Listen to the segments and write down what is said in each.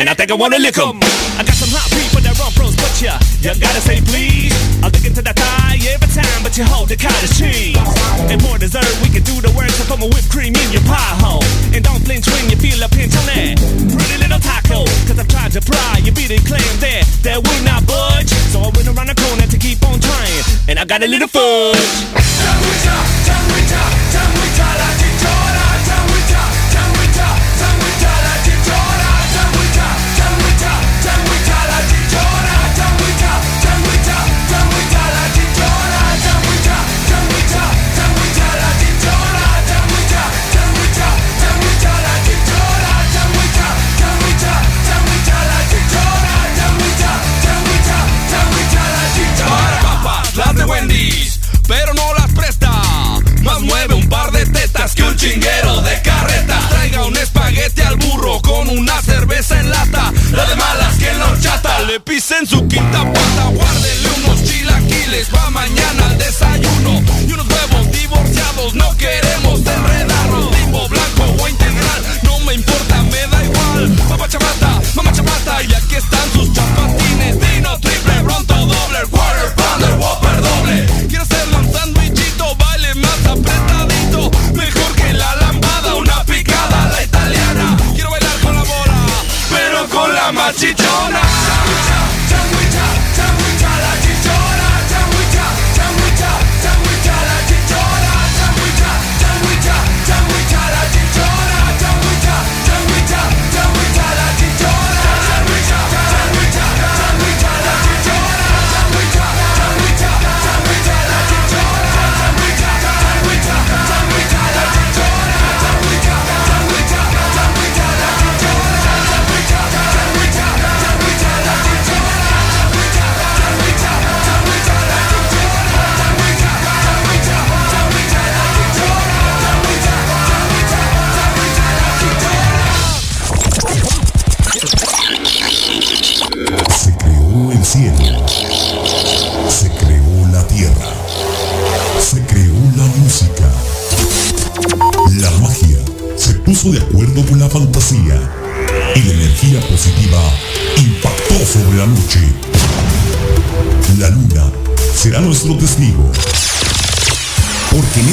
and I think I wanna lick 'em. I got some hot people that run pros, but ya, you gotta say please. I look into that thigh every time, but you hold the cottage cheese. And more dessert, we can do the work to put my whipped cream in your pie hole. And don't flinch when you feel a pinch on that pretty little taco. Cause I've tried to pry, you beat it, claim that, that will not budge. So I went around the corner to keep on trying, and I got a little fudge. Wendy's, pero no las presta. Más mueve un par de tetas que un chinguero de carreta. Traiga un espagueti al burro con una cerveza en lata. La de malas que en la horchata le pisen su quinta pata.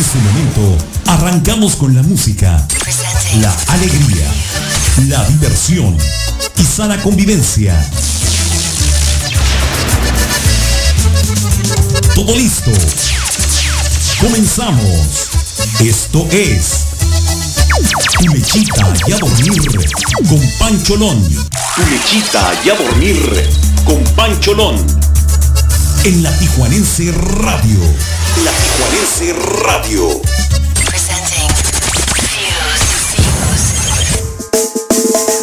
Este momento arrancamos con la música, la alegría, la diversión y sana convivencia. Todo listo. Comenzamos. Esto es Tu lechita y a dormir con Pancholón. Tu lechita y a dormir con Pancholón. En la Tijuanense Radio. La Tijuanense Radio.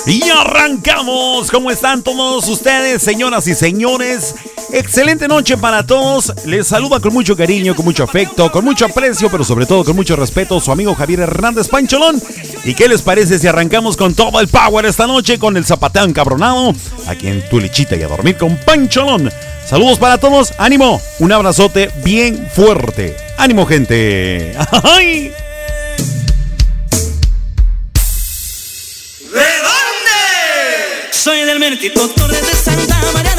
Y arrancamos. ¿Cómo están todos ustedes, señoras y señores? Excelente noche para todos. Les saluda con mucho cariño, con mucho afecto, con mucho aprecio, pero sobre todo con mucho respeto su amigo Javier Hernández Pancholón. ¿Y qué les parece si arrancamos con todo el power esta noche con el zapateo encabronado? Aquí en tu lechita y a dormir con Pancholón. Saludos para todos, ánimo, un abrazote bien fuerte. Ánimo gente. ¡Ay! Soy del Mertito Torres de Santa María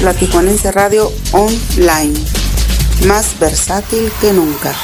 la Tijuanense Radio Online, más versátil que nunca.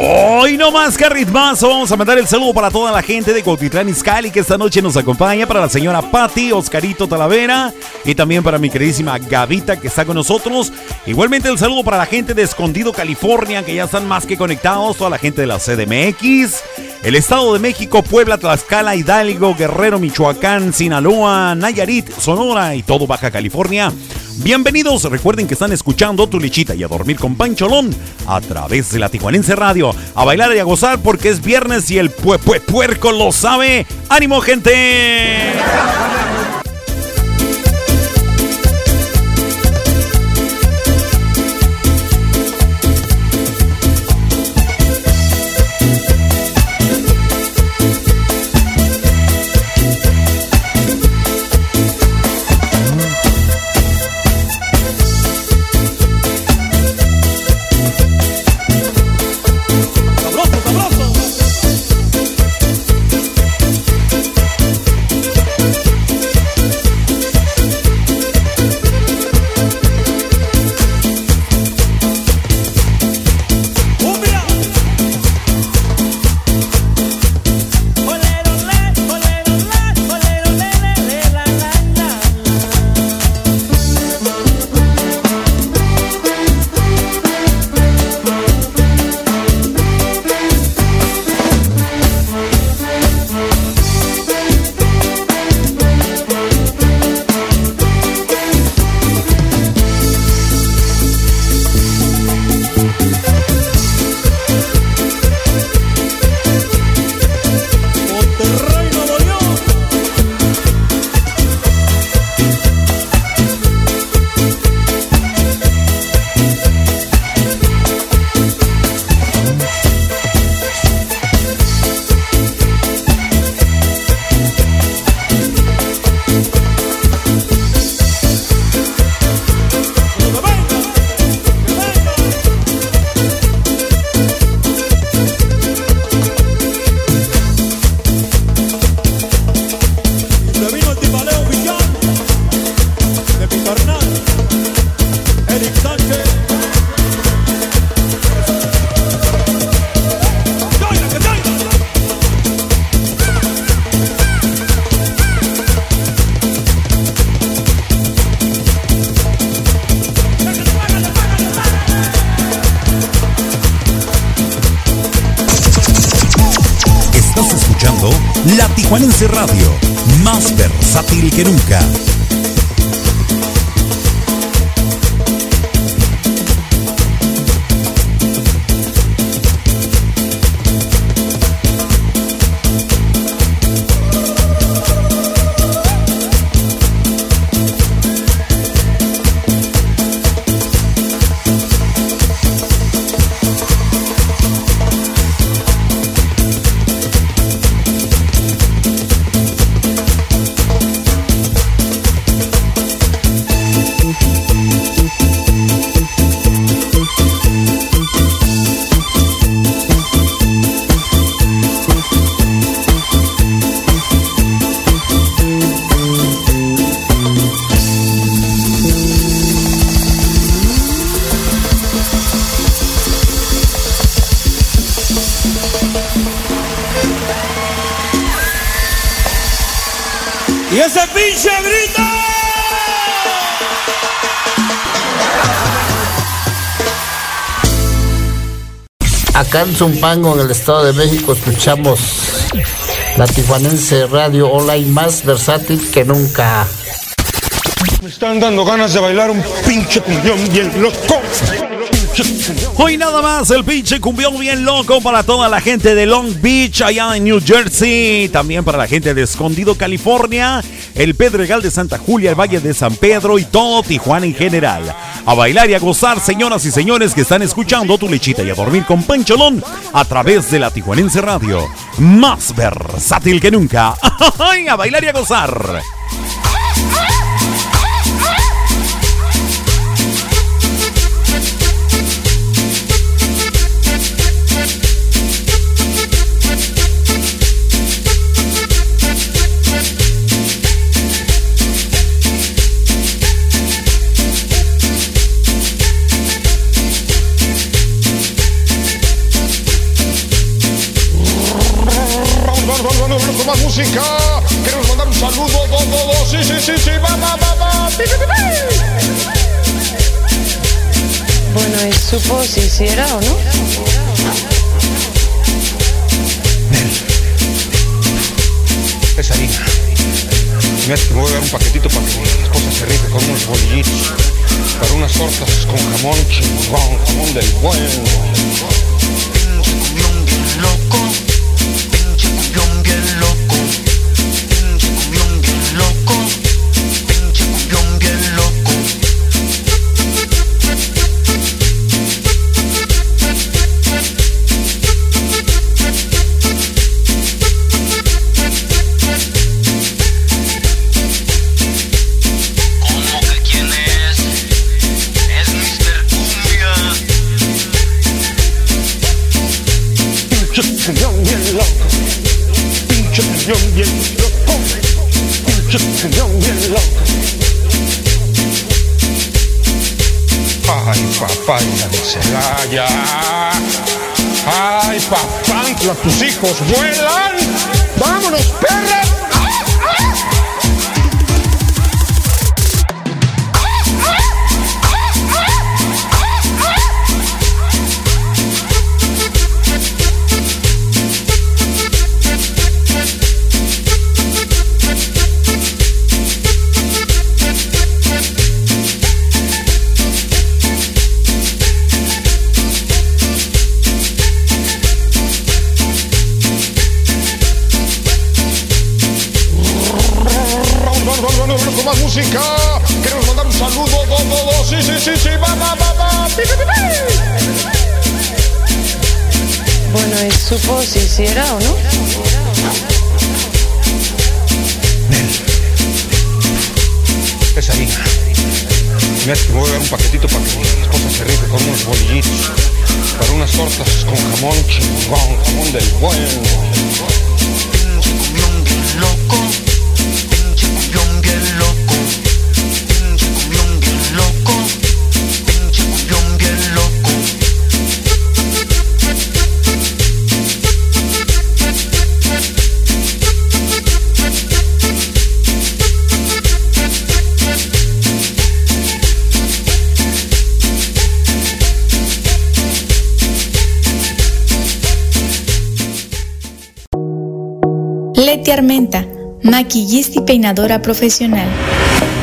Hoy no más que ritmazo. Vamos a mandar el saludo para toda la gente de Cuautitlán Izcalli que esta noche nos acompaña. Para la señora Patti, Oscarito Talavera. Y también para mi queridísima Gavita que está con nosotros. Igualmente el saludo para la gente de Escondido, California, que ya están más que conectados. Toda la gente de la CDMX. El Estado de México, Puebla, Tlaxcala, Hidalgo, Guerrero, Michoacán, Sinaloa, Nayarit, Sonora y todo Baja California. Bienvenidos, recuerden que están escuchando Tu Lichita y a dormir con Pancholón a través de la Tijuanense Radio. A bailar y a gozar porque es viernes y el pue, pue- puerco lo sabe. ¡Ánimo, gente! Zumpango, en el Estado de México, escuchamos la tijuanense radio online más versátil que nunca. Me están dando ganas de bailar un pinche cumbión bien loco. Hoy nada más el pinche cumbión bien loco para toda la gente de Long Beach, allá en New Jersey. También para la gente de Escondido, California. El Pedregal de Santa Julia, el Valle de San Pedro y todo Tijuana en general. A bailar y a gozar, señoras y señores que están escuchando tu lechita y a dormir con Pancholón a través de la Tijuanense Radio. Más versátil que nunca. a bailar y a gozar. Música. Queremos mandar un saludo. Do, do, do. Sí, sí, sí, sí. Va, va, va, va. Bueno, ¿y supo si hiciera o no? Es harina. Mira, me voy a dar un paquetito para que mi esposa se rique con unos bolillitos. Para unas tortas con jamón chingón, jamón del bueno. loco, pinche cumbión bien loco, Ay, papá, la de Celaya. Ay, papá, tus hijos vuelan. ¡Vámonos, perra! Supo si hiciera o no? Es harina. Que me voy a dar un paquetito para que mi esposa se con unos bolillitos. Para unas tortas con jamón chingón, jamón del bueno. Loco, Armenta, maquillista y peinadora profesional.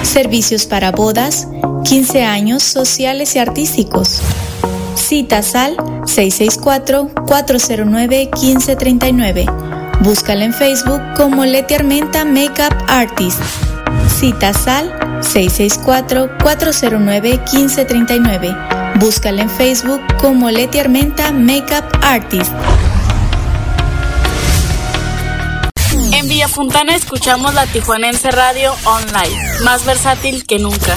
Servicios para bodas, 15 años sociales y artísticos. Citas al 664-409-1539. Búscala en Facebook como Leti Armenta Makeup Artist. Citas al 664-409-1539. Búscala en Facebook como Leti Armenta Makeup Artist. Fontana escuchamos la Tijuanense Radio Online, más versátil que nunca.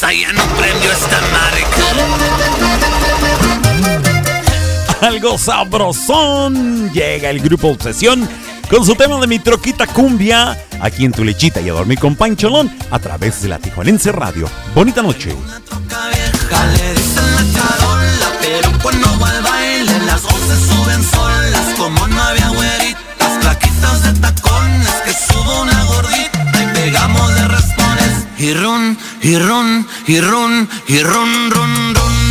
Ya no prendió esta marca. Algo sabrosón. Llega el grupo Obsesión con su tema de mi troquita cumbia. Aquí en tu lechita y a dormir con Pancholón a través de la Tijuanense Radio. Bonita noche. Voces suben solas. como no había güeritas, flaquitas de tacones, que subo una gordita y pegamos de raspones. Y run, y run, y run, y run, run, run,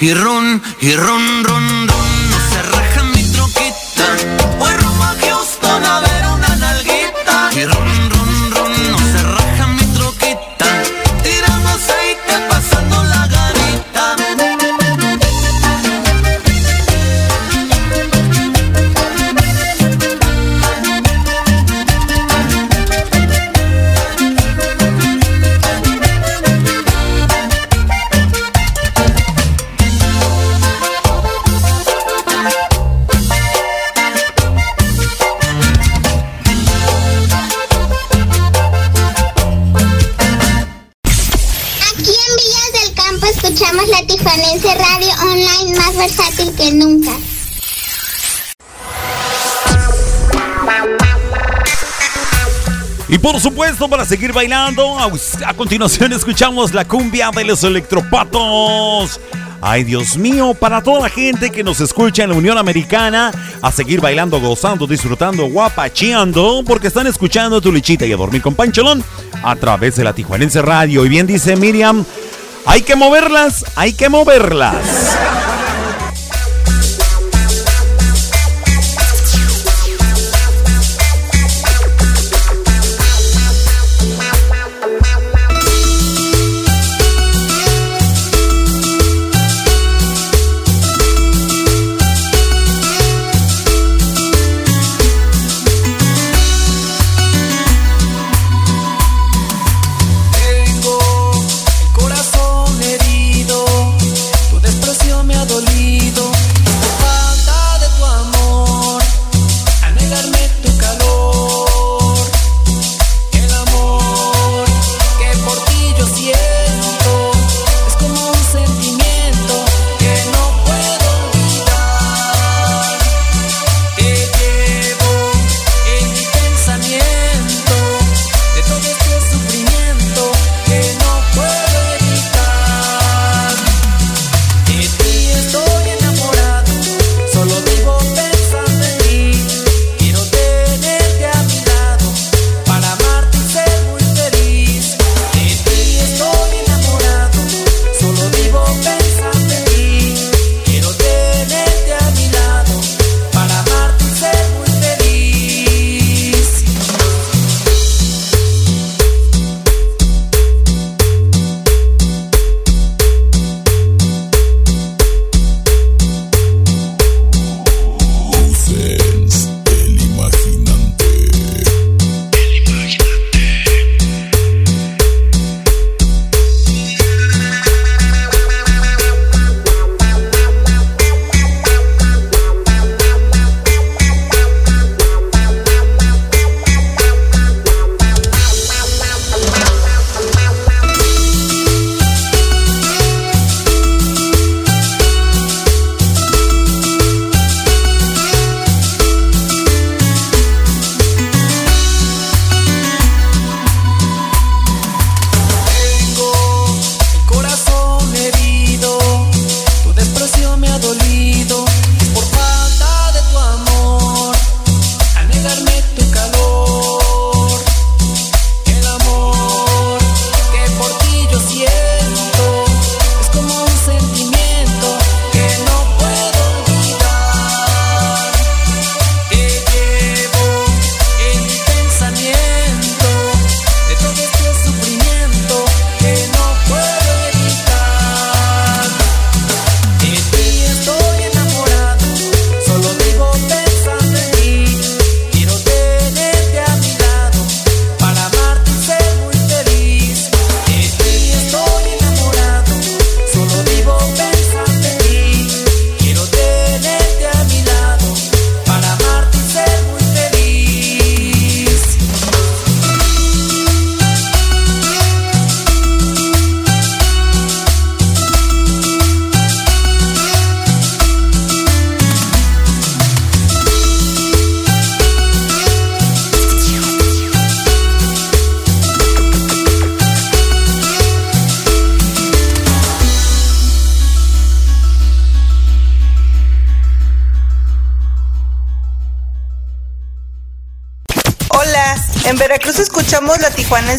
y run, y run, run, Y por supuesto, para seguir bailando, a, continuación escuchamos la cumbia de los electropatos. Ay, Dios mío, para toda la gente que nos escucha en la Unión Americana, a seguir bailando, gozando, disfrutando, guapacheando, porque están escuchando tu lichita y a dormir con Pancholón a través de la Tijuanense Radio. Y bien dice Miriam, hay que moverlas, hay que moverlas.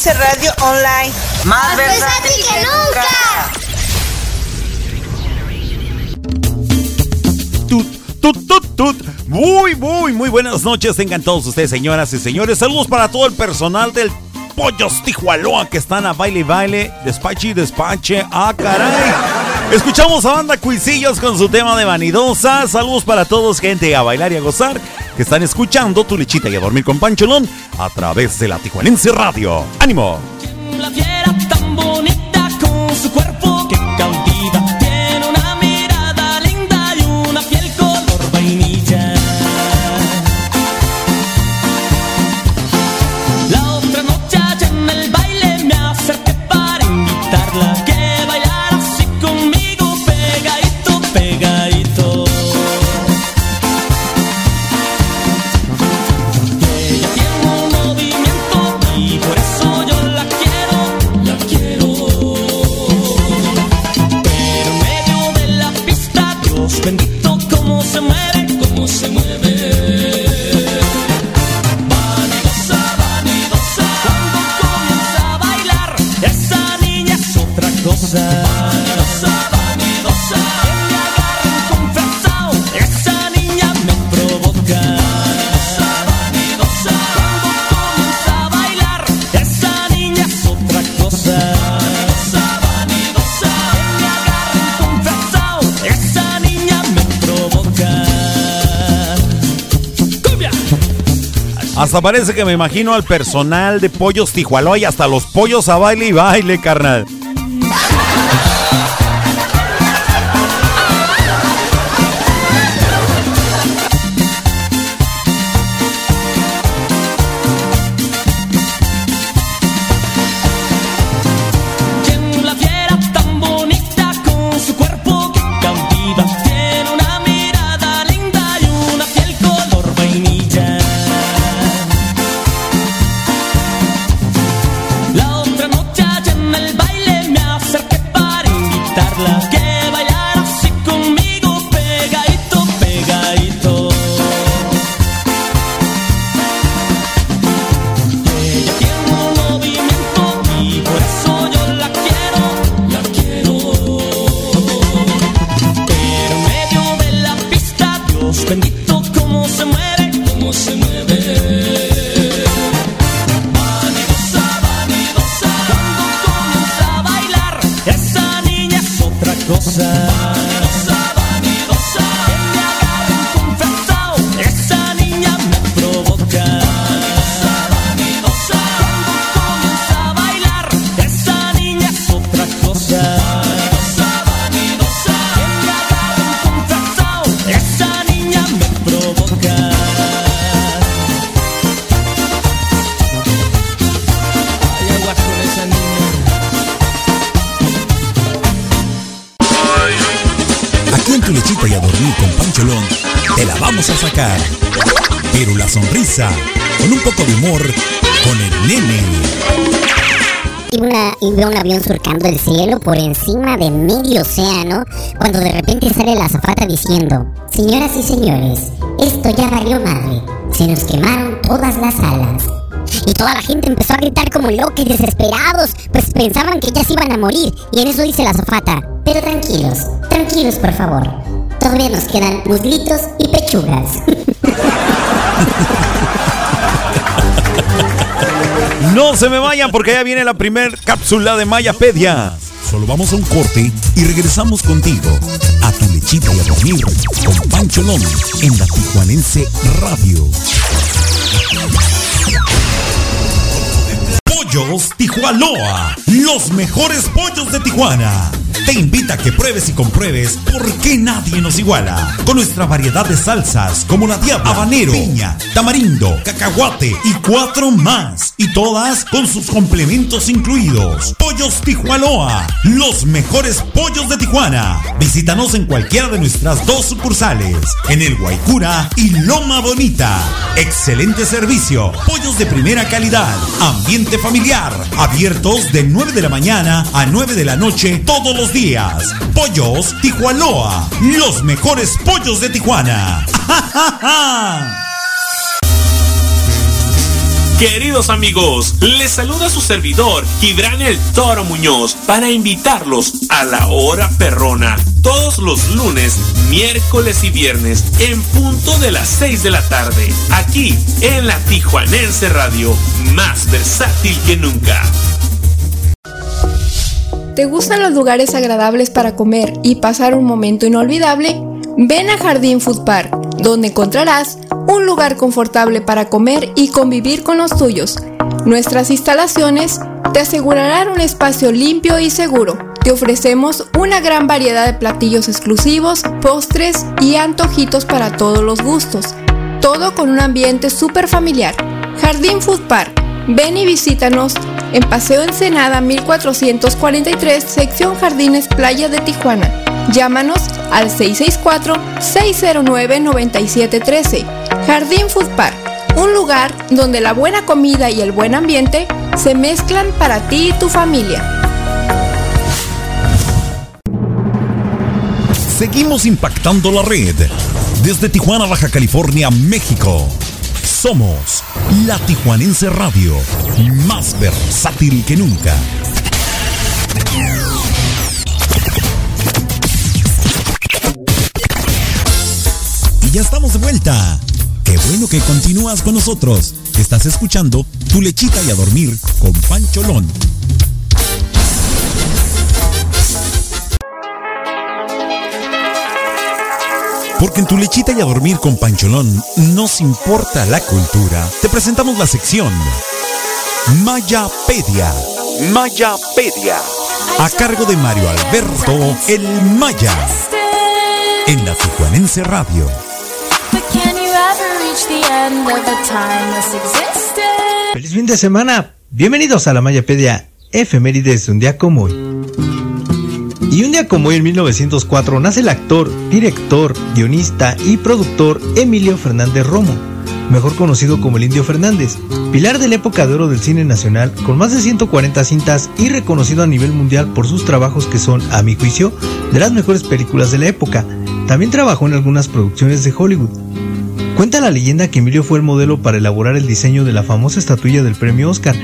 Radio Online. Más versátil que nunca. Tut, tut, tut. Muy, muy, muy buenas noches. Tengan todos ustedes, señoras y señores. Saludos para todo el personal del Pollos Tijualoa que están a baile y baile. Despache y despache. Ah, caray. Escuchamos a banda Cuisillos con su tema de vanidosa. Saludos para todos, gente, a bailar y a gozar. Que están escuchando tu lechita y a dormir con Pancholón a través de la Tijuanense Radio. ¡Ánimo! Hasta parece que me imagino al personal de Pollos Tijualoa y hasta los pollos a baile y baile, carnal. Por encima de medio océano cuando de repente sale la azafata diciendo, Señoras y señores, esto ya valió madre, se nos quemaron todas las alas. Y toda la gente empezó a gritar como locos desesperados, pues pensaban que ya se iban a morir, y en eso dice la azafata, pero tranquilos, tranquilos por favor, todavía nos quedan muslitos y pechugas. No se me vayan porque ya viene la primer cápsula de Mayapedia. Solo vamos a un corte y regresamos contigo a tu lechita y a dormir con Pancholón en la Tijuanense Radio. Pollos Tijualoa, los mejores pollos de Tijuana. Te invita a que pruebes y compruebes por qué nadie nos iguala. Con nuestra variedad de salsas como la diabla, habanero, piña, tamarindo, cacahuate y cuatro más. Y todas con sus complementos incluidos. Pollos Tijualoa, los mejores pollos de Tijuana. Visítanos en cualquiera de nuestras dos sucursales, en el Guaycura y Loma Bonita. Excelente servicio, pollos de primera calidad, ambiente familiar, abiertos de 9 de la mañana a 9 de la noche todos los días. Pollos Tijualoa, los mejores pollos de Tijuana. Queridos amigos, les saluda su servidor, Gibran el Toro Muñoz, para invitarlos a la hora perrona. Todos los lunes, miércoles y viernes, en punto de las 6 de la tarde, aquí en la Tijuanense Radio, más versátil que nunca. ¿Te gustan los lugares agradables para comer y pasar un momento inolvidable? Ven a Jardín Food Park, donde encontrarás un lugar confortable para comer y convivir con los tuyos. Nuestras instalaciones te asegurarán un espacio limpio y seguro. Te ofrecemos una gran variedad de platillos exclusivos, postres y antojitos para todos los gustos. Todo con un ambiente súper familiar. Jardín Food Park. Ven y visítanos en Paseo Ensenada 1443, sección Jardines Playa de Tijuana. Llámanos al 664-609-9713. Jardín Food Park, un lugar donde la buena comida y el buen ambiente se mezclan para ti y tu familia. Seguimos impactando la red. Desde Tijuana, Baja California, México. Somos la Tijuanense Radio, más versátil que nunca. Ya estamos de vuelta. Qué bueno que continúas con nosotros. Estás escuchando Tu Lechita y a Dormir con Pancholón. Porque en tu lechita y a dormir con Pancholón nos importa la cultura. Te presentamos la sección Mayapedia. Mayapedia. A cargo de Mario Alberto El Maya. En la Tijuanense Radio. Feliz fin de semana. Bienvenidos a la Mayapedia Efemérides de un día como hoy. Y un día como hoy, en 1904, nace el actor, director, guionista y productor Emilio Fernández Romo, mejor conocido como el Indio Fernández, pilar de la época de oro del cine nacional, con más de 140 cintas y reconocido a nivel mundial por sus trabajos que son, a mi juicio, de las mejores películas de la época. También trabajó en algunas producciones de Hollywood. Cuenta la leyenda que Emilio fue el modelo para elaborar el diseño de la famosa estatuilla del premio Oscar,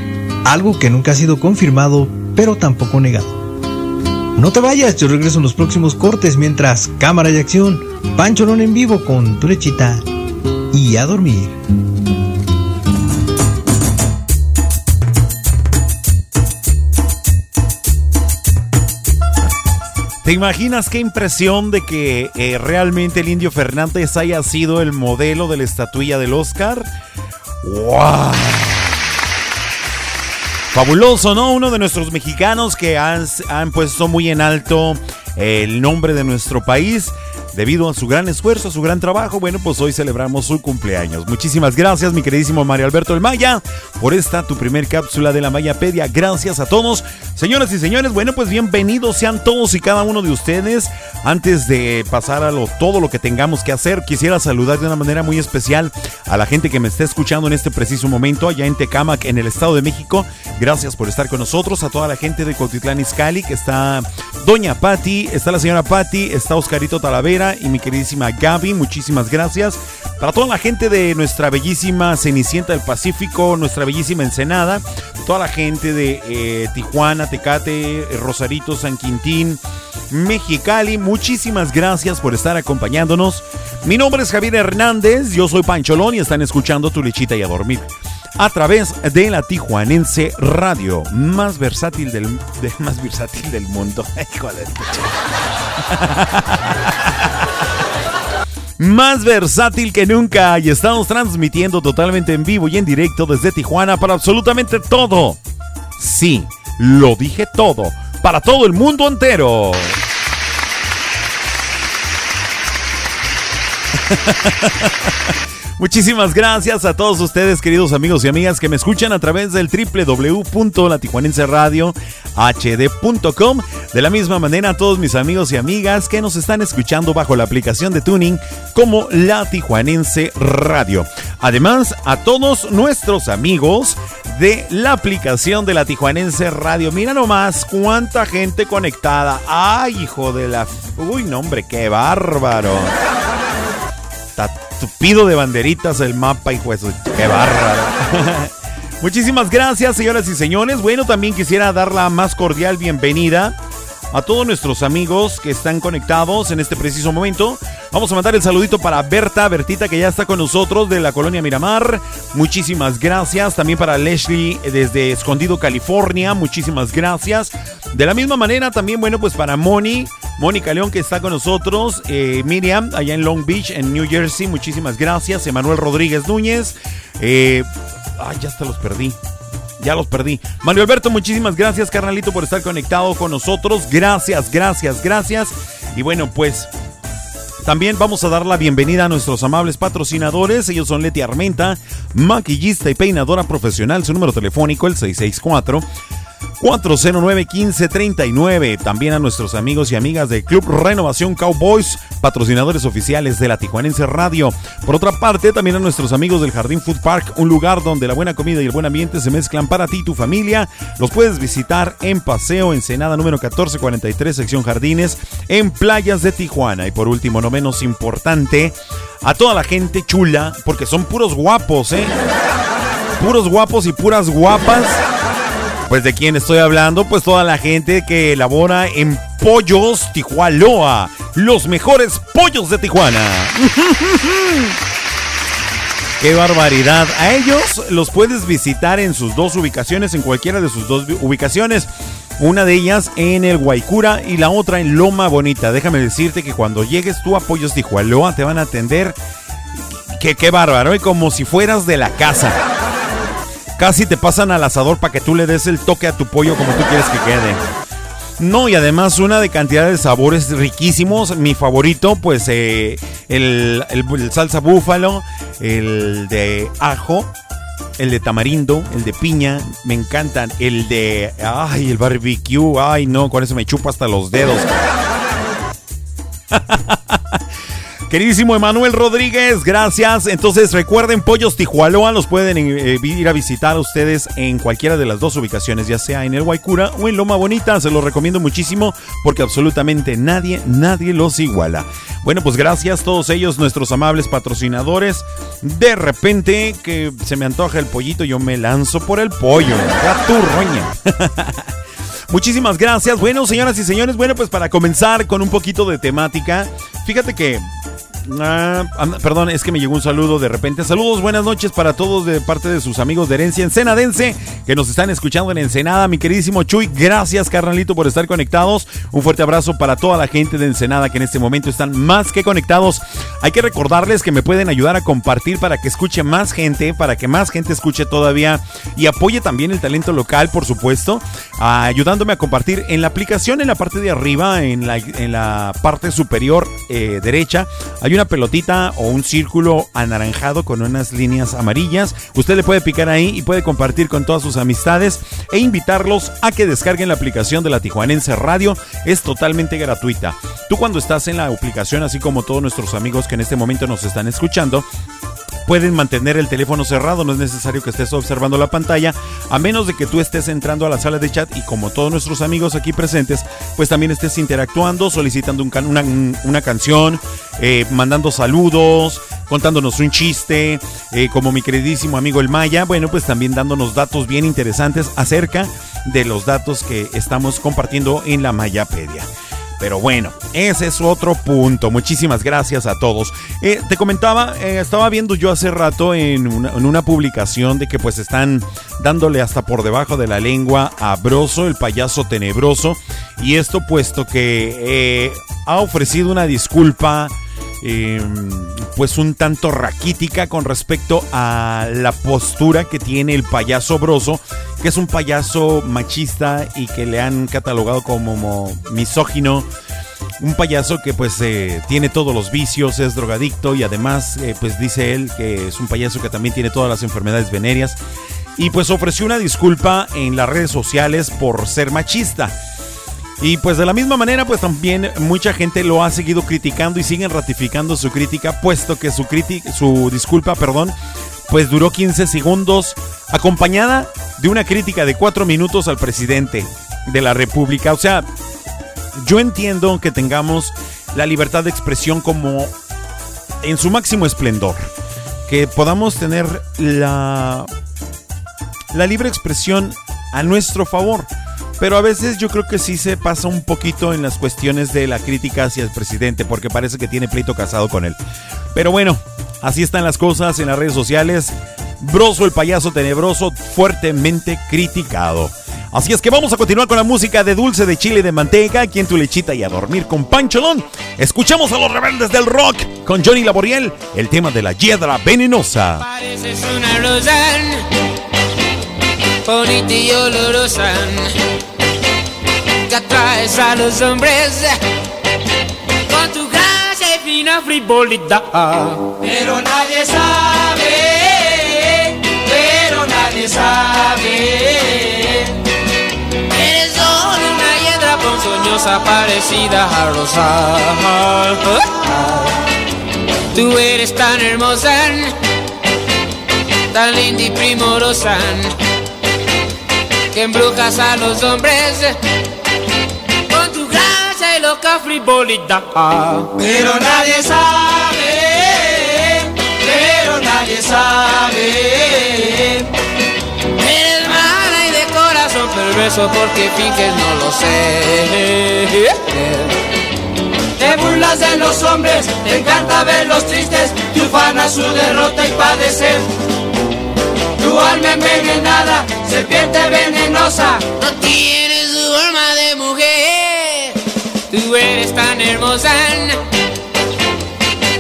algo que nunca ha sido confirmado, pero tampoco negado. No te vayas, yo regreso en los próximos cortes mientras cámara y acción, Pancholón en vivo con tu lechita y a dormir. ¿Te imaginas qué impresión de que eh, realmente el Indio Fernández haya sido el modelo de la estatuilla del Oscar? ¡Wow! Fabuloso, ¿no? Uno de nuestros mexicanos que han, han puesto muy en alto el nombre de nuestro país debido a su gran esfuerzo, a su gran trabajo. Bueno, pues hoy celebramos su cumpleaños. Muchísimas gracias, mi queridísimo Mario Alberto El Maya, por esta tu primer cápsula de la Mayapedia. Gracias a todos. Señoras y señores, bueno, pues bienvenidos sean todos y cada uno de ustedes. Antes de pasar a lo, todo lo que tengamos que hacer, quisiera saludar de una manera muy especial a la gente que me está escuchando en este preciso momento allá en Tecamac, en el Estado de México. Gracias por estar con nosotros. A toda la gente de Cotitlán Izcalli, que está Doña Patti, está la señora Patti, está Oscarito Talavera y mi queridísima Gaby. Muchísimas gracias. Para toda la gente de nuestra bellísima Cenicienta del Pacífico, nuestra bellísima Ensenada, toda la gente de eh, Tijuana, Tecate, eh, Rosarito, San Quintín, Mexicali, muchísimas gracias por estar acompañándonos. Mi nombre es Javier Hernández, yo soy Pancholón y están escuchando Tu Lechita y a Dormir a través de la Tijuanense Radio, más versátil del, de- más versátil del mundo. Hijo más versátil que nunca y estamos transmitiendo totalmente en vivo y en directo desde Tijuana para absolutamente todo. Sí, lo dije todo, para todo el mundo entero. Muchísimas gracias a todos ustedes, queridos amigos y amigas, que me escuchan a través del www.latijuanenseradiohd.com. De la misma manera, a todos mis amigos y amigas que nos están escuchando bajo la aplicación de Tuning como La Tijuanense Radio. Además, a todos nuestros amigos de la aplicación de La Tijuanense Radio. Mira nomás cuánta gente conectada. ¡Ay, hijo de la... Uy, no, hombre, qué bárbaro. Está tupido de banderitas el mapa, hijo de su... ¡Qué bárbaro! Muchísimas gracias, señoras y señores. Bueno, también quisiera dar la más cordial bienvenida a todos nuestros amigos que están conectados en este preciso momento. Vamos a mandar el saludito para Berta, Bertita, que ya está con nosotros de la colonia Miramar. Muchísimas gracias. También para Leslie desde Escondido, California. Muchísimas gracias. De la misma manera, también, bueno, pues para Moni, Mónica León, que está con nosotros. Eh, Miriam, allá en Long Beach, en New Jersey. Muchísimas gracias. Emanuel Rodríguez Núñez. Eh, ay, ya hasta los perdí. Ya los perdí. Mario Alberto, muchísimas gracias, carnalito, por estar conectado con nosotros. Gracias, gracias, gracias. Y bueno, pues también vamos a dar la bienvenida a nuestros amables patrocinadores. Ellos son Leti Armenta, maquillista y peinadora profesional. Su número telefónico, el 664. 409-1539. También a nuestros amigos y amigas de Club Renovación Cowboys, patrocinadores oficiales de la Tijuanense Radio. Por otra parte, también a nuestros amigos del Jardín Food Park, un lugar donde la buena comida y el buen ambiente se mezclan para ti y tu familia. Los puedes visitar en Paseo Ensenada número 1443, sección Jardines, en Playas de Tijuana. Y por último, no menos importante, a toda la gente chula, porque son puros guapos, ¿eh? Puros guapos y puras guapas. Pues de quién estoy hablando, pues toda la gente que elabora en Pollos Tijualoa, los mejores pollos de Tijuana. ¡Qué barbaridad! A ellos los puedes visitar en sus dos ubicaciones, en cualquiera de sus dos ubicaciones. Una de ellas en el Guaycura y la otra en Loma Bonita. Déjame decirte que cuando llegues tú a Pollos Tijualoa te van a atender. Que qué bárbaro, y como si fueras de la casa. Casi te pasan al asador para que tú le des el toque a tu pollo como tú quieres que quede. No, y además una de cantidad de sabores riquísimos. Mi favorito, pues eh, el, el- el salsa búfalo, el de ajo, el de tamarindo, el de piña. Me encantan. El de, ay, el barbecue. Ay, no, con eso me chupo hasta los dedos. Queridísimo Emanuel Rodríguez, gracias. Entonces recuerden, Pollos Tijualoa los pueden eh, ir a visitar ustedes en cualquiera de las dos ubicaciones, ya sea en el Guaycura o en Loma Bonita. Se los recomiendo muchísimo porque absolutamente nadie, nadie los iguala. Bueno, pues gracias a todos ellos, nuestros amables patrocinadores. De repente que se me antoja el pollito, yo me lanzo por el pollo. Ya tu roña. Muchísimas gracias. Bueno, señoras y señores, bueno, pues para comenzar con un poquito de temática, fíjate que... ah, perdón, es que me llegó un saludo de repente. Saludos, buenas noches para todos de parte de sus amigos de Herencia Ensenadense que nos están escuchando en Ensenada. Mi queridísimo Chuy, gracias carnalito por estar conectados. Un fuerte abrazo para toda la gente de Ensenada que en este momento están más que conectados. Hay que recordarles que me pueden ayudar a compartir para que escuche más gente, para que más gente escuche todavía y apoye también el talento local, por supuesto, ah, ayudándome a compartir en la aplicación en la parte de arriba, en la, en la parte superior eh, derecha, una pelotita o un círculo anaranjado con unas líneas amarillas. Usted le puede picar ahí y puede compartir con todas sus amistades e invitarlos a que descarguen la aplicación de la Tijuanense Radio. Es totalmente gratuita. Tú cuando estás en la aplicación, así como todos nuestros amigos que en este momento nos están escuchando, pueden mantener el teléfono cerrado, no es necesario que estés observando la pantalla, a menos de que tú estés entrando a la sala de chat y como todos nuestros amigos aquí presentes, pues también estés interactuando, solicitando una, un- una canción, eh, mandando saludos, contándonos un chiste, eh, como mi queridísimo amigo el Maya, bueno, pues también dándonos datos bien interesantes acerca de los datos que estamos compartiendo en la Mayapedia. Pero bueno, ese es otro punto. Muchísimas gracias a todos. Eh, te comentaba, eh, estaba viendo yo hace rato en una, publicación de que pues están dándole hasta por debajo de la lengua a Broso, el payaso tenebroso. Y esto puesto que eh, ha ofrecido una disculpa eh, pues un tanto raquítica con respecto a la postura que tiene el payaso broso, que es un payaso machista y que le han catalogado como mo- misógino. Un payaso que pues eh, tiene todos los vicios, es drogadicto y además eh, pues dice él que es un payaso que también tiene todas las enfermedades venéreas. Y pues ofreció una disculpa en las redes sociales por ser machista. Y pues de la misma manera, pues también mucha gente lo ha seguido criticando y siguen ratificando su crítica, puesto que su crítica, su disculpa, perdón, pues duró 15 segundos, acompañada de una crítica de 4 minutos al presidente de la República. O sea, yo entiendo que tengamos la libertad de expresión como en su máximo esplendor, que podamos tener la la libre expresión a nuestro favor. Pero a veces yo creo que sí se pasa un poquito en las cuestiones de la crítica hacia el presidente, porque parece que tiene pleito casado con él. Pero bueno, así están las cosas en las redes sociales. Broso el payaso tenebroso, fuertemente criticado. Así es que vamos a continuar con la música de dulce de chile de manteca, aquí en tu lechita y a dormir con Pancholón. Escuchamos a los rebeldes del rock con Johnny Laboriel, el tema de la hiedra venenosa. Una bonita y olorosa que atraes a los hombres con tu gracia y fina frivolidad. Pero nadie sabe, pero nadie sabe. Eres solo una hiedra ponzoñosa parecida a rosa. Tú eres tan hermosa, tan linda y primorosa que embrujas a los hombres con tu gracia y loca frivolidad. Pero nadie sabe, pero nadie sabe. Eres mala y de corazón perverso porque finges no lo sé. Te burlas de los hombres, te encanta verlos tristes, te ufana su derrota y padecer. Alma envenenada, serpiente venenosa, no tienes su forma de mujer. Tú eres tan hermosa,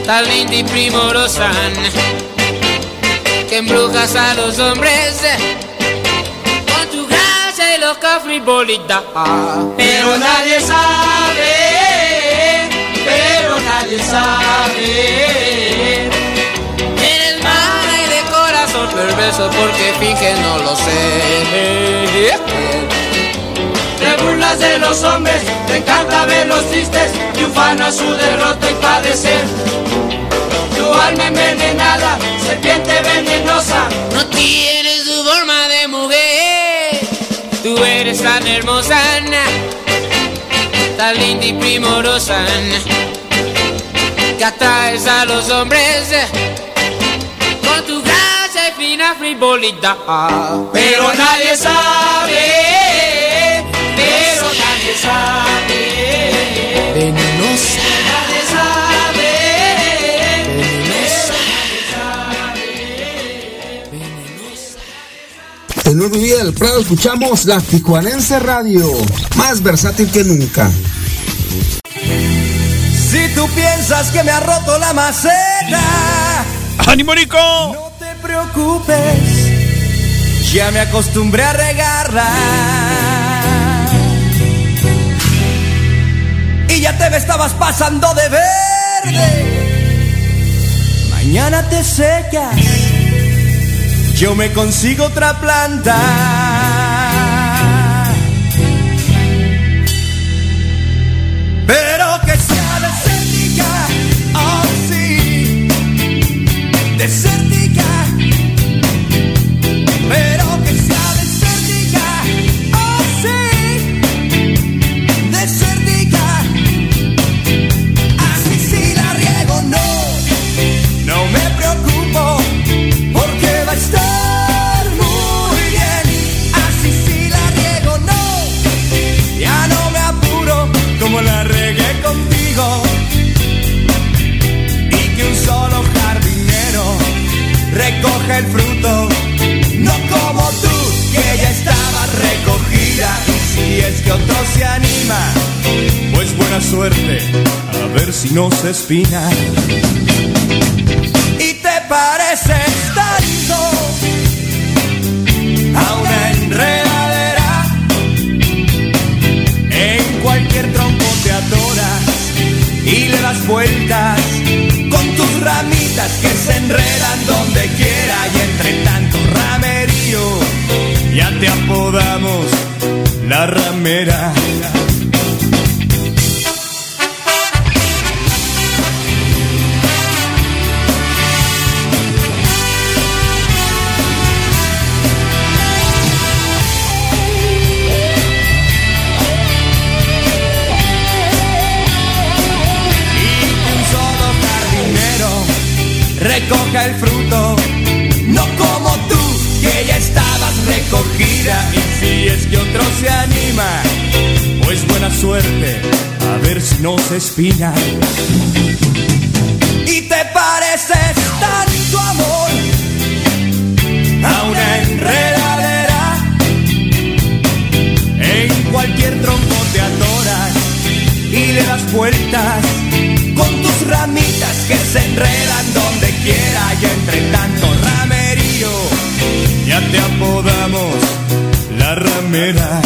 tan linda y primorosa, que embrujas a los hombres con tu gracia y loca frivolidad. Pero nadie sabe, pero nadie sabe. Perverso porque finge no lo sé. Te burlas de los hombres, te encanta verlos tristes y ufana su derrota y padecer. Tu alma envenenada, serpiente venenosa, no tienes su forma de mujer. Tú eres tan hermosa, tan linda y primorosa, que atraes a los hombres con tu frivolidad. Pero nadie sabe, pero nadie sabe. Venenosa. Nadie sabe. Venenosa. En un día del Prado escuchamos la Tijuanense Radio, más versátil que nunca. Si tú piensas que me ha roto la maceta, ¡Ánimo, Nico! Preocupes, ya me acostumbré a regarla. Y ya te me estabas pasando de verde. Mañana te secas, yo me consigo otra planta. Pero que sea desértica, oh sí, desértica. El fruto, no como tú, que ya estaba recogida. Y si es que otro se anima, pues buena suerte, a ver si no se espina. Y te pareces tanto a una enredadera en cualquier tronco te adoras y le das vueltas con tus ramitas que se enredan donde quiera y entre tanto ramerío ya te apodamos la ramera. Suerte, a ver si nos espina. Y te pareces tanto amor a una enredadera. En cualquier tronco te atoras y le das vueltas con tus ramitas que se enredan donde quiera y entre tanto ramerío ya te apodamos la ramera.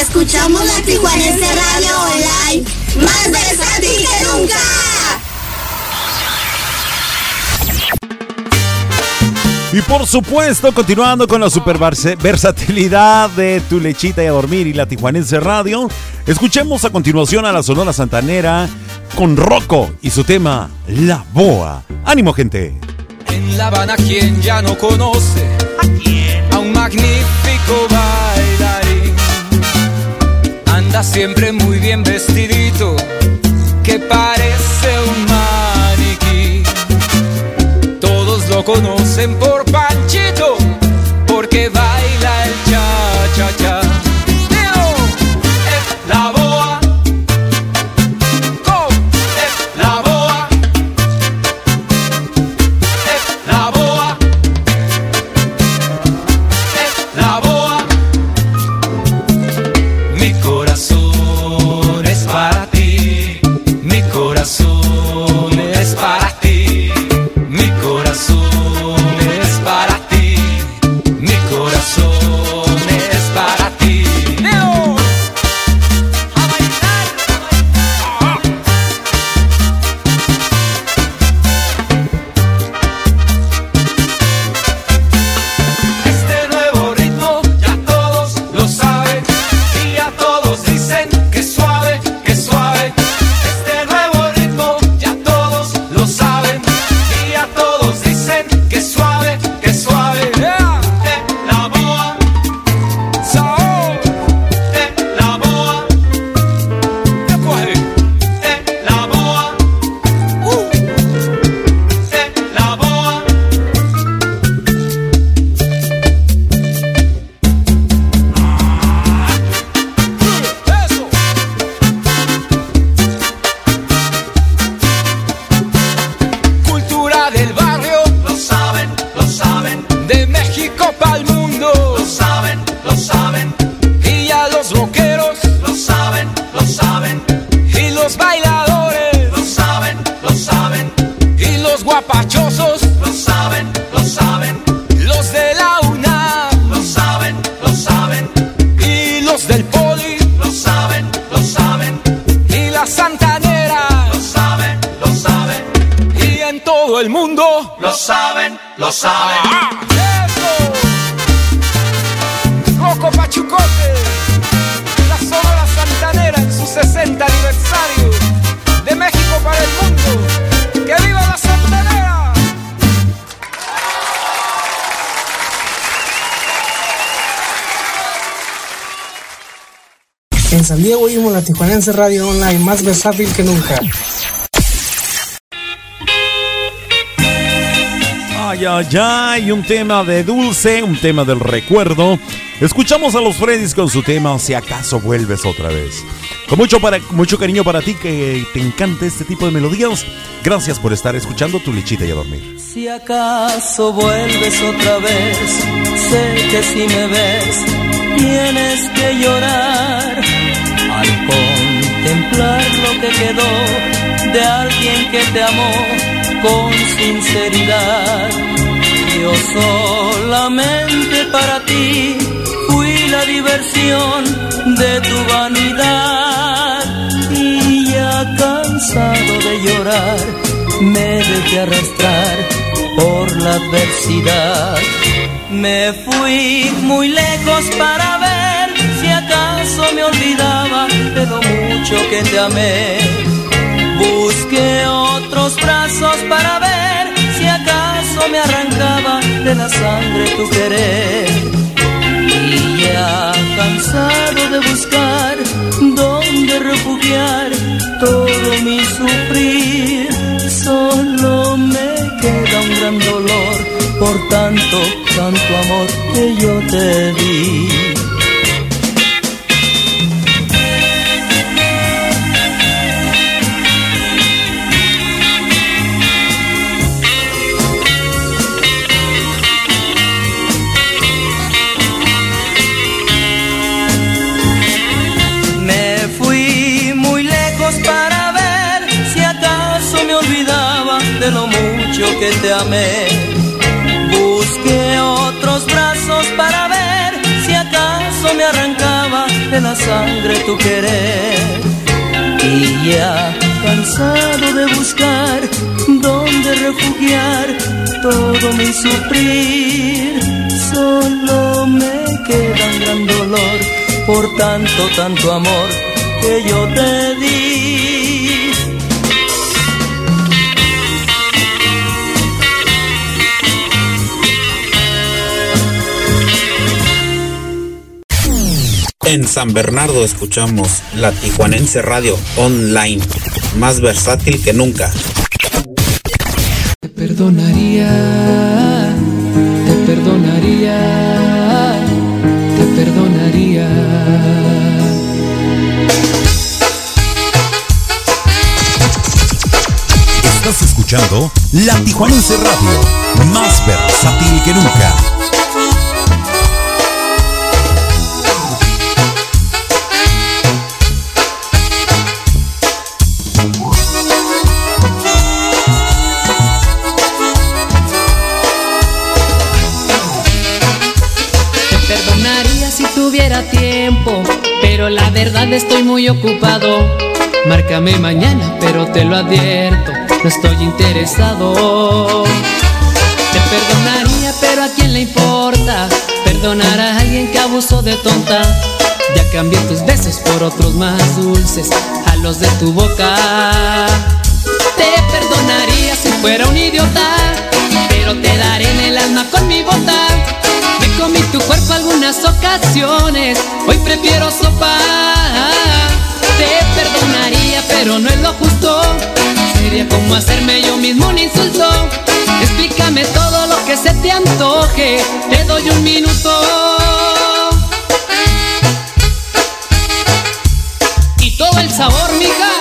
Escuchamos la Tijuanense Radio Online, más versátil que nunca. Y por supuesto, continuando con la super versatilidad de tu lechita y a dormir y la Tijuanense Radio, escuchemos a continuación a la Sonora Santanera con Rocco y su tema La Boa. ¡Ánimo, gente! En La Habana, quien ya no conoce a un magnífico. Anda siempre muy bien vestidito, que parece un maniquí. Todos lo conocen por Panchito, porque baila la Tijuanense Radio Online, más versátil que nunca. Ay, ay, ay, un tema de dulce, un tema del recuerdo. Escuchamos a los Freddys con su tema Si acaso vuelves otra vez. Con mucho, para, mucho cariño para ti que te encanta este tipo de melodías. Gracias por estar escuchando tu lechita y a dormir. Si acaso vuelves otra vez, sé que si me ves, tienes que llorar contemplar lo que quedó de alguien que te amó con sinceridad. Yo solamente para ti fui la diversión de tu vanidad y ya cansado de llorar me dejé arrastrar por la adversidad. Me fui muy lejos para ver acaso me olvidaba de lo mucho que te amé. Busqué otros brazos para ver si acaso me arrancaba de la sangre tu querer. Y ya cansado de buscar dónde refugiar todo mi sufrir, solo me queda un gran dolor por tanto, tanto amor que yo te di. Te amé. Busqué otros brazos para ver si acaso me arrancaba de la sangre tu querer. Y ya cansado de buscar dónde refugiar todo mi sufrir, solo me queda un gran dolor por tanto, tanto amor que yo te di. San Bernardo escuchamos la Tijuanense Radio Online, más versátil que nunca. Te perdonaría, te perdonaría, te perdonaría. Estás escuchando La Tijuanense Radio, más versátil que nunca. Verdad estoy muy ocupado. Márcame mañana, pero te lo advierto, no estoy interesado. Te perdonaría, pero a quién le importa perdonar a alguien que abusó de tonta. Ya cambié tus besos por otros más dulces, a los de tu boca. Te perdonaría si fuera un idiota, pero te daré en el alma con mi bota. Comí tu cuerpo algunas ocasiones, hoy prefiero sopa. Te perdonaría, pero no es lo justo. Sería como hacerme yo mismo un insulto. Explícame todo lo que se te antoje, te doy un minuto. Y todo el sabor, mija,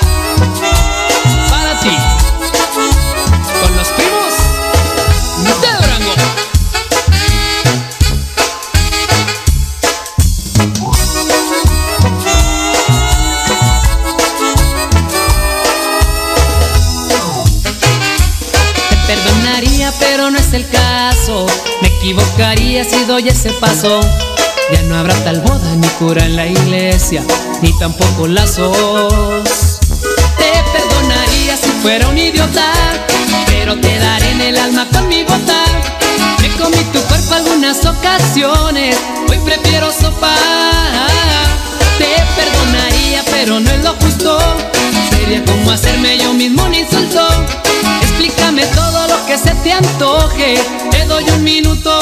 equivocaría si doy ese paso. Ya no habrá tal boda ni cura en la iglesia, ni tampoco lazos. Te perdonaría si fuera un idiota, pero te daré en el alma con mi bota. Me comí tu cuerpo algunas ocasiones, hoy prefiero sopa. Te perdonaría, pero no es lo justo. Sería como hacerme yo mismo un insulto. Explícame todo lo que se te antoje, te doy un minuto.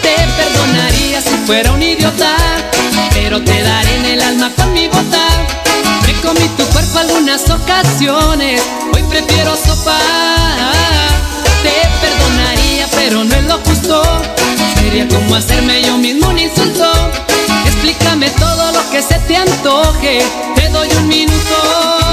Te perdonaría si fuera un idiota, pero te daré en el alma con mi bota. Me comí tu cuerpo algunas ocasiones, hoy prefiero sopa. Te perdonaría, pero no es lo justo. Sería como hacerme yo mismo un insulto. Explícame todo lo que se te antoje, te doy un minuto.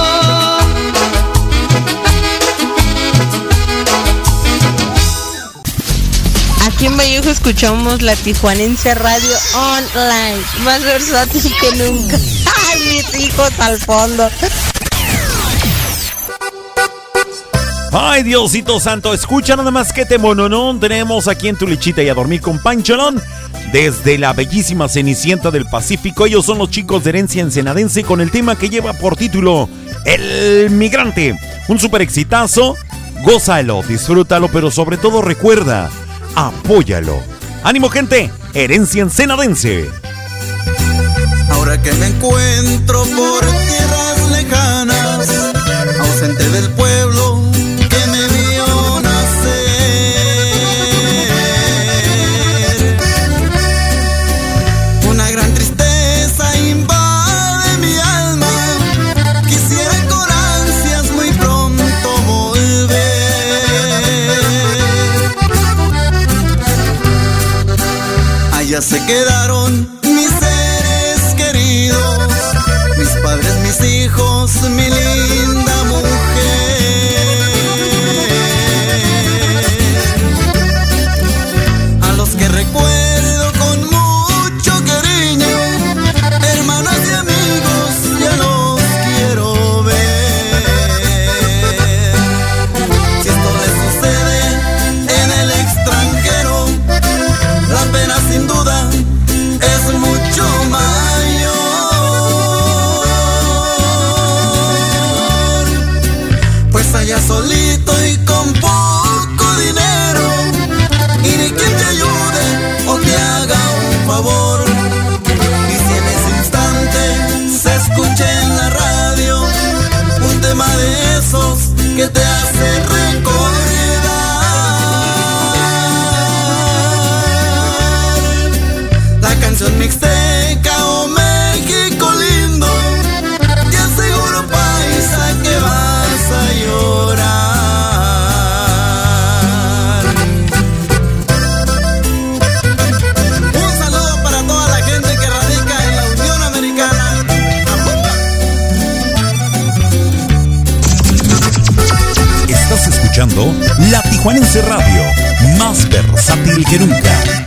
Aquí en Vallejo escuchamos la Tijuanense Radio Online, más versátil que nunca. ¡Ay, mis hijos al fondo! Ay, Diosito Santo, escucha nada más que te mononón tenemos aquí en tu lechita y a dormir con Pancholón. Desde la bellísima Cenicienta del Pacífico, ellos son los chicos de herencia ensenadense con el tema que lleva por título El Migrante. Un super exitazo, gózalo, disfrútalo, pero sobre todo recuerda, apóyalo. Ánimo gente, herencia ensenadense. Ahora que me encuentro por tierras lejanas, ausente del pueblo Allá Tijuanense Radio, más versátil que nunca.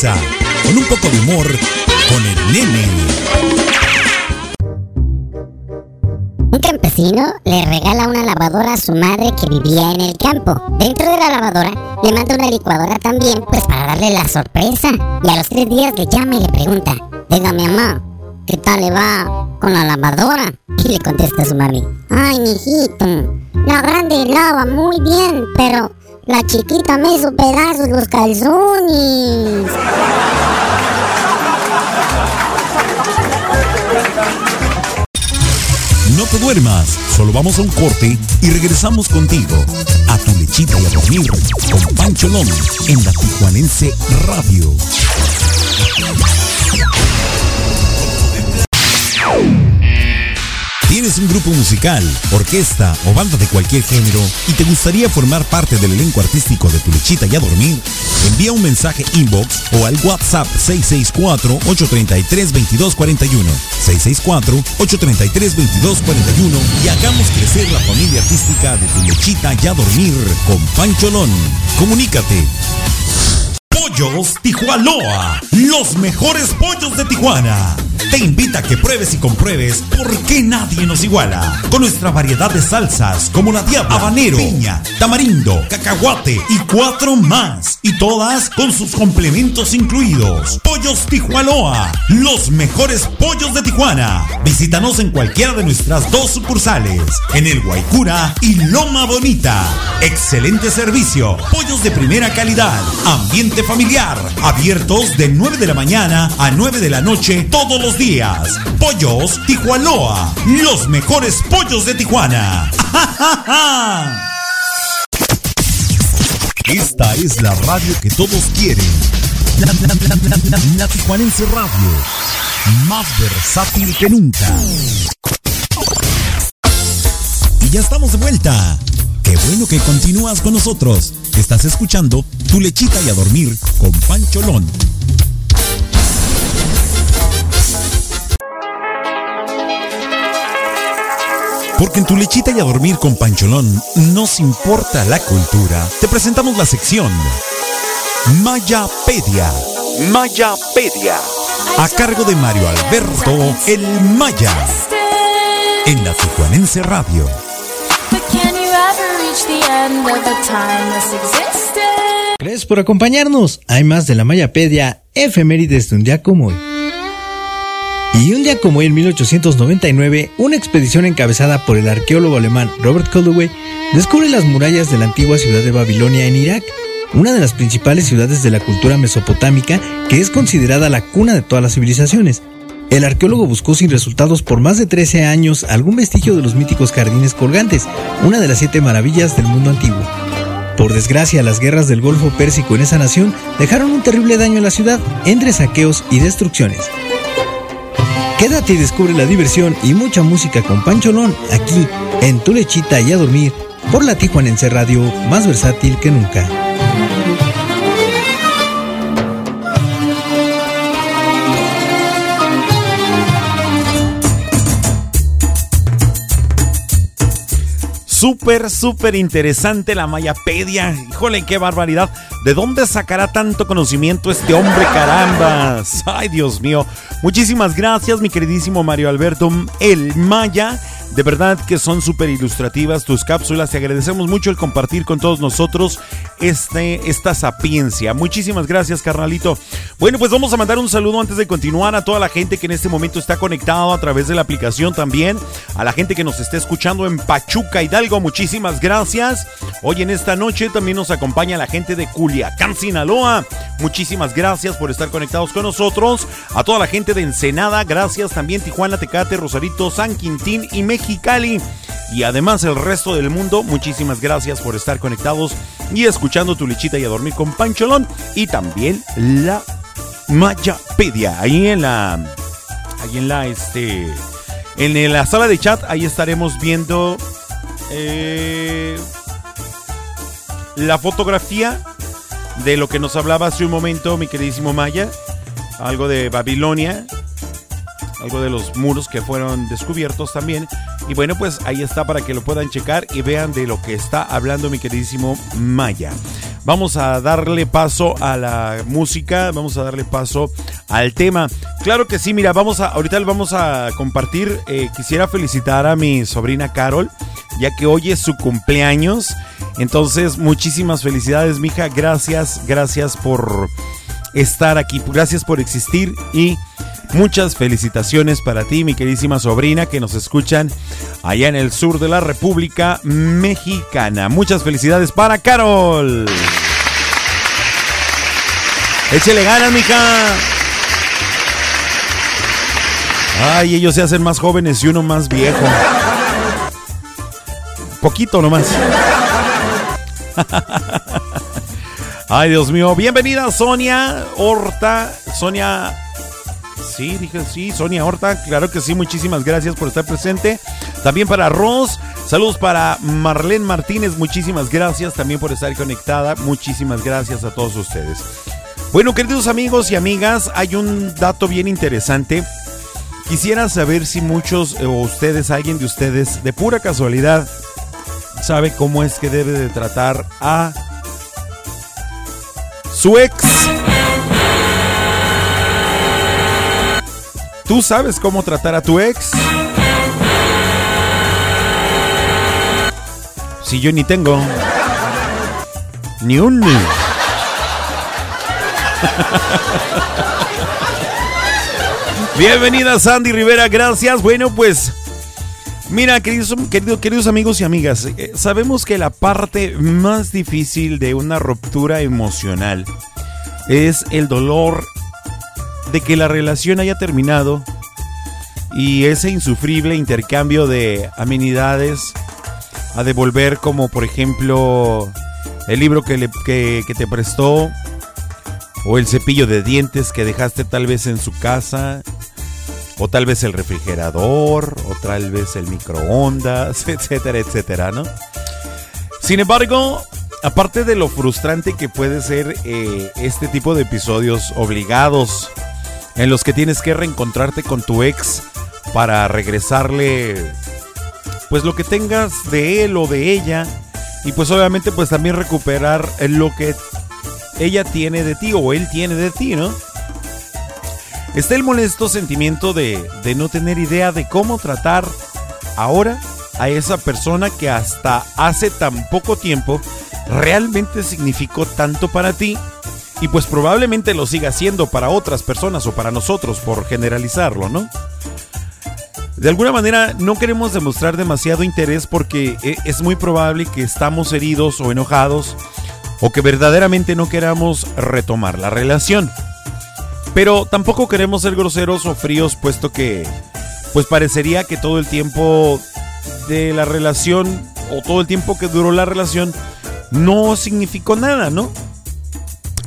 Con un poco de humor, con el nene. Un campesino le regala una lavadora a su madre que vivía en el campo. Dentro de la lavadora le manda una licuadora también, pues para darle la sorpresa. Y a los tres días le llama y le pregunta, Diga mamá, ¿qué tal le va con la lavadora? Y le contesta su mami, Ay, mijito, la grande lava muy bien, pero la chiquita me hizo pedazos los calzones. No te duermas, solo vamos a un corte y regresamos contigo a tu lechita y a dormir con Pancholón en la Tijuanense Radio. ¿Tienes un grupo musical, orquesta o banda de cualquier género y te gustaría formar parte del elenco artístico de Tu Lechita y a Dormir? Envía un mensaje inbox o al WhatsApp 664-833-2241. 664-833-2241 y hagamos crecer la familia artística de Tu Lechita y a Dormir con Pancholón. Comunícate Pollos Tijuanoa, los mejores pollos de Tijuana. Te invita a que pruebes y compruebes por qué nadie nos iguala. Con nuestra variedad de salsas como la diabla, habanero, piña, tamarindo, cacahuate y cuatro más. Y todas con sus complementos incluidos. Pollos Tijuanoa, los mejores pollos de Tijuana. Visítanos en cualquiera de nuestras dos sucursales, en el Guaycura y Loma Bonita. Excelente servicio, pollos de primera calidad, ambiente familiar, abiertos de 9 de la mañana a 9 de la noche todos los días. Pollos Tijuanoa, los mejores pollos de Tijuana. Esta es la radio que todos quieren. La, la- Tijuanense Radio. Más versátil que nunca. Y ya estamos de vuelta. Qué bueno que continúas con nosotros. Estás escuchando Tu Lechita y a Dormir con Pancholón. Porque en tu lechita y a dormir con Pancholón nos importa la cultura. Te presentamos la sección Mayapedia. Mayapedia. A cargo de Mario Alberto El Maya. En la Tijuanense Radio. Gracias por acompañarnos. Hay más de la Mayapedia, efemérides de un día como hoy. Y un día como hoy, en 1899, una expedición encabezada por el arqueólogo alemán Robert Caldwell descubre las murallas de la antigua ciudad de Babilonia en Irak, una de las principales ciudades de la cultura mesopotámica que es considerada la cuna de todas las civilizaciones. El arqueólogo buscó sin resultados por más de 13 años algún vestigio de los míticos jardines colgantes, una de las siete maravillas del mundo antiguo. Por desgracia, las guerras del Golfo Pérsico en esa nación dejaron un terrible daño a la ciudad entre saqueos y destrucciones. Quédate y descubre la diversión y mucha música con Pancholón aquí en Tu Lechita y a Dormir por la Tijuanense Radio más versátil que nunca. Súper, súper interesante la Mayapedia. Híjole, qué barbaridad. ¿De dónde sacará tanto conocimiento este hombre, carambas? Ay, Dios mío. Muchísimas gracias, mi queridísimo Mario Alberto El Maya. De verdad que son súper ilustrativas tus cápsulas. Te agradecemos mucho el compartir con todos nosotros este, esta sapiencia. Muchísimas gracias, carnalito. Bueno, pues vamos a mandar un saludo antes de continuar a toda la gente que en este momento está conectado a través de la aplicación también. A la gente que nos está escuchando en Pachuca, Hidalgo. Muchísimas gracias. Hoy en esta noche también nos acompaña la gente de Culiacán, Sinaloa. Muchísimas gracias por estar conectados con nosotros. A toda la gente de Ensenada, gracias también Tijuana, Tecate, Rosarito, San Quintín y Y además el resto del mundo, muchísimas gracias por estar conectados y escuchando tu lechita y a dormir con Pancholón. Y también la Mayapedia. Ahí en la. Ahí en la este. En la sala de chat, ahí estaremos viendo. eh, la fotografía de lo que nos hablaba hace un momento mi queridísimo Maya, algo de Babilonia, algo de los muros que fueron descubiertos también. Y bueno, pues ahí está para que lo puedan checar y vean de lo que está hablando mi queridísimo Maya. Vamos a darle paso a la música, vamos a darle paso al tema. Claro que sí, mira, vamos a, ahorita vamos a compartir. eh, quisiera felicitar a mi sobrina Carol, ya que hoy es su cumpleaños. Entonces, muchísimas felicidades, mija. Gracias, gracias por estar aquí. Gracias por existir y muchas felicitaciones para ti, mi queridísima sobrina, que nos escuchan allá en el sur de la República Mexicana. Muchas felicidades para Carol. Échele ganas, mija. Ay, ellos se hacen más jóvenes y uno más viejo. Poquito nomás. Ay, Dios mío. Bienvenida, Sonia Horta. Sonia. Sí, dije sí, Sonia Horta. Claro que sí, muchísimas gracias por estar presente. También para Ross, saludos para Marlene Martínez, muchísimas gracias también por estar conectada, muchísimas gracias a todos ustedes. Bueno, queridos amigos y amigas, hay un dato bien interesante. Quisiera saber si muchos o ustedes, alguien de ustedes, de pura casualidad, sabe cómo es que debe de tratar a su ex. ¿Tú sabes cómo tratar a tu ex? Si yo ni tengo. Ni un. Bienvenida Sandy Rivera, gracias. Bueno, pues mira, queridos, queridos, queridos amigos y amigas, eh, sabemos que la parte más difícil de una ruptura emocional es el dolor de que la relación haya terminado y ese insufrible intercambio de amenidades a devolver como por ejemplo el libro que, le, que, te prestó o el cepillo de dientes que dejaste tal vez en su casa, o tal vez el refrigerador, o tal vez el microondas, etcétera, etcétera, ¿no? Sin embargo, aparte de lo frustrante que puede ser eh, este tipo de episodios obligados, en los que tienes que reencontrarte con tu ex para regresarle, pues lo que tengas de él o de ella, y pues obviamente pues también recuperar lo que ella tiene de ti o él tiene de ti, ¿no? Está el molesto sentimiento de, de no tener idea de cómo tratar ahora a esa persona que hasta hace tan poco tiempo realmente significó tanto para ti y pues probablemente lo siga siendo para otras personas o para nosotros por generalizarlo, ¿no? De alguna manera no queremos demostrar demasiado interés porque eh, es muy probable que estamos heridos o enojados o que verdaderamente no queramos retomar la relación. Pero tampoco queremos ser groseros o fríos puesto que pues parecería que todo el tiempo de la relación o todo el tiempo que duró la relación no significó nada, ¿no?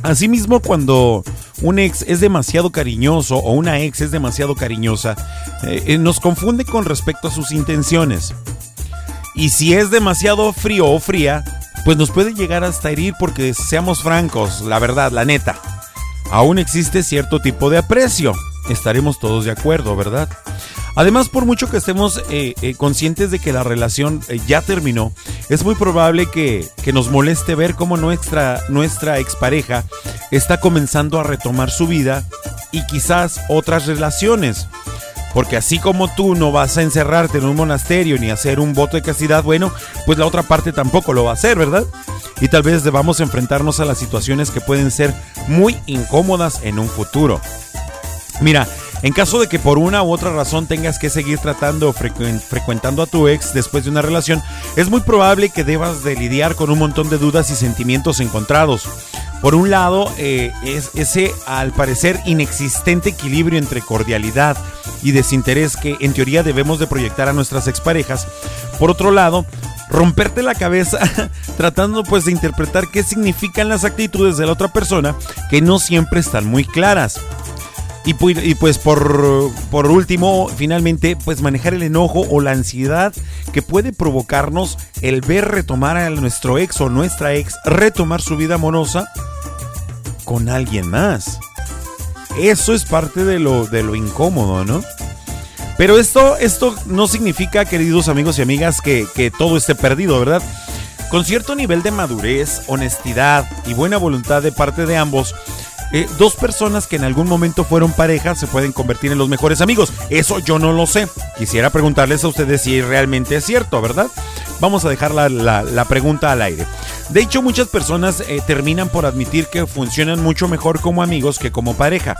Asimismo, cuando un ex es demasiado cariñoso o una ex es demasiado cariñosa, eh, nos confunde con respecto a sus intenciones. Y si es demasiado frío o fría, pues nos puede llegar hasta herir porque seamos francos, la verdad, la neta. Aún existe cierto tipo de aprecio. Estaremos todos de acuerdo, ¿verdad? Además, por mucho que estemos eh, eh, conscientes de que la relación eh, ya terminó, es muy probable que, que, nos moleste ver cómo nuestra, nuestra expareja está comenzando a retomar su vida y quizás otras relaciones. Porque así como tú no vas a encerrarte en un monasterio ni hacer un voto de castidad, bueno, pues la otra parte tampoco lo va a hacer, ¿verdad? Y tal vez debamos enfrentarnos a las situaciones que pueden ser muy incómodas en un futuro. Mira, en caso de que por una u otra razón tengas que seguir tratando o frecuentando a tu ex después de una relación, es muy probable que debas de lidiar con un montón de dudas y sentimientos encontrados. Por un lado, eh, es ese al parecer inexistente equilibrio entre cordialidad y desinterés que en teoría debemos de proyectar a nuestras exparejas. Por otro lado, romperte la cabeza tratando pues de interpretar qué significan las actitudes de la otra persona que no siempre están muy claras. Y, pues por, por último, finalmente, pues manejar el enojo o la ansiedad que puede provocarnos el ver retomar a nuestro ex o nuestra ex retomar su vida amorosa con alguien más. Eso es parte de lo, de lo incómodo, ¿no? Pero esto, esto no significa, queridos amigos y amigas, que, que todo esté perdido, ¿verdad? Con cierto nivel de madurez, honestidad y buena voluntad de parte de ambos, eh, dos personas que en algún momento fueron pareja se pueden convertir en los mejores amigos. Eso yo no lo sé. Quisiera preguntarles a ustedes si realmente es cierto, ¿verdad? Vamos a dejar la, la, pregunta al aire. De hecho, muchas personas eh, terminan por admitir que funcionan mucho mejor como amigos que como pareja.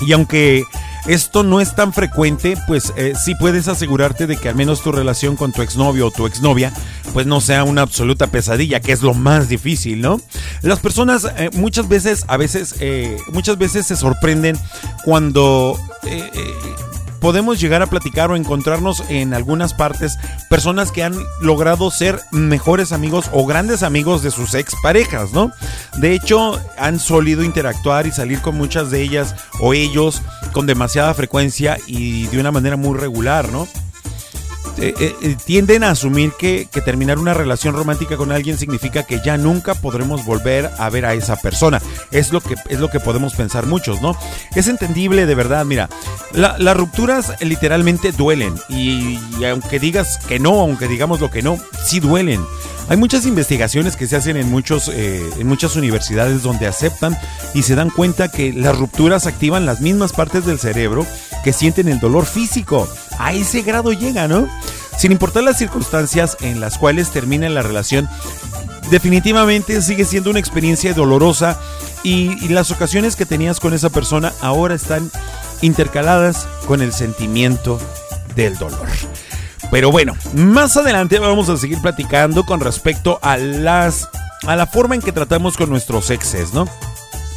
Y aunque esto no es tan frecuente, pues eh, sí puedes asegurarte de que al menos tu relación con tu exnovio o tu exnovia, pues no sea una absoluta pesadilla, que es lo más difícil, ¿no? Las personas eh, muchas veces, a veces, eh, muchas veces se sorprenden cuando podemos llegar a platicar o encontrarnos en algunas partes personas que han logrado ser mejores amigos o grandes amigos de sus exparejas, ¿no? De hecho, han solido interactuar y salir con muchas de ellas o ellos con demasiada frecuencia y de una manera muy regular, ¿no? eh, eh, eh, tienden a asumir que, que terminar una relación romántica con alguien significa que ya nunca podremos volver a ver a esa persona. Es lo que, es lo que podemos pensar muchos, ¿no? Es entendible de verdad, mira, la- las rupturas literalmente duelen y, y aunque digas que no, aunque digamos lo que no, sí duelen. Hay muchas investigaciones que se hacen en, muchos, eh, en muchas universidades donde aceptan y se dan cuenta que las rupturas activan las mismas partes del cerebro que sienten el dolor físico. A ese grado llega, ¿no? Sin importar las circunstancias en las cuales termina la relación, definitivamente sigue siendo una experiencia dolorosa y, las ocasiones que tenías con esa persona ahora están intercaladas con el sentimiento del dolor. Pero bueno, más adelante vamos a seguir platicando con respecto a las a la forma en que tratamos con nuestros exes, ¿no?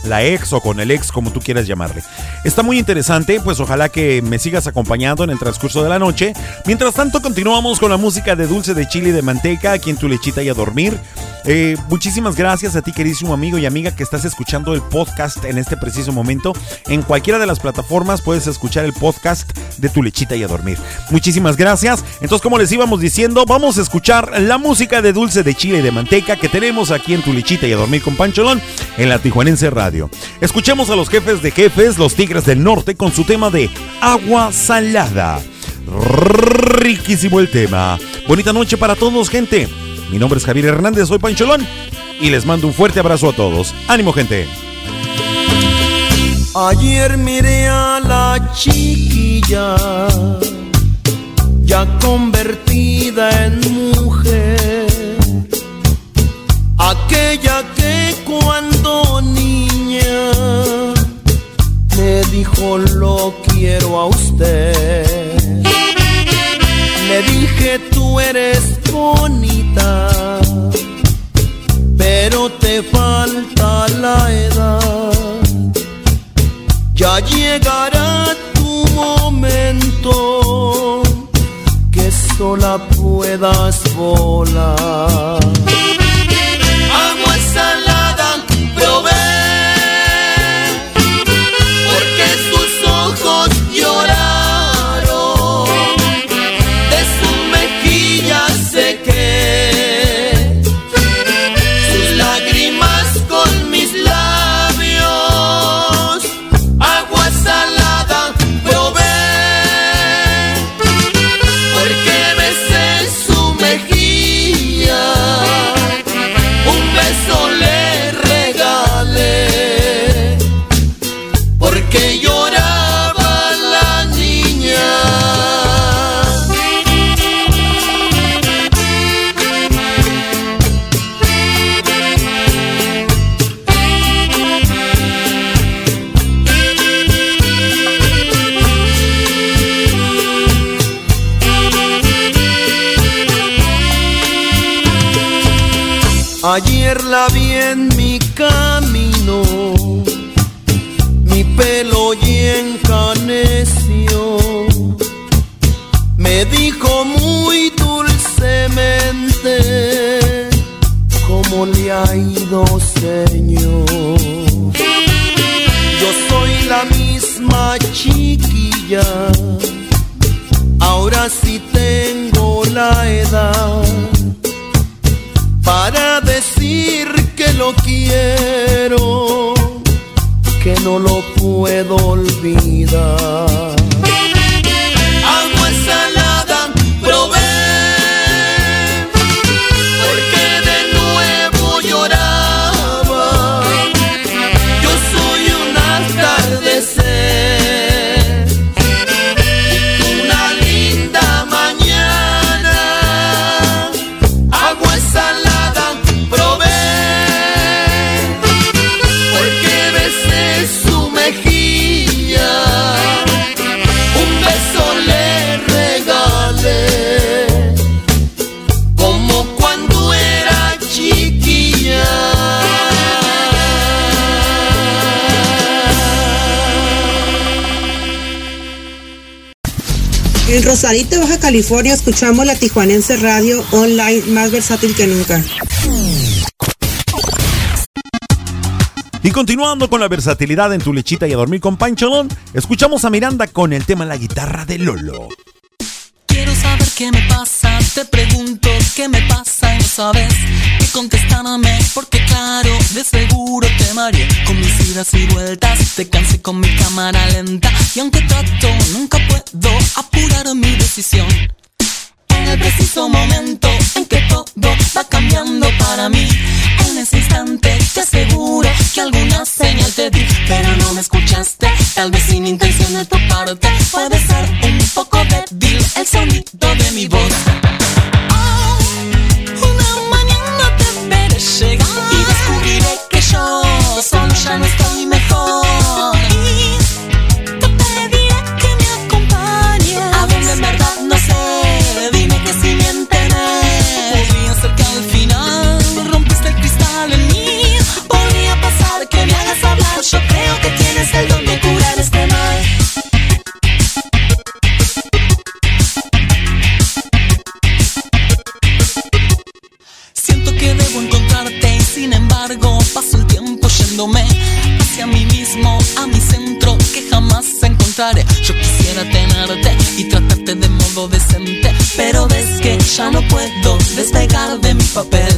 La ex o con el ex, como tú quieras llamarle. Está muy interesante, pues ojalá que me sigas acompañando en el transcurso de la noche. Mientras tanto, continuamos con la música de dulce de chile y de manteca aquí en tu lechita y a dormir. Eh, muchísimas gracias a ti, queridísimo amigo y amiga, que estás escuchando el podcast en este preciso momento. En cualquiera de las plataformas puedes escuchar el podcast de tu lechita y a dormir. Muchísimas gracias. Entonces, como les íbamos diciendo, vamos a escuchar la música de dulce de chile y de manteca que tenemos aquí en tu lechita y a dormir con Pancholón en la Tijuanense Radio. Escuchemos a los jefes de jefes, los Tigres del Norte, con su tema de agua salada. Riquísimo el tema. Bonita noche para todos, gente. Mi nombre es Javier Hernández, soy Pancholón y les mando un fuerte abrazo a todos. Ánimo, gente. Ayer miré a la chiquilla, ya convertida en mujer, aquella que cuando niña me dijo lo quiero a usted. Le dije tú eres bonita, pero te falta la edad. Ya llegará tu momento que sola puedas volar. Ido, señor. Yo soy la misma chiquilla, ahora sí tengo la edad para decir que lo quiero, que no lo puedo olvidar. Rosarito, Baja California, escuchamos la Tijuanense Radio online más versátil que nunca. Y continuando con la versatilidad en tu lechita y a dormir con Pancholón, escuchamos a Miranda con el tema La guitarra de Lolo. Quiero saber qué me pasa, te pregunto qué me pasa y no sabes qué contestarme porque claro, de seguro te mareé. Con mis idas y vueltas, te cansé con mi cámara lenta. Y aunque trato nunca puedo apurar mi decisión. En el preciso momento en que todo va cambiando para mí, en ese instante. Te aseguro que alguna señal te di, pero no me escuchaste, tal vez sin intención de tu parte, puede ser un poco débil el sonido de mi voz. Oh, una mañana te veré llegar y descubriré que yo solo tienes el don de curar este mal. Siento que debo encontrarte y sin embargo paso el tiempo yéndome hacia mí mismo, a mi centro que jamás encontraré. Yo quisiera tenerte y tratarte de modo decente, pero ves que ya no puedo despegar de mi papel.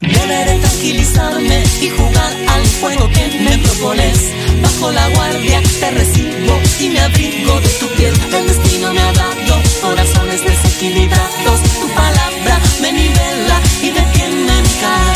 Deberé tranquilizarme y jugar al juego que me propones. Bajo la guardia te recibo y me abrigo de tu piel. El destino me ha dado corazones desequilibrados. Tu palabra me nivela y detiene mi caer.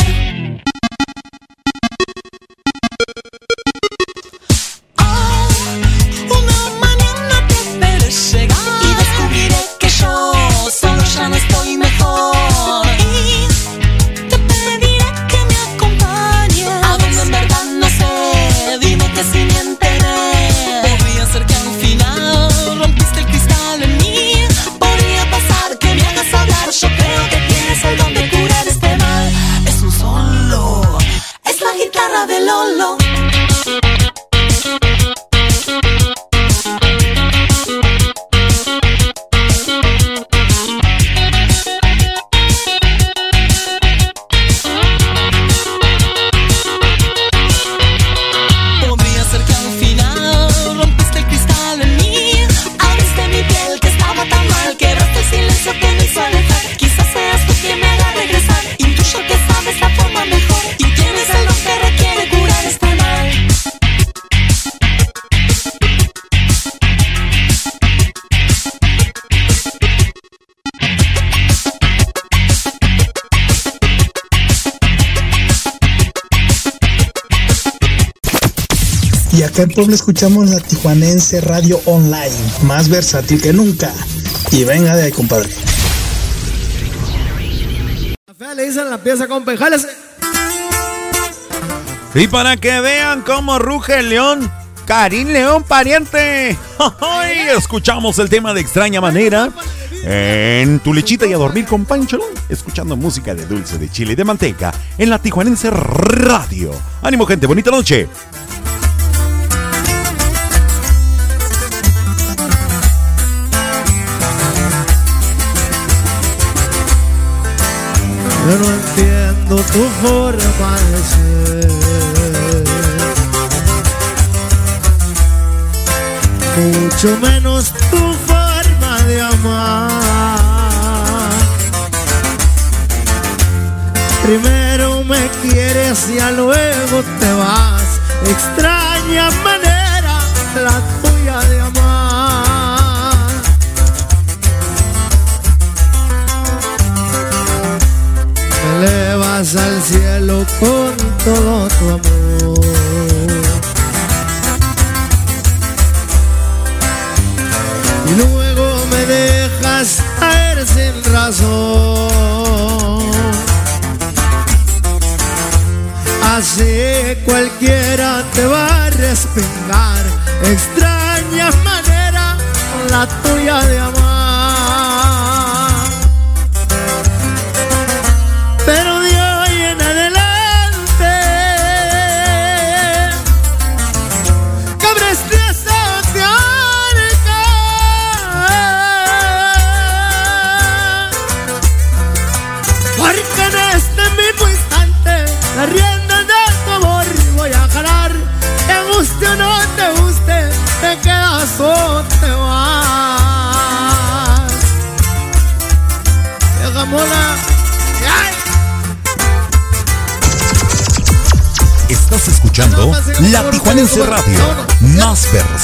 Y acá en Puebla escuchamos la Tijuanense Radio Online, más versátil que nunca. Y venga de ahí, compadre. Le dicen la pieza, compa, jálese. Y para que vean cómo ruge el león, Karim León pariente. ¡Ay! Escuchamos el tema de extraña manera en tu lechita y a dormir con Pancholón, escuchando música de dulce de chile y de manteca en la Tijuanense Radio. Ánimo gente, bonita noche. Yo no entiendo tu forma de ser. Mucho menos tu forma de amar. Primero me quieres y luego te vas. Extraña manera la al cielo con todo tu amor. Y luego me dejas caer sin razón. Así cualquiera te va a respingar. Extraña manera la tuya de amar.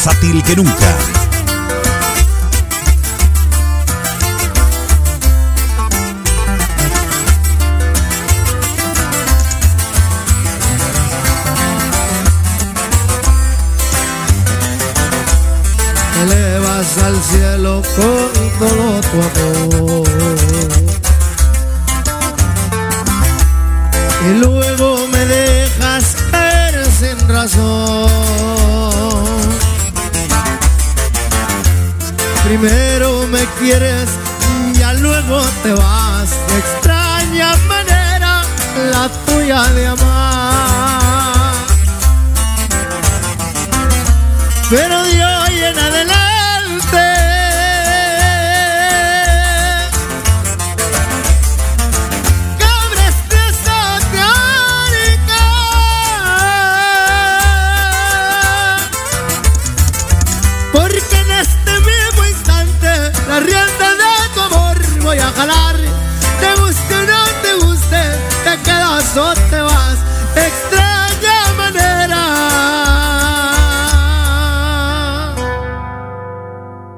Versátil que nunca. elevas al cielo con todo tu amor. Me quieres, ya luego te vas. Extraña manera la tuya de amar. Pero quedas o te vas extraña manera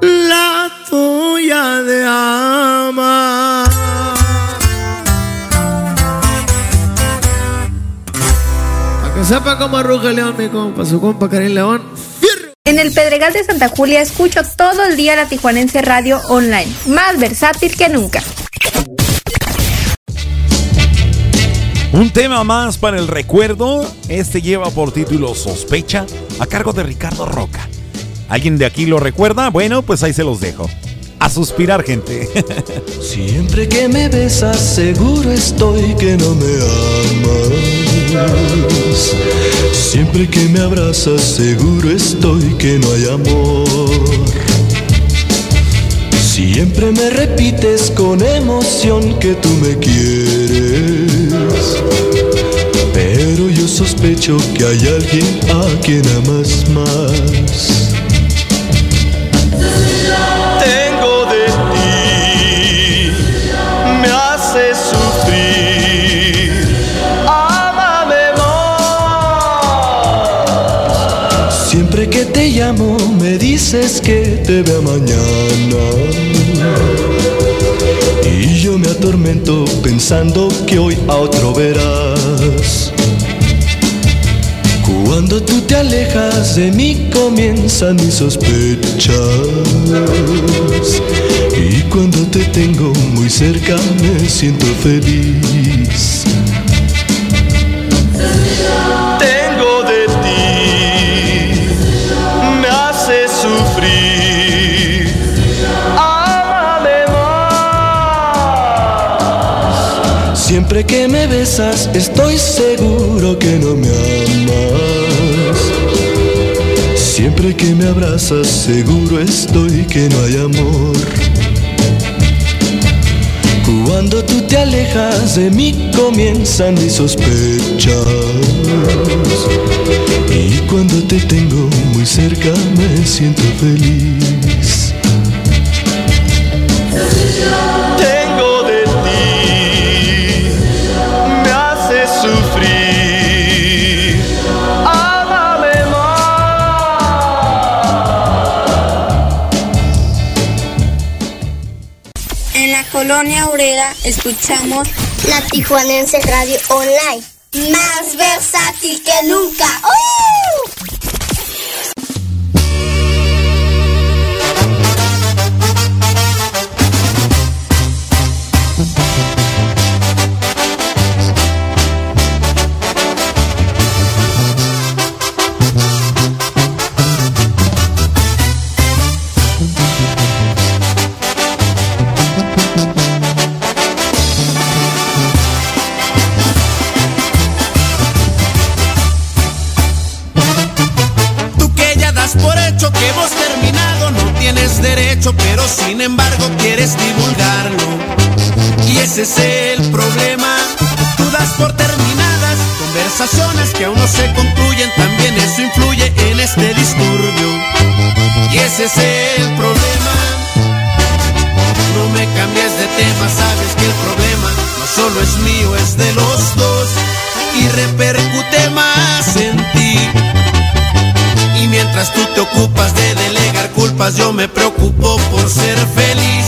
la tuya de amar. Para que sepa cómo ruge León, mi compa, su compa Karim León. En el Pedregal de Santa Julia escucho todo el día la Tijuanense Radio Online, más versátil que nunca. Un tema más para el recuerdo. Este lleva por título Sospecha, a cargo de Ricardo Roca. ¿Alguien de aquí lo recuerda? Bueno, pues ahí se los dejo. A suspirar, gente. Siempre que me besas, seguro estoy que no me amas. Siempre que me abrazas, seguro estoy que no hay amor. Siempre me repites con emoción que tú me quieres. Sospecho que hay alguien a quien amas más. Tengo de ti, me hace sufrir. Ámame más. Siempre que te llamo, me dices que te vea mañana. Y yo me atormento pensando que hoy a otro verás. Cuando tú te alejas de mí comienzan mis sospechas. Y cuando te tengo muy cerca me siento feliz. Tengo de ti, me hace sufrir. Ámame más. Siempre que me besas estoy seguro que no me amas Siempre que me abrazas seguro estoy que no hay amor. Cuando tú te alejas de mí comienzan mis sospechas. Y cuando te tengo muy cerca me siento feliz escuchamos la Tijuanense Radio Online. Más versátil que nunca. ¡Uh! Embargo quieres divulgarlo. Y ese es el problema. Tú por terminadas conversaciones que aún no se concluyen, también eso influye en este disturbio. Y ese es el problema. No me cambies de tema, sabes que el problema no solo es mío, es de los dos y repercute más en ti. Y mientras tú te ocupas de delegar culpas, yo me preocupo por ser feliz.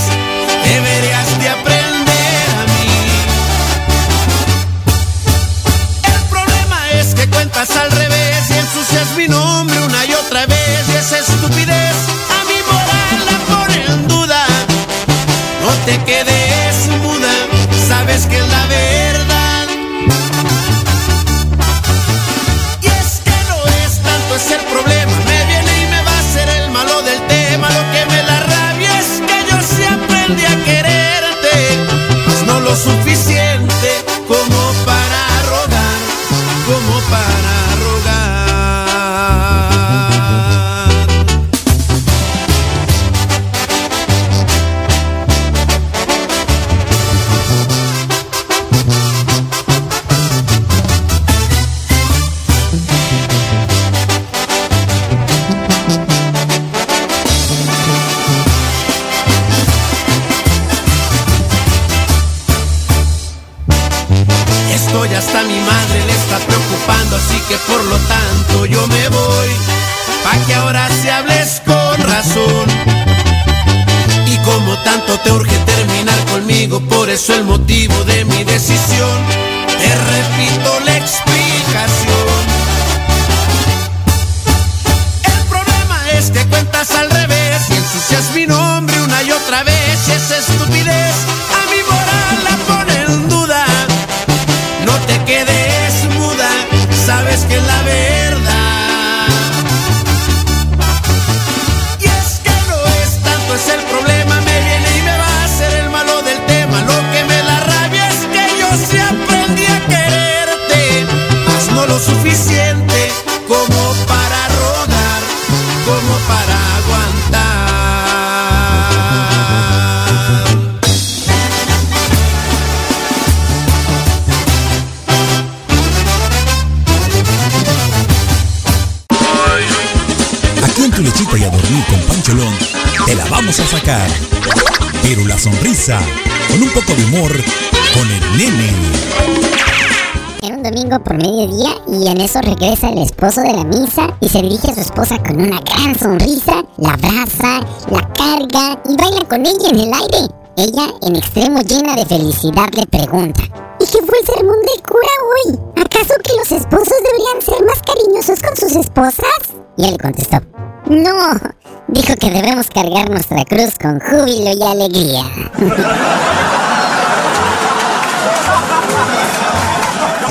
El esposo de la misa y se dirige a su esposa con una gran sonrisa, la abraza, la carga y baila con ella en el aire. Ella, en extremo llena de felicidad, le pregunta, ¿y qué fue el sermón del cura hoy? ¿Acaso que los esposos deberían ser más cariñosos con sus esposas? Y él contestó, no, dijo que debemos cargar nuestra cruz con júbilo y alegría.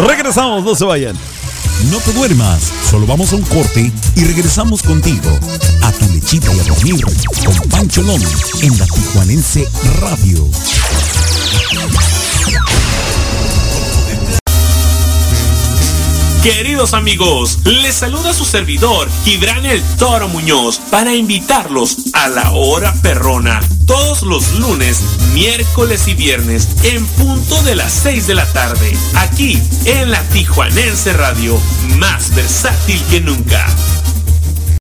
Regresamos, no se vayan. No te duermas, solo vamos a un corte y regresamos contigo a tu lechita y a dormir con Pancholón en la Tijuanense Radio. Queridos amigos, les saluda su servidor, Gibran el Toro Muñoz, para invitarlos a la hora perrona, todos los lunes, miércoles y viernes, en punto de las 6 de la tarde, aquí en la Tijuanense Radio, más versátil que nunca.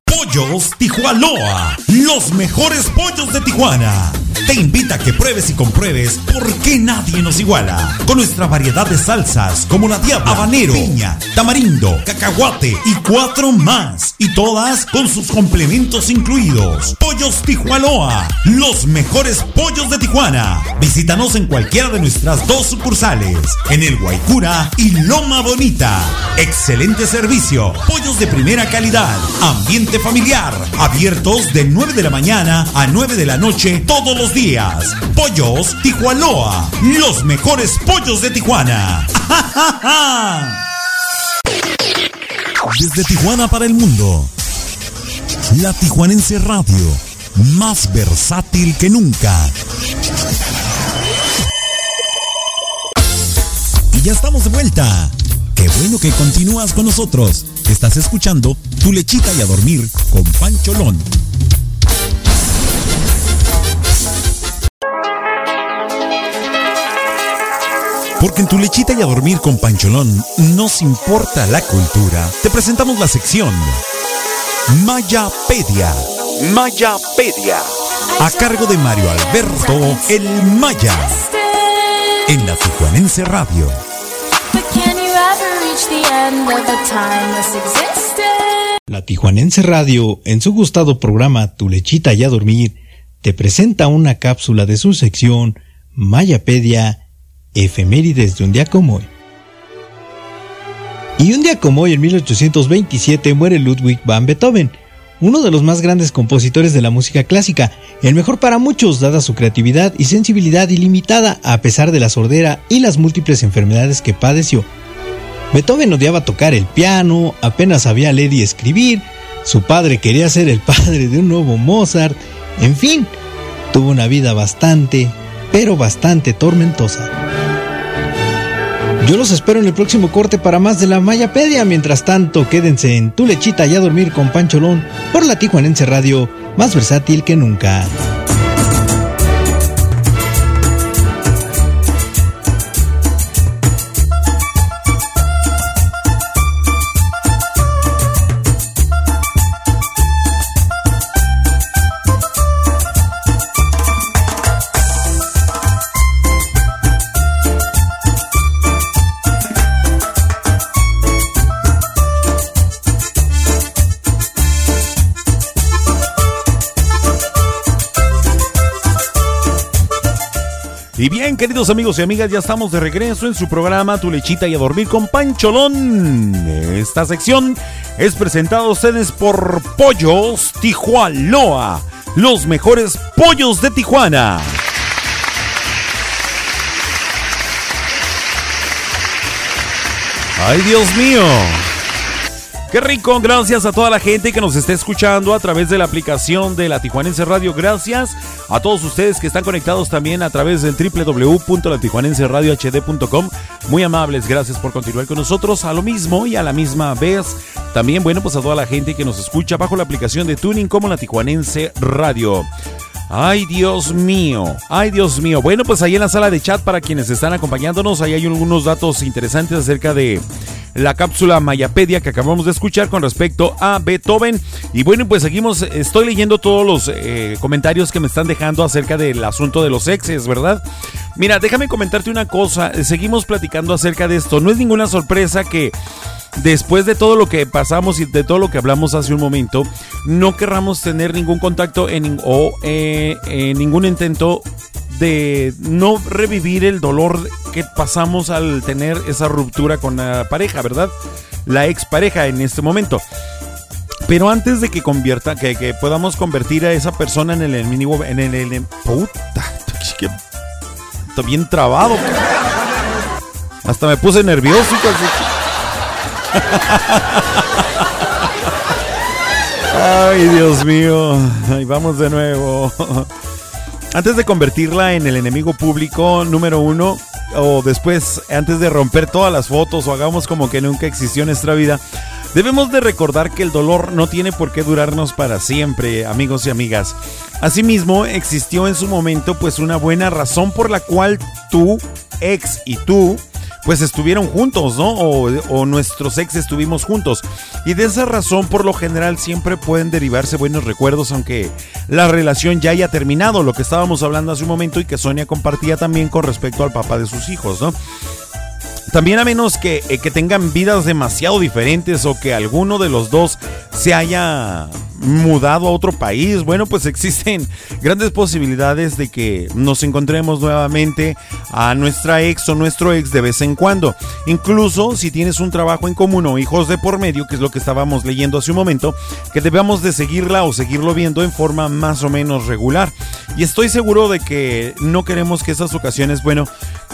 Pollos Tijuanoa, los mejores pollos de Tijuana. Te invita a que pruebes y compruebes por qué nadie nos iguala. Con nuestra variedad de salsas como la diabla, habanero, piña, tamarindo, cacahuate y cuatro más. Y todas con sus complementos incluidos. Pollos Tijuanoa, los mejores pollos de Tijuana. Visítanos en cualquiera de nuestras dos sucursales, en el Guaycura y Loma Bonita. Excelente servicio, pollos de primera calidad, ambiente familiar, abiertos de 9 de la mañana a 9 de la noche todos los días. Pollos Tijuanoa, los mejores pollos de Tijuana. Desde Tijuana para el mundo. La Tijuanense Radio, más versátil que nunca. Y ya estamos de vuelta. Qué bueno que continúas con nosotros. Estás escuchando Tu lechita y a dormir con Pancholón. Porque en tu lechita y a dormir con Pancholón nos importa la cultura. Te presentamos la sección Mayapedia. Mayapedia. A cargo de Mario Alberto El Maya. En la Tijuanense Radio. La Tijuanense Radio, en su gustado programa Tu lechita y a dormir, te presenta una cápsula de su sección Mayapedia, efemérides de un día como hoy. Y un día como hoy, en 1827, muere Ludwig van Beethoven, uno de los más grandes compositores de la música clásica, el mejor para muchos dada su creatividad y sensibilidad ilimitada a pesar de la sordera y las múltiples enfermedades que padeció. Beethoven odiaba tocar el piano, apenas sabía leer y escribir, su padre quería ser el padre de un nuevo Mozart, en fin, tuvo una vida bastante, pero bastante tormentosa. Yo los espero en el próximo corte para más de la Mayapedia. Mientras tanto, quédense en Tu Lechita y a dormir con Pancholón por la Tijuanense Radio, más versátil que nunca. Y bien, queridos amigos y amigas, ya estamos de regreso en su programa Tu lechita y a dormir con Pancholón. Esta sección es presentada a ustedes por Pollos Tijualoa, los mejores pollos de Tijuana. ¡Ay, Dios mío! Qué rico, gracias a toda la gente que nos está escuchando a través de la aplicación de la Tijuanense Radio. Gracias a todos ustedes que están conectados también a través del www.latijuanenseradiohd.com. Muy amables, gracias por continuar con nosotros. A lo mismo y a la misma vez, también, bueno, pues a toda la gente que nos escucha bajo la aplicación de Tuning como la Tijuanense Radio. Ay, Dios mío, ay, Dios mío. Bueno, pues ahí en la sala de chat para quienes están acompañándonos, ahí hay algunos datos interesantes acerca de la cápsula Mayapedia que acabamos de escuchar con respecto a Beethoven. Y bueno, pues seguimos, estoy leyendo todos los eh, comentarios que me están dejando acerca del asunto de los exes, ¿verdad? Mira, déjame comentarte una cosa, seguimos platicando acerca de esto. No es ninguna sorpresa que después de todo lo que pasamos y de todo lo que hablamos hace un momento, no querramos tener ningún contacto en, o eh, ningún intento de no revivir el dolor que pasamos al tener esa ruptura con la pareja, ¿verdad? La expareja en este momento. Pero antes de que convierta, que, podamos convertir a esa persona en el enemigo, en el, en puta, que está bien trabado. Hasta me puse nervioso. Ay, Dios mío. Ahí vamos de nuevo. Antes de convertirla en el enemigo público número uno, o después, antes de romper todas las fotos o hagamos como que nunca existió en nuestra vida, debemos de recordar que el dolor no tiene por qué durarnos para siempre, amigos y amigas. Asimismo, existió en su momento pues una buena razón por la cual tu ex y tú pues estuvieron juntos, ¿no? O, nuestros ex estuvimos juntos. Y de esa razón, por lo general, siempre pueden derivarse buenos recuerdos, aunque la relación ya haya terminado, lo que estábamos hablando hace un momento y que Sonia compartía también con respecto al papá de sus hijos, ¿no? También a menos que, eh, que, tengan vidas demasiado diferentes o que alguno de los dos se haya mudado a otro país, bueno, pues existen grandes posibilidades de que nos encontremos nuevamente a nuestra ex o nuestro ex de vez en cuando. Incluso si tienes un trabajo en común o hijos de por medio, que es lo que estábamos leyendo hace un momento, que debemos de seguirla o seguirlo viendo en forma más o menos regular. Y estoy seguro de que no queremos que esas ocasiones, bueno,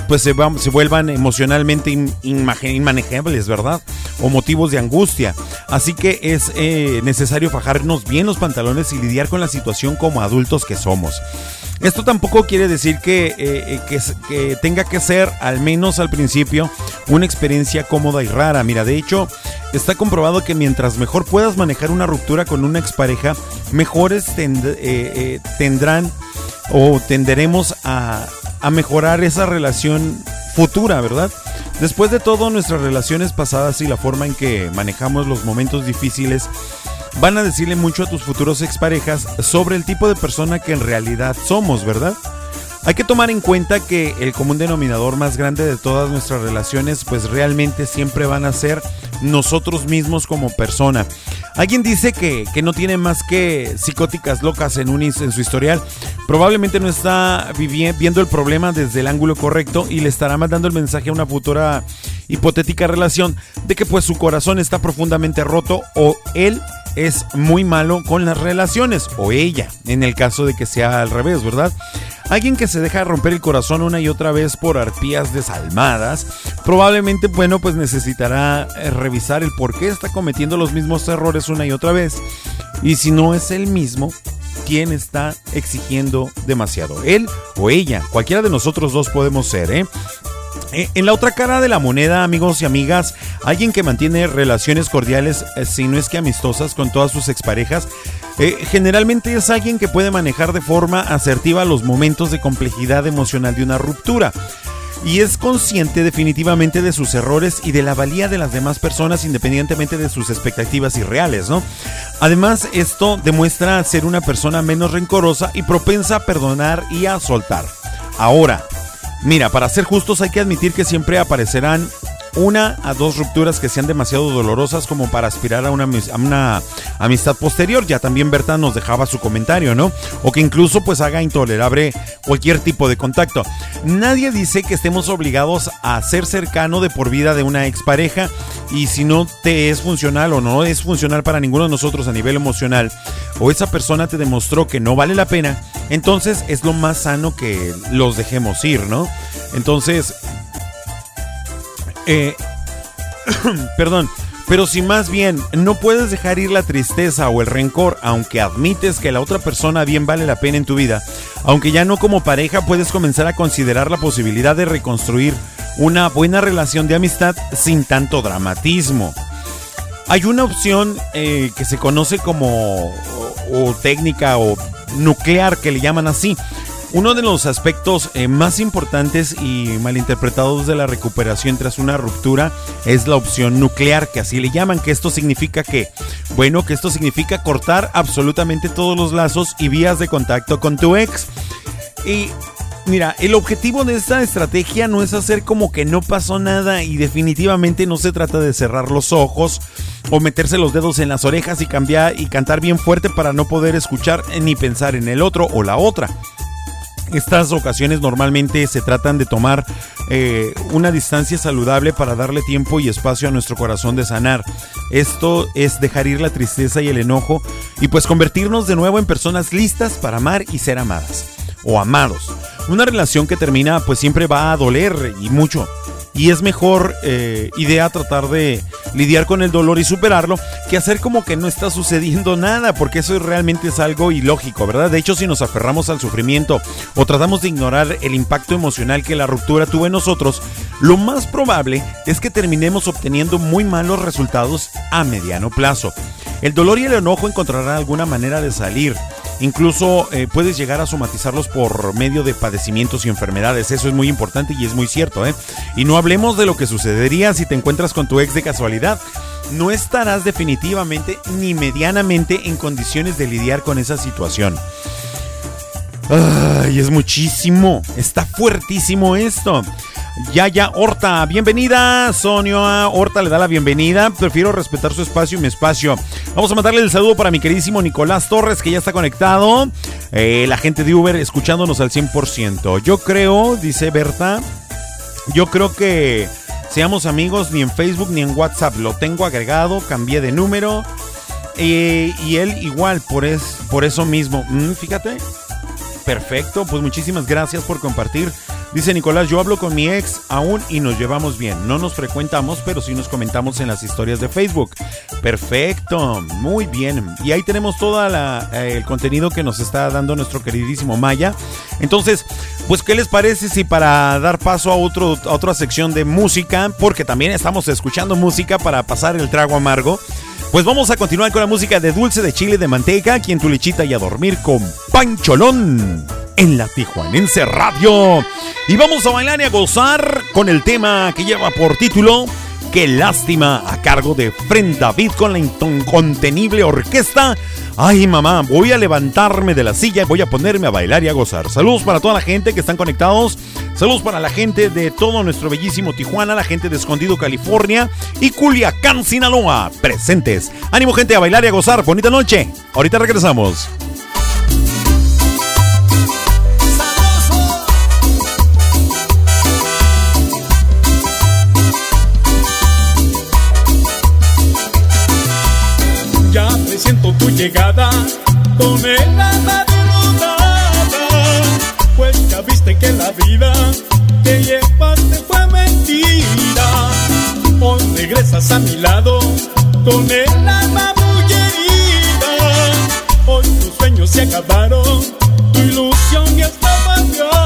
pues se, se vuelvan emocionalmente inmanejables, ¿verdad? O motivos de angustia. Así que es eh, necesario fajarnos bien los pantalones y lidiar con la situación como adultos que somos. Esto tampoco quiere decir que, eh, que, que, tenga que ser, al menos al principio, una experiencia cómoda y rara. Mira, de hecho, está comprobado que mientras mejor puedas manejar una ruptura con una expareja, mejores eh, tendrán o tenderemos a, a mejorar esa relación futura, ¿verdad? Después de todo, nuestras relaciones pasadas y la forma en que manejamos los momentos difíciles van a decirle mucho a tus futuros exparejas sobre el tipo de persona que en realidad somos, ¿verdad? Hay que tomar en cuenta que el común denominador más grande de todas nuestras relaciones pues realmente siempre van a ser nosotros mismos como persona. Alguien dice que, que no tiene más que psicóticas locas en, un, en su historial. Probablemente no está viendo el problema desde el ángulo correcto y le estará mandando el mensaje a una futura hipotética relación de que pues su corazón está profundamente roto o él es muy malo con las relaciones, o ella, en el caso de que sea al revés, ¿verdad? Alguien que se deja romper el corazón una y otra vez por arpías desalmadas, probablemente, bueno, pues necesitará eh, revisar el por qué está cometiendo los mismos errores una y otra vez. Y si no es el mismo, ¿quién está exigiendo demasiado? ¿Él o ella? Cualquiera de nosotros dos podemos ser, ¿eh? Eh, en la otra cara de la moneda, amigos y amigas, alguien que mantiene relaciones cordiales, eh, si no es que amistosas, con todas sus exparejas, eh, generalmente es alguien que puede manejar de forma asertiva los momentos de complejidad emocional de una ruptura. Y es consciente definitivamente de sus errores y de la valía de las demás personas independientemente de sus expectativas irreales, ¿no? Además, esto demuestra ser una persona menos rencorosa y propensa a perdonar y a soltar. Ahora, Mira, para ser justos hay que admitir que siempre aparecerán una a dos rupturas que sean demasiado dolorosas como para aspirar a una, amistad posterior. Ya también Berta nos dejaba su comentario, ¿no? O que incluso pues haga intolerable cualquier tipo de contacto. Nadie dice que estemos obligados a ser cercano de por vida de una expareja y si no te es funcional o no es funcional para ninguno de nosotros a nivel emocional o esa persona te demostró que no vale la pena, entonces es lo más sano que los dejemos ir, ¿no? Entonces, eh, perdón, pero si más bien no puedes dejar ir la tristeza o el rencor, aunque admites que la otra persona bien vale la pena en tu vida, aunque ya no como pareja puedes comenzar a considerar la posibilidad de reconstruir una buena relación de amistad sin tanto dramatismo. Hay una opción eh, que se conoce como o técnica o nuclear que le llaman así, uno de los aspectos eh, más importantes y malinterpretados de la recuperación tras una ruptura es la opción nuclear, que así le llaman, que esto significa que, bueno, que esto significa cortar absolutamente todos los lazos y vías de contacto con tu ex. Y Mira, el objetivo de esta estrategia no es hacer como que no pasó nada y definitivamente no se trata de cerrar los ojos o meterse los dedos en las orejas y cambiar y cantar bien fuerte para no poder escuchar ni pensar en el otro o la otra. Estas ocasiones normalmente se tratan de tomar eh, una distancia saludable para darle tiempo y espacio a nuestro corazón de sanar. Esto es dejar ir la tristeza y el enojo y pues convertirnos de nuevo en personas listas para amar y ser amadas o amados. Una relación que termina pues siempre va a doler y mucho y es mejor eh, idea tratar de lidiar con el dolor y superarlo que hacer como que no está sucediendo nada, porque eso realmente es algo ilógico, ¿verdad? De hecho, si nos aferramos al sufrimiento o tratamos de ignorar el impacto emocional que la ruptura tuvo en nosotros, lo más probable es que terminemos obteniendo muy malos resultados a mediano plazo. El dolor y el enojo encontrarán alguna manera de salir. Incluso eh, puedes llegar a somatizarlos por medio de padecimientos y enfermedades. Eso es muy importante y es muy cierto. ¿eh? Y no hablemos de lo que sucedería si te encuentras con tu ex de casualidad. No estarás definitivamente ni medianamente en condiciones de lidiar con esa situación. Ay, es muchísimo. Está fuertísimo esto. Yaya Horta, bienvenida. Sonia Horta le da la bienvenida. Prefiero respetar su espacio y mi espacio. Vamos a mandarle el saludo para mi queridísimo Nicolás Torres, que ya está conectado. Eh, la gente de Uber escuchándonos al 100%. Yo creo, dice Berta, yo creo que seamos amigos ni en Facebook ni en WhatsApp. Lo tengo agregado, cambié de número. Eh, y él igual, por, es, por eso mismo. Mm, fíjate. Perfecto, pues muchísimas gracias por compartir Dice Nicolás, yo hablo con mi ex aún y nos llevamos bien. No nos frecuentamos, pero sí nos comentamos en las historias de Facebook. Perfecto, muy bien. Y ahí tenemos todo eh, el contenido que nos está dando nuestro queridísimo Maya. Entonces, pues, ¿qué les parece si para dar paso a, otro, a otra sección de música, porque también estamos escuchando música para pasar el trago amargo? Pues vamos a continuar con la música de dulce de chile de manteca, aquí en tu lechita y a dormir con Pancholón en la Tijuanense Radio. Y vamos a bailar y a gozar con el tema que lleva por título Qué lástima a cargo de Fren David con la incontenible orquesta. Ay mamá, voy a levantarme de la silla y voy a ponerme a bailar y a gozar. Saludos para toda la gente que están conectados Saludos para la gente de todo nuestro bellísimo Tijuana, la gente de Escondido, California y Culiacán, Sinaloa, presentes. Ánimo gente a bailar y a gozar. Bonita noche. Ahorita regresamos. Llegada con el alma pues ya viste que la vida que llevaste fue mentira. Hoy regresas a mi lado con el alma muy herida. Hoy tus sueños se acabaron, tu ilusión ya está vacía.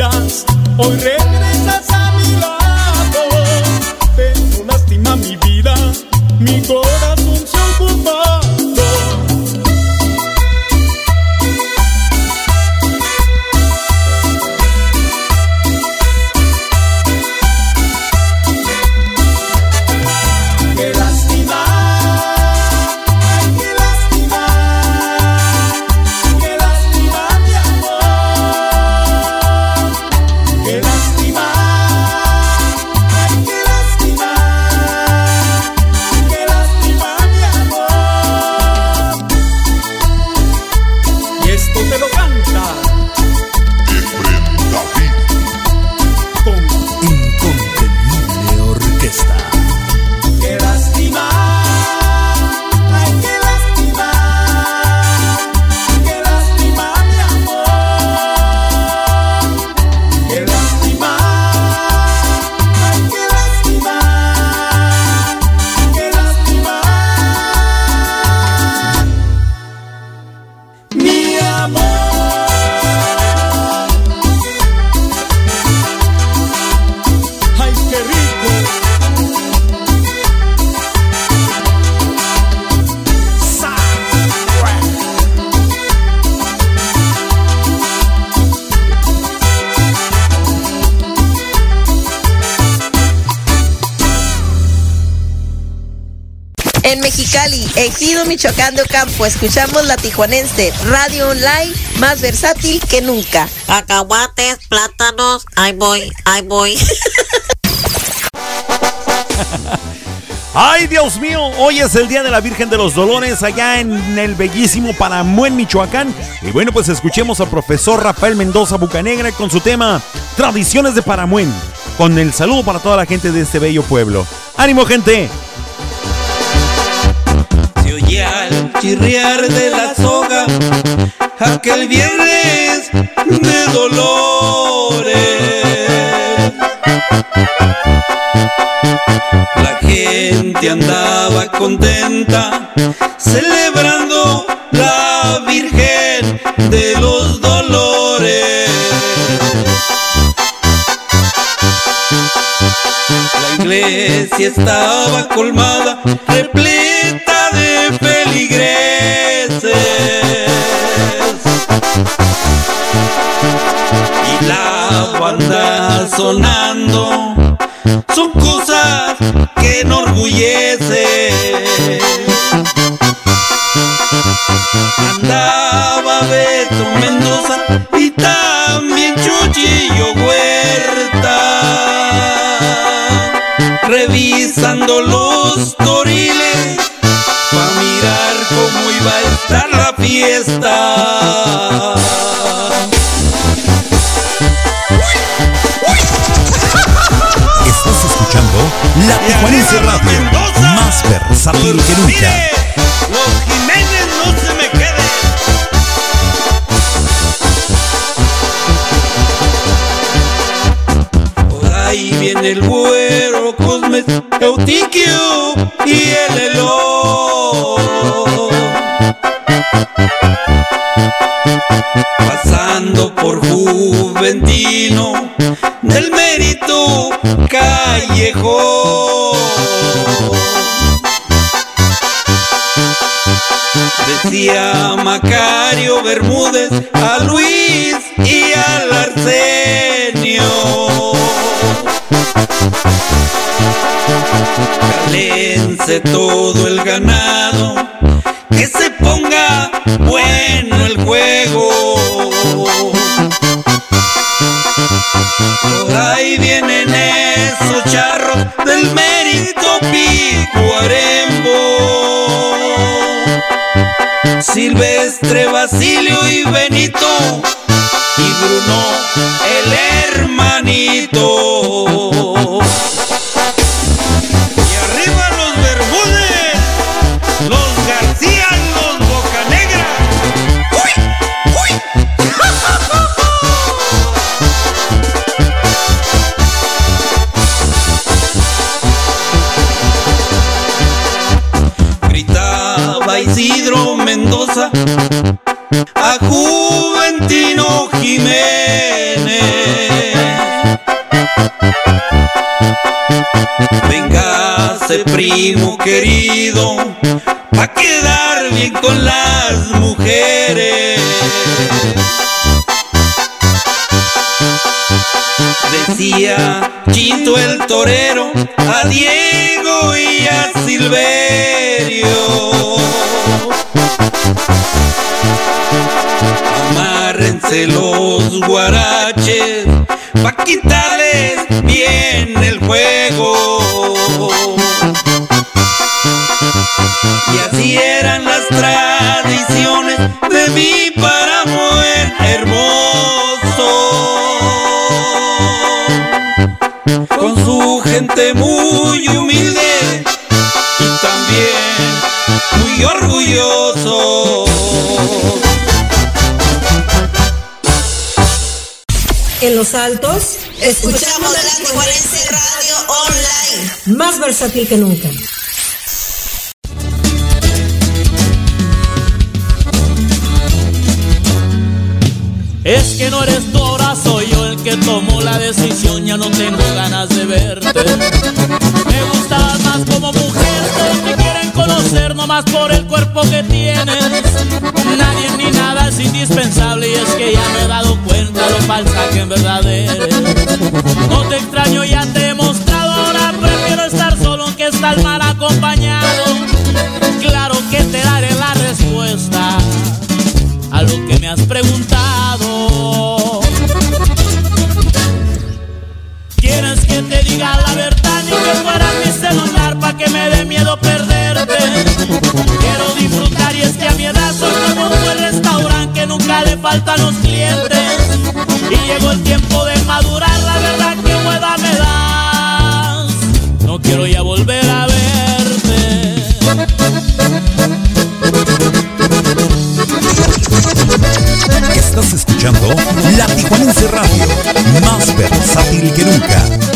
Michoacán de Ocampo, escuchamos la tijuanense, radio online más versátil que nunca. Cacahuates, plátanos, ahí voy, ahí voy. Ay, Dios mío, hoy es el Día de la Virgen de los Dolores allá en el bellísimo Paramuen, Michoacán. Y bueno, pues escuchemos al profesor Rafael Mendoza Bucanegra con su tema Tradiciones de Paramuen. Con el saludo para toda la gente de este bello pueblo. ¡Ánimo, gente! Al chirriar de la soga, aquel viernes de dolores. La gente andaba contenta, celebrando la Virgen de los Dolores. La iglesia estaba colmada, repleta feligreses. Y la banda sonando son cosas que enorgullecen. Fiesta. Estás escuchando La Tijuanense Radio, más versátil que nunca. Los Jiménez no se me queden. Por ahí viene el güero Cosmes, Eutiquio y el Elo. Pasando por Juventino del mérito callejón. Decía Macario Bermúdez a Luis y al Arsenio. Calense todo el ganado, bueno el juego. Por ahí vienen esos charros del mérito Picuarembo. Silvestre, Basilio y Benito y Bruno el hermanito. A Juventino Jiménez. Véngase, primo querido, pa' quedar bien con las mujeres. Decía Chito el torero a Diego y a Silverio. Amárrense los guaraches pa' quitarles bien el juego. Y así eran las tradiciones de mi páramo hermoso. Con su gente muy humilde y también muy orgulloso. En los altos, escuchamos la Tijuanense Radio Online. Más versátil que nunca. Es que no eres ahora soy yo el que tomó la decisión, ya no tengo ganas de verte. Me gustabas más como mujer, todos te quieren conocer nomás por el cuerpo que tienes. Nadie ni nada es indispensable y es que ya me he dado falsa que. No te extraño, ya te he mostrado, ahora prefiero estar solo que estar mal acompañado. Claro que te daré la respuesta a lo que me has preguntado. ¿Quieres que te diga la verdad ni que fuera mi celular pa' que me dé miedo perderte? Quiero disfrutar y es que a mi edad soy como un buen restaurante que nunca le faltan los clientes. Y llegó el tiempo de madurar, la verdad que hueva me das. No quiero ya volver a verte. Estás escuchando La Tijuanense Radio, más versátil que nunca.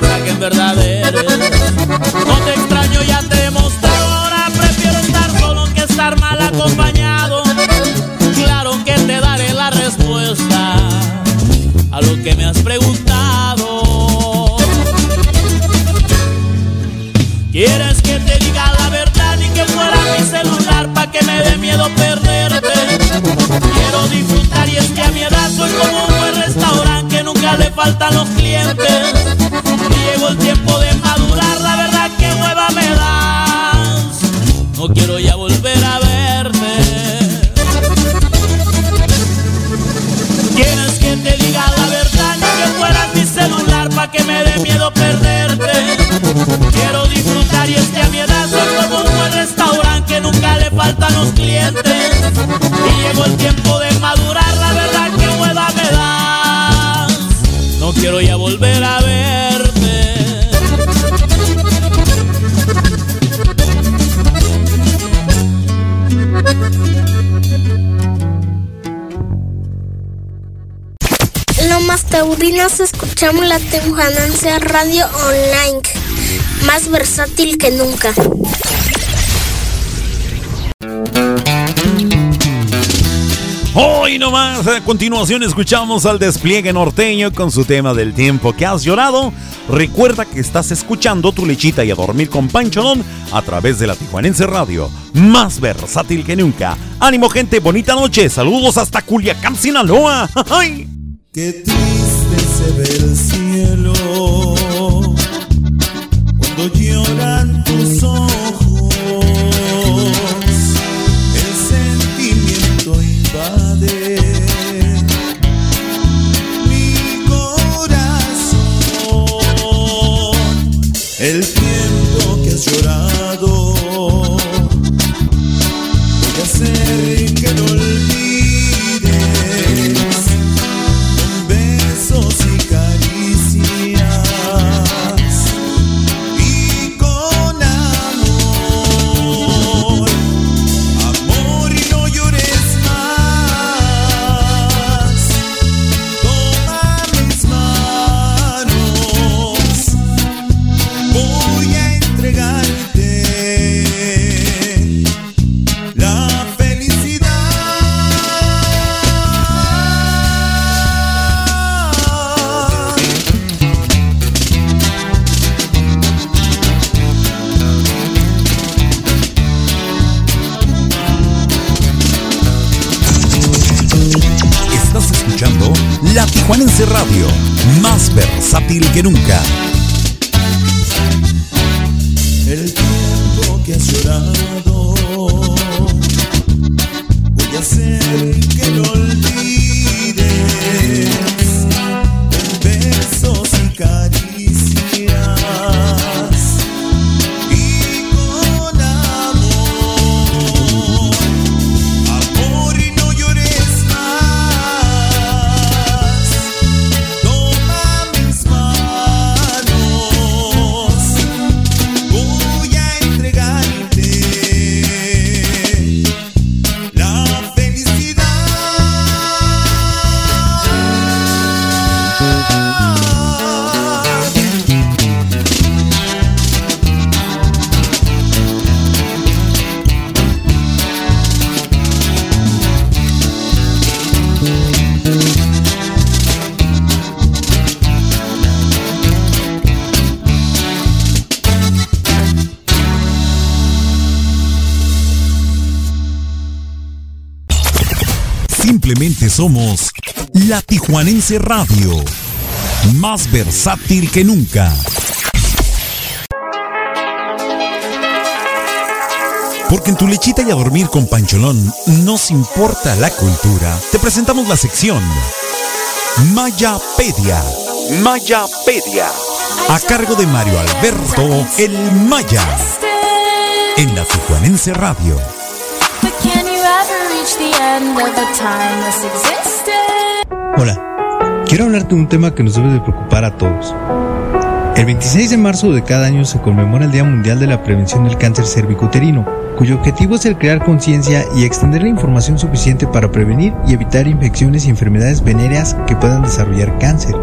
Que en verdad eres. No te extraño, ya te he mostrado, ahora prefiero estar solo que estar mal acompañado. Claro que te daré la respuesta a lo que me has preguntado. ¿Quieres que te diga la verdad y que fuera mi celular pa' que me dé miedo perderte? Quiero disfrutar y es que a mi edad soy como un buen restaurante que nunca le faltan los clientes llegó el tiempo de madurar, la verdad que nueva me das. No quiero ya volver a verte. Quieres que te diga la verdad, ni que fueras mi celular pa' que me dé miedo perderte. Quiero disfrutar y es que a mi edad soy como un buen restaurante que nunca le faltan los clientes. Y llegó el tiempo de madurar, la verdad que nueva me das. No quiero ya volver a verte. Taurinos escuchamos la Temujananza Radio Online, más versátil que nunca. Hoy nomás, a continuación escuchamos al despliegue norteño con su tema del tiempo que has llorado. Recuerda que estás escuchando tu lechita y a dormir con Pancholón a través de la Tijuanense Radio, más versátil que nunca. Ánimo gente, bonita noche, saludos hasta Culiacán, Sinaloa. ¡Ay! Ve el cielo versátil que nunca. Somos La Tijuanense Radio, más versátil que nunca. Porque en tu lechita y a dormir con Pancholón nos importa la cultura. Te presentamos la sección Mayapedia. Mayapedia. A cargo de Mario Alberto El Maya. En la Tijuanense Radio. Hola, quiero hablarte de un tema que nos debe de preocupar a todos. El 26 de marzo de cada año se conmemora el Día Mundial de la Prevención del Cáncer Cervicuterino, cuyo objetivo es el crear conciencia y extender la información suficiente para prevenir y evitar infecciones y enfermedades venéreas que puedan desarrollar cáncer.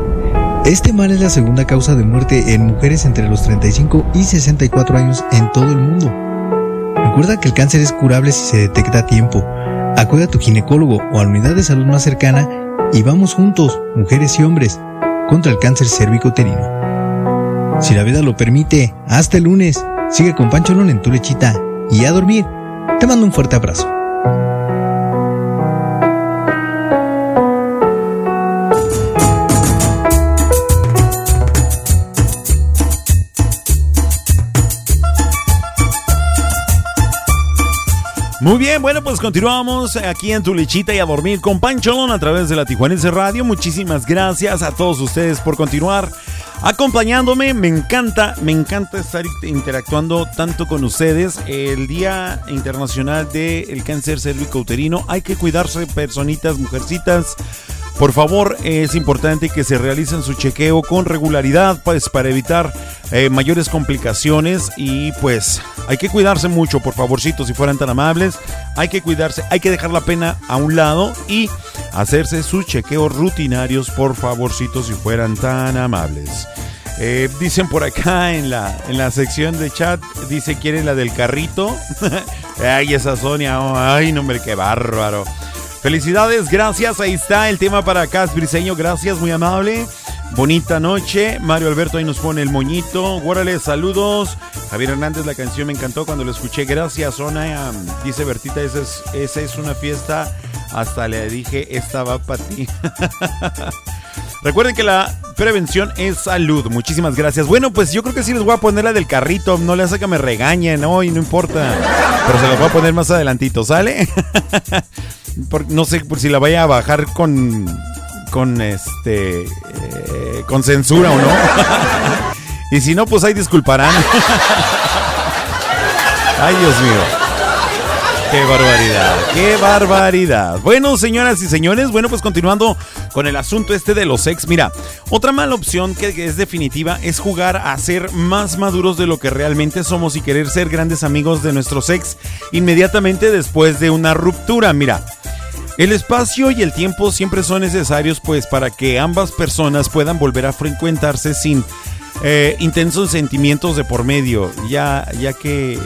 Este mal es la segunda causa de muerte en mujeres entre los 35 y 64 años en todo el mundo. Recuerda que el cáncer es curable si se detecta a tiempo. Acude a tu ginecólogo o a la unidad de salud más cercana y vamos juntos, mujeres y hombres, contra el cáncer cervicuterino. Si la vida lo permite, hasta el lunes, sigue con Pancholón en tu lechita y a dormir. Te mando un fuerte abrazo. Muy bien, bueno, pues continuamos aquí en tu lechita y a dormir con Pancholón a través de la Tijuanense Radio. Muchísimas gracias a todos ustedes por continuar acompañándome. Me encanta, me encanta estar interactuando tanto con ustedes. El Día Internacional del Cáncer Cérvico-Uterino. Hay que cuidarse, personitas, mujercitas. Por favor, es importante que se realicen su chequeo con regularidad pues, para evitar eh, mayores complicaciones y pues hay que cuidarse mucho, por favorcito, si fueran tan amables. Hay que cuidarse, hay que dejar la pena a un lado y hacerse sus chequeos rutinarios, por favorcito, si fueran tan amables. Eh, dicen por acá en la, en la sección de chat, dice, ¿quieren la del carrito? ay, esa Sonia, ay, no, hombre, qué bárbaro. Felicidades, gracias. Ahí está el tema para Cas Briseño. Gracias, muy amable. Bonita noche. Mario Alberto ahí nos pone el moñito. Guárale, saludos. Javier Hernández, la canción me encantó cuando la escuché. Gracias, Zona. Dice Bertita, esa es, esa es una fiesta. Hasta le dije, esta va para ti. Recuerden que la prevención es salud. Muchísimas gracias. Bueno, pues yo creo que sí les voy a poner la del carrito. No le hace que me regañen hoy, no importa. Pero se la voy a poner más adelantito, ¿sale? no sé por si la vaya a bajar con con este eh, con censura o no. y si no, pues ahí disculparán. Ay, Dios mío. Qué barbaridad, qué barbaridad. Bueno, señoras y señores, bueno, pues continuando con el asunto este de los ex. Mira, otra mala opción que es definitiva es jugar a ser más maduros de lo que realmente somos y querer ser grandes amigos de nuestros ex inmediatamente después de una ruptura. Mira, el espacio y el tiempo siempre son necesarios pues para que ambas personas puedan volver a frecuentarse sin eh, intensos sentimientos de por medio, ya, ya que... Eh,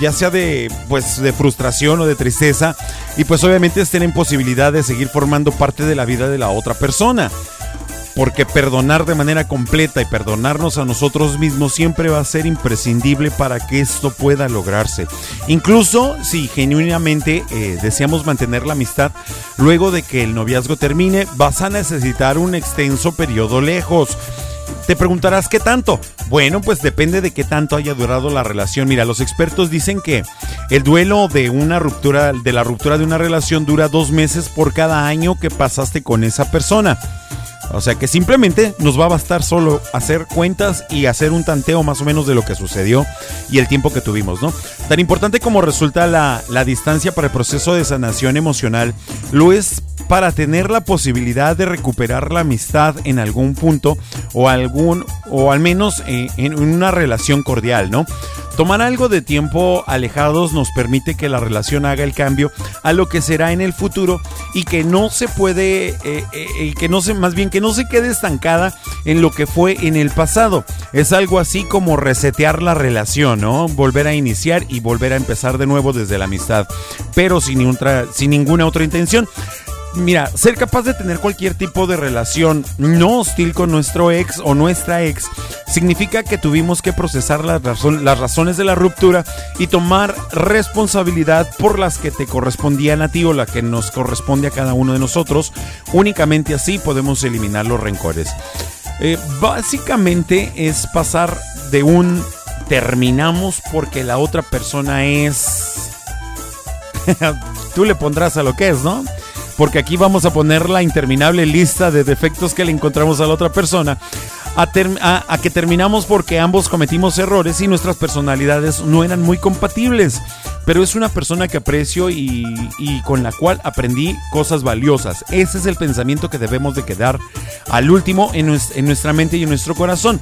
ya sea de pues de frustración o de tristeza y pues obviamente estén en posibilidad de seguir formando parte de la vida de la otra persona. Porque perdonar de manera completa y perdonarnos a nosotros mismos siempre va a ser imprescindible para que esto pueda lograrse. Incluso si genuinamente eh, deseamos mantener la amistad, luego de que el noviazgo termine, vas a necesitar un extenso periodo lejos te preguntarás qué tanto. Bueno, pues depende de qué tanto haya durado la relación. Mira, los expertos dicen que el duelo de una ruptura, de la ruptura de una relación dura dos meses por cada año que pasaste con esa persona. O sea que simplemente nos va a bastar solo hacer cuentas y hacer un tanteo más o menos de lo que sucedió y el tiempo que tuvimos, ¿no? Tan importante como resulta la, la distancia para el proceso de sanación emocional, lo es para tener la posibilidad de recuperar la amistad en algún punto o algún o al menos eh, en una relación cordial, ¿no? Tomar algo de tiempo alejados nos permite que la relación haga el cambio a lo que será en el futuro y que no se puede, eh, eh, que no se, más bien que no se quede estancada en lo que fue en el pasado. Es algo así como resetear la relación, ¿no? Volver a iniciar y volver a empezar de nuevo desde la amistad, pero sin, sin ninguna otra intención mira, ser capaz de tener cualquier tipo de relación no hostil con nuestro ex o nuestra ex significa que tuvimos que procesar las, razones de la ruptura y tomar responsabilidad por las que te correspondían a ti o la que nos corresponde a cada uno de nosotros. Únicamente así podemos eliminar los rencores. Eh, básicamente es pasar de un terminamos porque la otra persona es... Tú le pondrás a lo que es, ¿no? Porque aquí vamos a poner la interminable lista de defectos que le encontramos a la otra persona. A, que terminamos porque ambos cometimos errores y nuestras personalidades no eran muy compatibles. Pero es una persona que aprecio y, con la cual aprendí cosas valiosas. Ese es el pensamiento que debemos de quedar al último en nuestra mente y en nuestro corazón.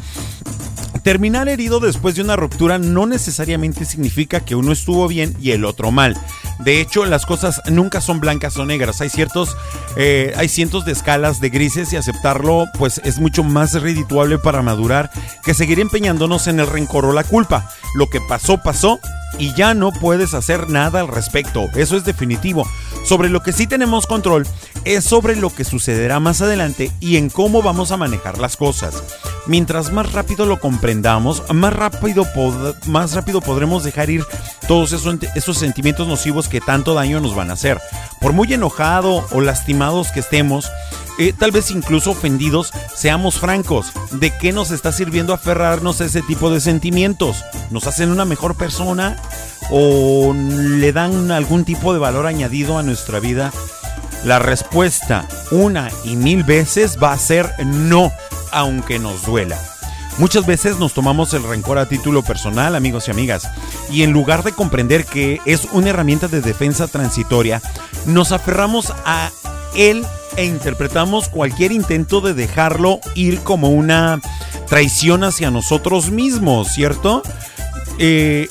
Terminar herido después de una ruptura no necesariamente significa que uno estuvo bien y el otro mal. De hecho, las cosas nunca son blancas o negras. Hay ciertos, eh, hay cientos de escalas de grises y aceptarlo, pues es mucho más redituable para madurar que seguir empeñándonos en el rencor o la culpa. Lo que pasó, pasó y ya no puedes hacer nada al respecto. Eso es definitivo. Sobre lo que sí tenemos control es sobre lo que sucederá más adelante y en cómo vamos a manejar las cosas. Mientras más rápido lo comprendamos, más rápido, más rápido podremos dejar ir todos esos, esos sentimientos nocivos que tanto daño nos van a hacer. Por muy enojado o lastimados que estemos, eh, tal vez incluso ofendidos, seamos francos, ¿de qué nos está sirviendo aferrarnos a ese tipo de sentimientos? ¿Nos hacen una mejor persona o le dan algún tipo de valor añadido a nuestra vida? La respuesta una y mil veces va a ser no. aunque nos duela. Muchas veces nos tomamos el rencor a título personal, amigos y amigas, y en lugar de comprender que es una herramienta de defensa transitoria, nos aferramos a él e interpretamos cualquier intento de dejarlo ir como una traición hacia nosotros mismos, ¿cierto? Eh,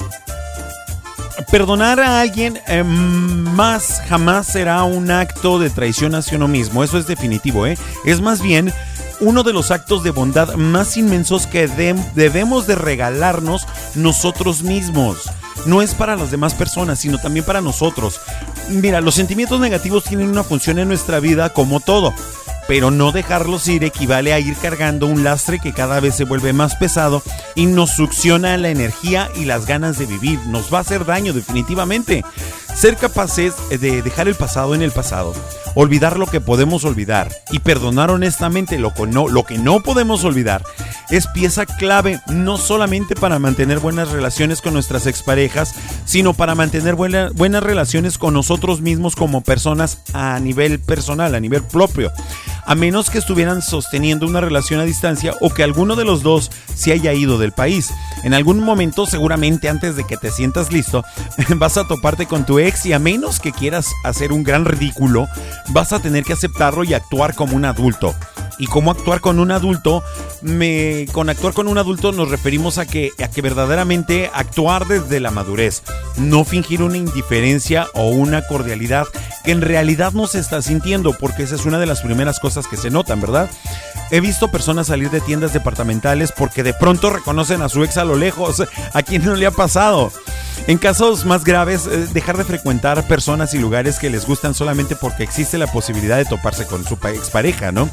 perdonar a alguien eh, más jamás será un acto de traición hacia uno mismo, eso es definitivo, ¿eh? Es más bien uno de los actos de bondad más inmensos que debemos de regalarnos nosotros mismos. No es para las demás personas, sino también para nosotros. Mira, los sentimientos negativos tienen una función en nuestra vida como todo pero no dejarlos ir equivale a ir cargando un lastre que cada vez se vuelve más pesado y nos succiona la energía y las ganas de vivir. Nos va a hacer daño definitivamente. Ser capaces de dejar el pasado en el pasado, olvidar lo que podemos olvidar y perdonar honestamente lo que no, lo que no podemos olvidar es pieza clave no solamente para mantener buenas relaciones con nuestras exparejas, sino para mantener buenas relaciones con nosotros mismos como personas a nivel personal, a nivel propio a menos que estuvieran sosteniendo una relación a distancia o que alguno de los dos se haya ido del país. En algún momento, seguramente antes de que te sientas listo, vas a toparte con tu ex y a menos que quieras hacer un gran ridículo, vas a tener que aceptarlo y actuar como un adulto y cómo actuar con un adulto, me, con actuar con un adulto nos referimos a que, a que verdaderamente actuar desde la madurez, no fingir una indiferencia o una cordialidad que en realidad no se está sintiendo, porque esa es una de las primeras cosas que se notan, ¿verdad? He visto personas salir de tiendas departamentales porque de pronto reconocen a su ex a lo lejos. ¿A quién no le ha pasado? En casos más graves, eh, dejar de frecuentar personas y lugares que les gustan solamente porque existe la posibilidad de toparse con su expareja, ¿no?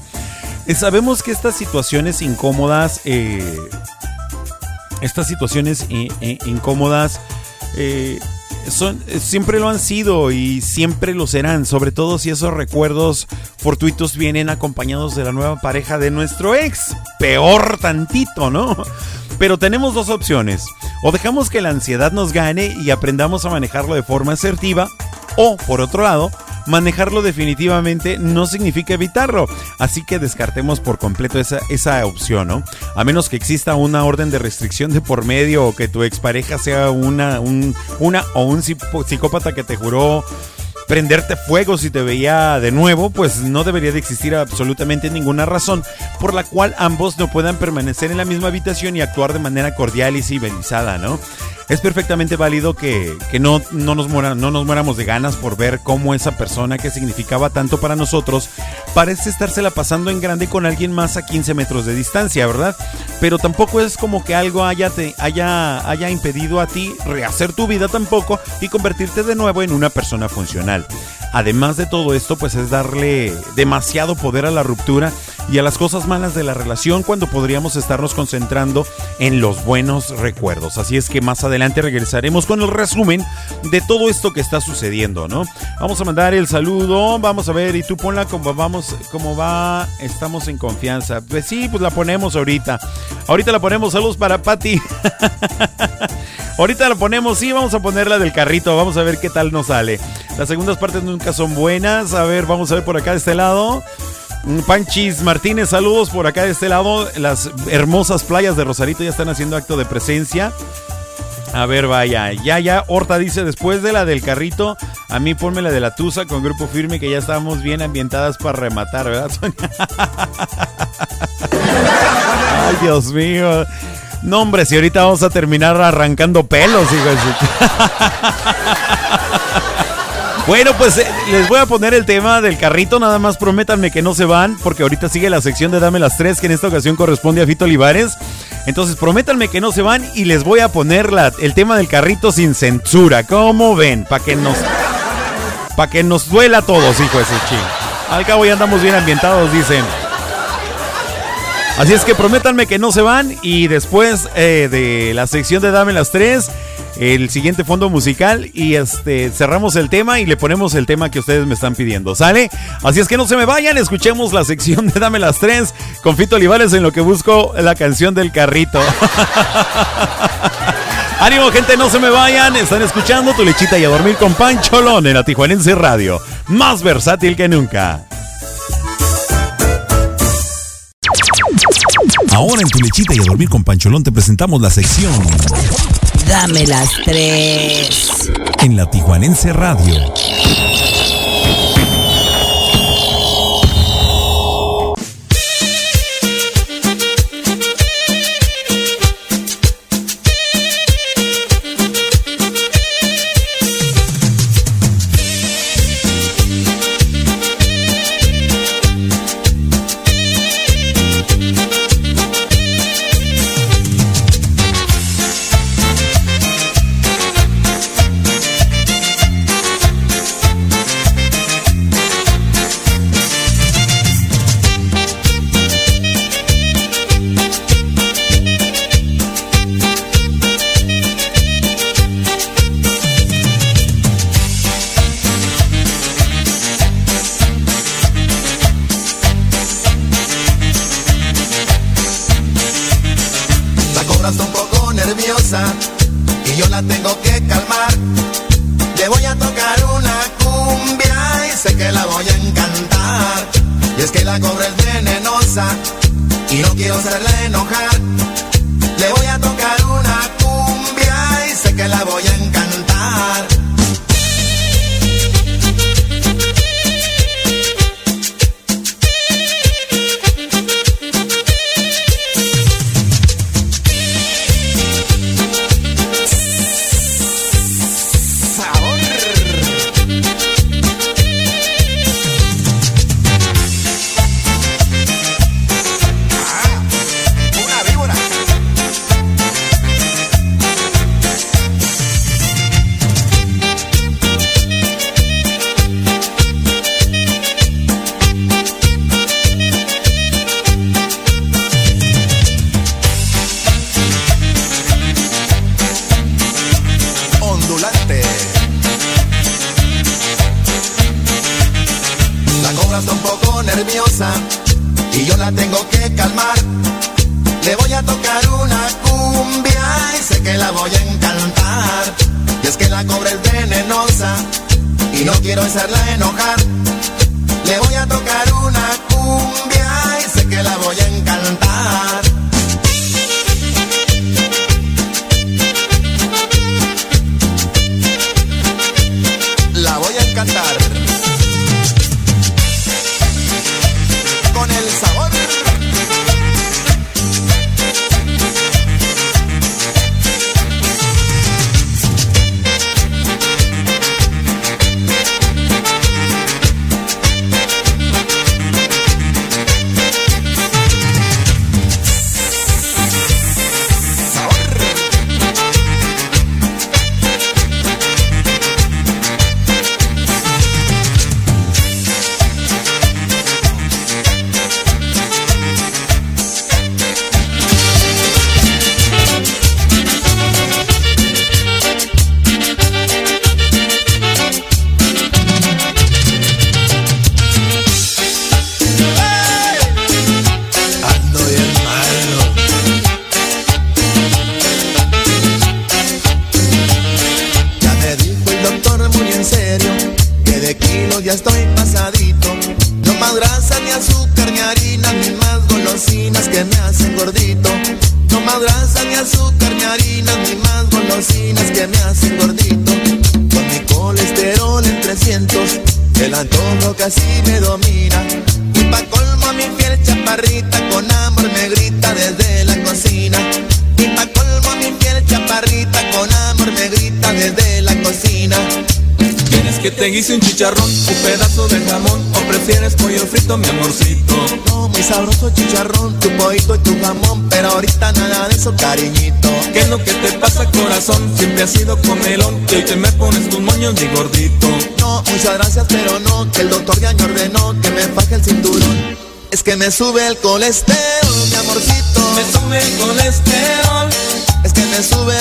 Eh, sabemos que estas situaciones incómodas, eh, estas situaciones incómodas, son, siempre lo han sido y siempre lo serán, sobre todo si esos recuerdos fortuitos vienen acompañados de la nueva pareja de nuestro ex. Peor tantito, ¿no? Pero tenemos dos opciones. O dejamos que la ansiedad nos gane y aprendamos a manejarlo de forma asertiva, o por otro lado, manejarlo definitivamente no significa evitarlo. Así que descartemos por completo esa, esa opción, ¿no? A menos que exista una orden de restricción de por medio o que tu expareja sea una, un, una o un psicópata que te juró prenderte fuego si te veía de nuevo, pues no debería de existir absolutamente ninguna razón por la cual ambos no puedan permanecer en la misma habitación y actuar de manera cordial y civilizada, ¿no? Es perfectamente válido que, no, no, nos muera, no nos muéramos de ganas por ver cómo esa persona que significaba tanto para nosotros parece estársela pasando en grande con alguien más a 15 metros de distancia, ¿verdad? Pero tampoco es como que algo haya, te, haya, haya impedido a ti rehacer tu vida tampoco y convertirte de nuevo en una persona funcional. Además de todo esto, pues es darle demasiado poder a la ruptura y a las cosas malas de la relación cuando podríamos estarnos concentrando en los buenos recuerdos. Así es que más adelante regresaremos con el resumen de todo esto que está sucediendo, ¿no? Vamos a mandar el saludo, vamos a ver, y tú ponla como vamos, como va, estamos en confianza. Pues sí, pues la ponemos ahorita. Ahorita la ponemos, saludos para Patti. Ahorita la ponemos, sí, vamos a ponerla del carrito, vamos a ver qué tal nos sale. Las segundas partes nunca son buenas. A ver, vamos a ver por acá de este lado. Panchis Martínez, saludos por acá de este lado. Las hermosas playas de Rosarito ya están haciendo acto de presencia. A ver, vaya. Ya, ya, Horta dice, después de la del carrito, a mí ponme la de la Tusa con grupo firme, que ya estamos bien ambientadas para rematar, ¿verdad, Sonia? Ay, Dios mío. No, hombre, si ahorita vamos a terminar arrancando pelos, hijo Bueno, pues eh, les voy a poner el tema del carrito, nada más prométanme que no se van, porque ahorita sigue la sección de Dame las Tres, que en esta ocasión corresponde a Fito Olivares. Entonces, prométanme que no se van y les voy a poner el tema del carrito sin censura. ¿Cómo ven? Para que nos... Para que nos duela a todos, hijo de su ching. Al cabo ya andamos bien ambientados, dicen. Así es que prométanme que no se van y después eh, de la sección de Dame las tres, el siguiente fondo musical y este cerramos el tema y le ponemos el tema que ustedes me están pidiendo, ¿sale? Así es que no se me vayan, escuchemos la sección de Dame las tres con Fito Olivares en lo que busco la canción del carrito. Ánimo gente, no se me vayan, están escuchando tu lechita y a dormir con Pancholón en la Tijuanense Radio, más versátil que nunca. Ahora en tu lechita y a dormir con Pancholón te presentamos la sección. Dame las tres. En la Tijuanense Radio. siempre has sido comelón. Y hoy te me pones tus moños mi gordito. No, muchas gracias pero no Que el doctor ya me ordenó que me baje el cinturón. Es que me sube el colesterol, mi amorcito. Me sube el colesterol. Es que me sube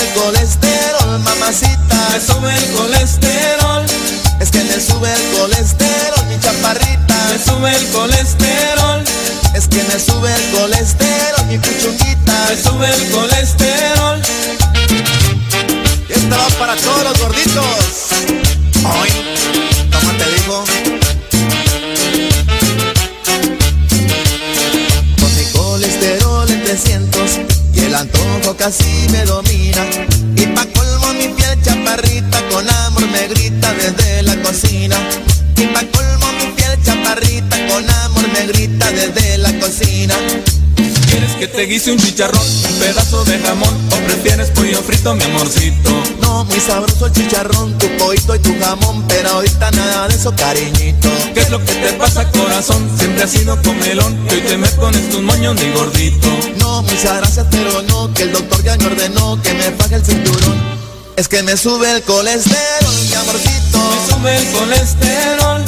chicharrón, tu poito y tu jamón, pero ahorita nada de eso, cariñito. ¿Qué es lo que te pasa, corazón? Siempre has sido comelón, que hoy te me pones tus moños de gordito. No, muchas gracias, pero no, que el doctor ya me ordenó que me faje el cinturón. Es que me sube el colesterol, mi amorcito. Me sube el colesterol.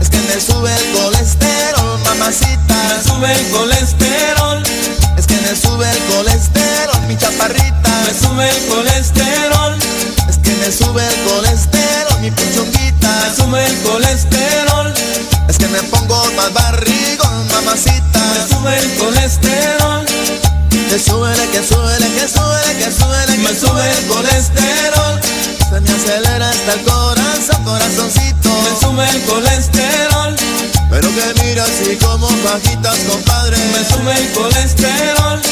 Es que me sube el colesterol, mamacita. Me sube el colesterol. Es que me sube el colesterol, mi chaparrita. Me sube el colesterol. Me sube el colesterol, mi pichonguita. Me sube el colesterol. Es que me pongo más barrigón, mamacita. Me sube el colesterol. Que suele, que suele, que suele, que suele, Me sube el colesterol. Se me acelera hasta el corazón, corazoncito. Me sube el colesterol. Pero que mira así como fajitas, compadre. Me sube el colesterol.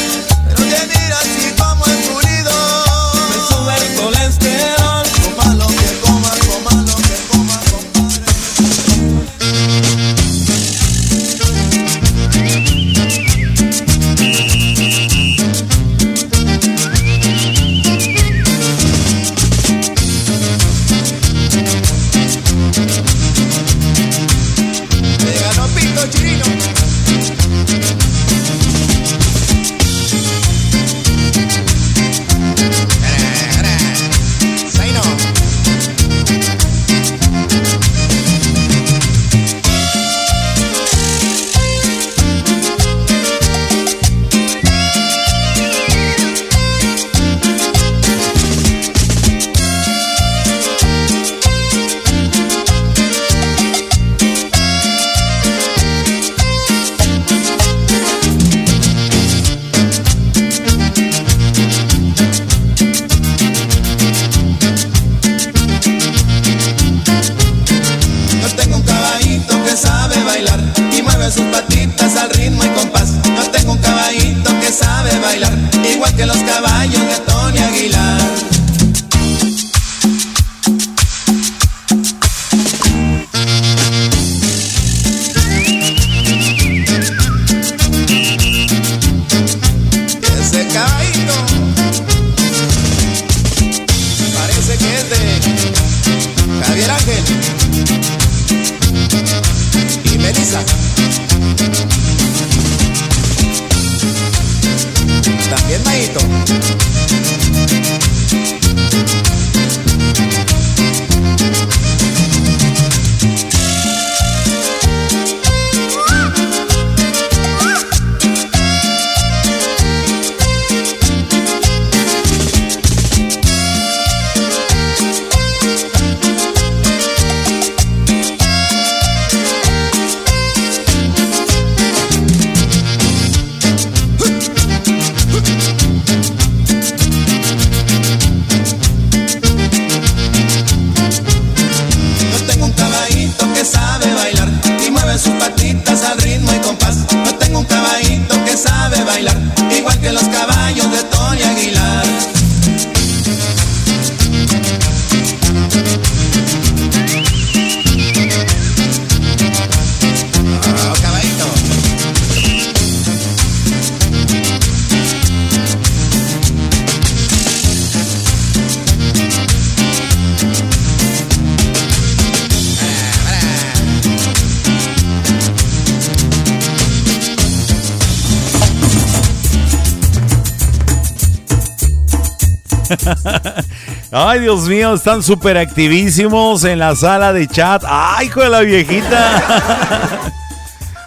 También Maito. Ay, Dios mío, están súper activísimos en la sala de chat. Ay, hijo de la viejita.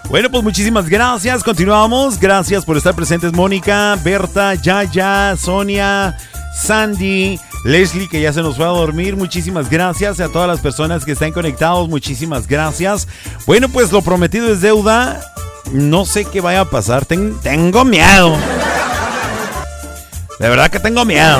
Bueno, pues muchísimas gracias. Continuamos. Gracias por estar presentes, Mónica, Berta, Yaya, Sonia, Sandy, Leslie, que ya se nos fue a dormir. Muchísimas gracias a todas las personas que están conectados. Muchísimas gracias. Bueno, pues lo prometido es deuda. No sé qué vaya a pasar. Ten- tengo miedo. De verdad que tengo miedo.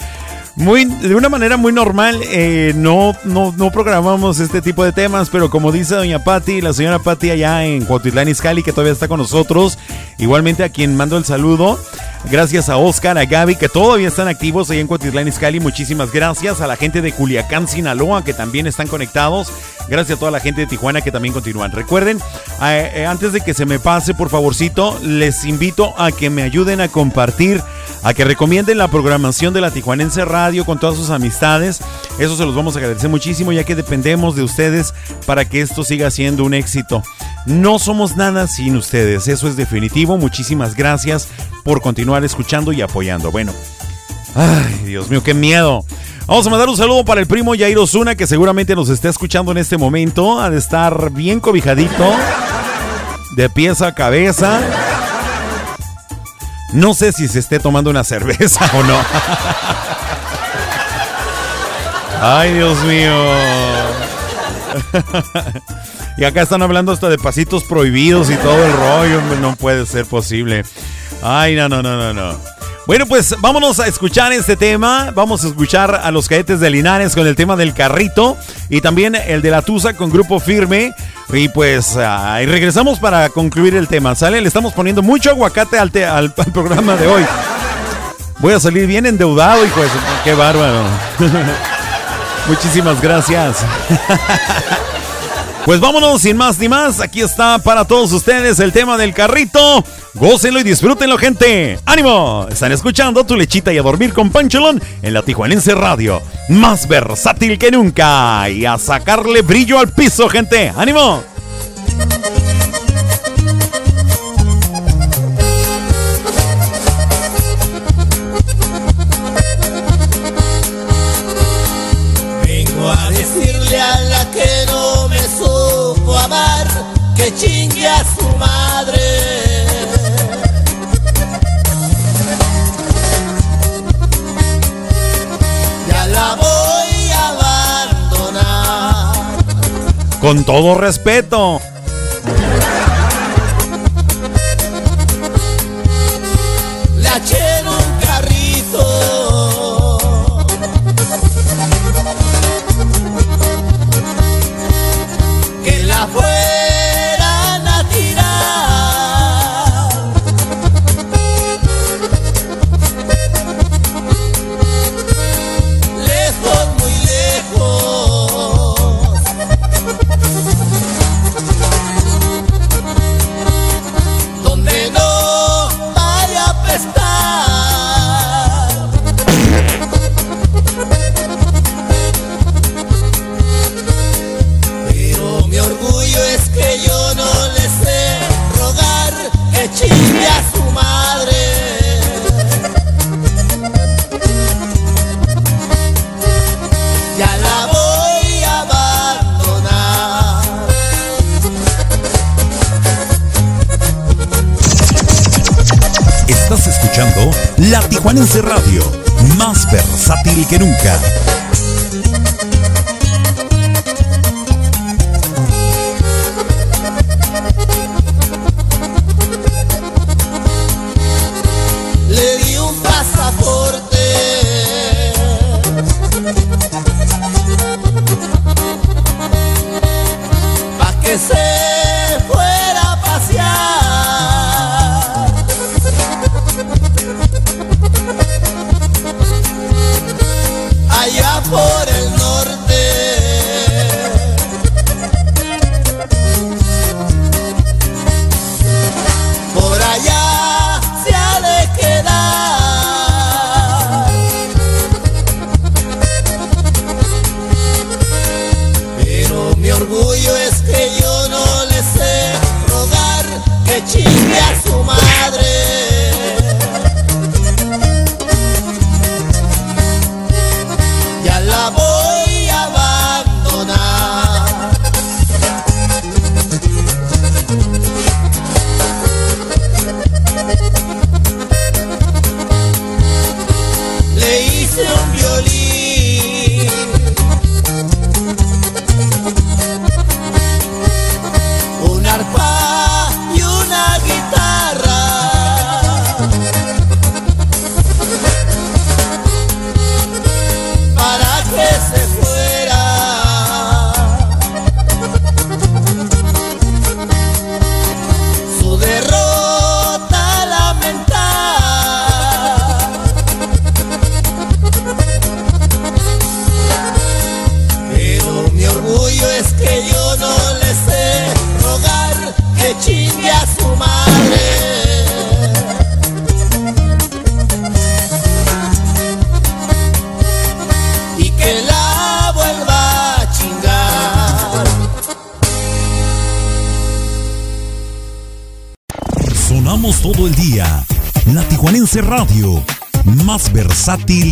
muy, de una manera muy normal, eh, no, no, no programamos este tipo de temas, pero como dice doña Patti, la señora Patti allá en Cuautitlán Izcalli, que todavía está con nosotros, igualmente a quien mando el saludo, gracias a Oscar, a Gaby, que todavía están activos ahí en Cuautitlán Izcalli, muchísimas gracias a la gente de Culiacán, Sinaloa, que también están conectados, gracias a toda la gente de Tijuana que también continúan. Recuerden, eh, antes de que se me pase, por favorcito, les invito a que me ayuden a compartir, a que recomienden la programación de la Tijuanense Radio con todas sus amistades. Eso se los vamos a agradecer muchísimo, ya que dependemos de ustedes para que esto siga siendo un éxito. No somos nada sin ustedes, eso es definitivo. Muchísimas gracias por continuar escuchando y apoyando. Bueno, ay, Dios mío, qué miedo. Vamos a mandar un saludo para el primo Jair Osuna, que seguramente nos está escuchando en este momento. Ha de estar bien cobijadito, de pieza a cabeza. No sé si se esté tomando una cerveza o no. Ay, Dios mío. Y acá están hablando hasta de pasitos prohibidos y todo el rollo. No puede ser posible. Ay, no, no, no, no, no. Bueno, pues vámonos a escuchar este tema. Vamos a escuchar a los cadetes de Linares con el tema del carrito y también el de la Tusa con grupo firme. Y pues regresamos para concluir el tema. ¿Sale? Le estamos poniendo mucho aguacate al, al, al programa de hoy. Voy a salir bien endeudado, hijo de Qué bárbaro. Muchísimas gracias. Pues vámonos sin más ni más. Aquí está para todos ustedes el tema del carrito. Gócenlo y disfrútenlo, gente. ¡Ánimo! Están escuchando tu lechita y a dormir con Pancholón en la Tijuanense Radio. Más versátil que nunca. Y a sacarle brillo al piso, gente. ¡Ánimo! Con todo respeto. Tijuanense Radio, más versátil que nunca.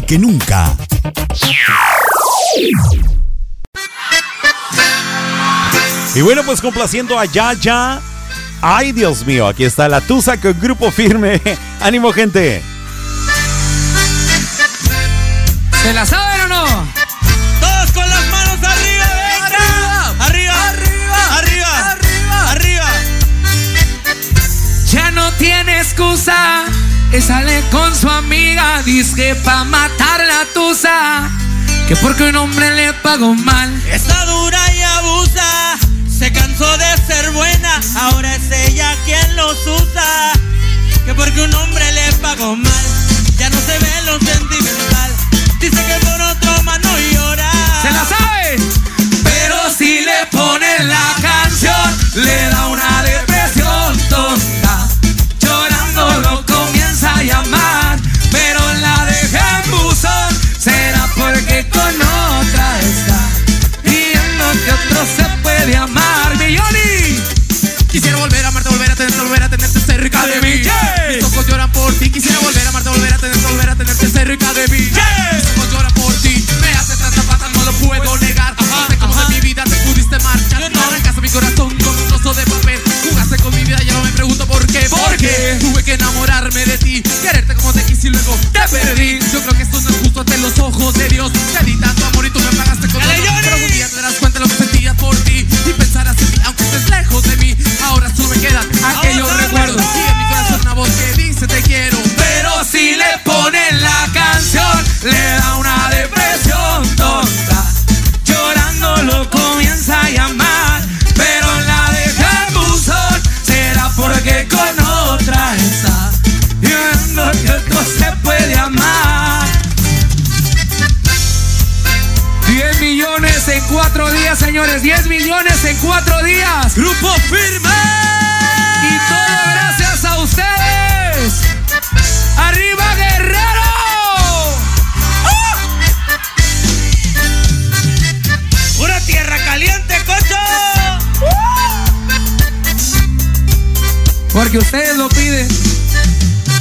Que nunca. Y bueno, pues complaciendo a Yaya. Ay, Dios mío, aquí está la Tusa con grupo firme. Ánimo, gente. ¿Se la Y sale con su amiga. Dice pa' matar la tusa. Que porque un hombre le pagó mal. Está dura y abusa. Se cansó de ser buena. Ahora es ella quien los usa. Que porque un hombre le pagó mal. Ya no se ve lo sentimental. Dice que por otro mano llora. ¿Se la sabe? Pero si le ponen la canción, le da ojos de Dios.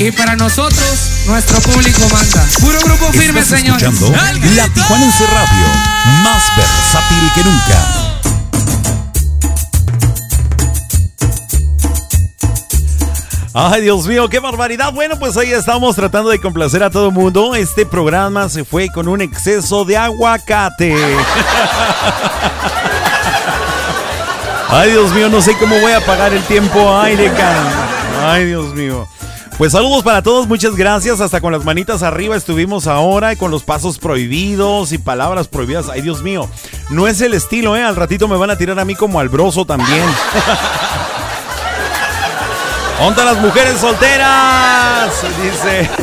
Y para nosotros, nuestro público manda. Puro grupo firme, escuchando La Tijuanense Radio, más versátil que nunca. Ay, Dios mío, qué barbaridad. Bueno, pues ahí estamos tratando de complacer a todo el mundo. Este programa se fue con un exceso de aguacate. Ay, Dios mío, no sé cómo voy a pagar el tiempo. Ay, can. Ay, Dios mío. Pues saludos para todos, muchas gracias. Hasta con las manitas arriba estuvimos ahora y con los pasos prohibidos y palabras prohibidas. Ay, Dios mío, no es el estilo, ¿eh? Al ratito me van a tirar a mí como al broso también. ¿Dónde las mujeres solteras? Dice.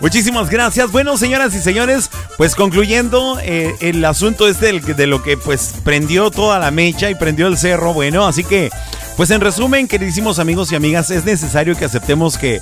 Muchísimas gracias. Bueno, señoras y señores, pues concluyendo eh, el asunto este de lo que pues prendió toda la mecha y prendió el cerro, bueno, así que pues en resumen, queridísimos amigos y amigas, es necesario que aceptemos que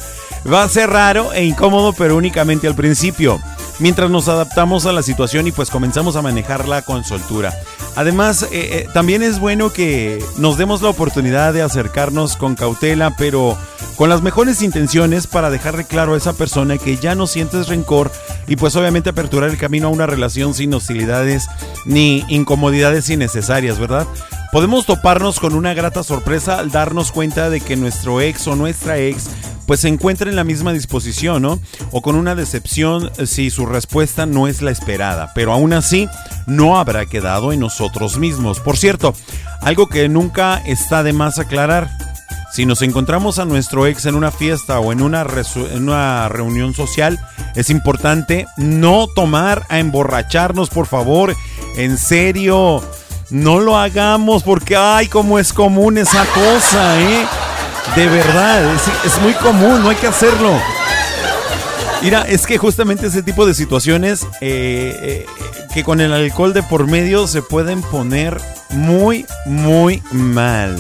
va a ser raro e incómodo, pero únicamente al principio, mientras nos adaptamos a la situación y pues comenzamos a manejarla con soltura. Además, eh, eh, también es bueno que nos demos la oportunidad de acercarnos con cautela, pero con las mejores intenciones para dejarle claro a esa persona que ya no sientes rencor y pues obviamente aperturar el camino a una relación sin hostilidades ni incomodidades innecesarias, ¿verdad? Podemos toparnos con una grata sorpresa al darnos cuenta de que nuestro ex o nuestra ex pues se encuentra en la misma disposición, ¿no? O con una decepción eh, si su respuesta no es la esperada, pero aún así no habrá quedado en nosotros mismos. Por cierto, algo que nunca está de más aclarar, si nos encontramos a nuestro ex en una fiesta o en una, en una reunión social, es importante no tomar a emborracharnos, por favor. En serio, no lo hagamos porque, ay, cómo es común esa cosa, ¿eh? De verdad, es, es muy común, no hay que hacerlo. Mira, es que justamente ese tipo de situaciones eh, eh, que con el alcohol de por medio se pueden poner muy, muy mal.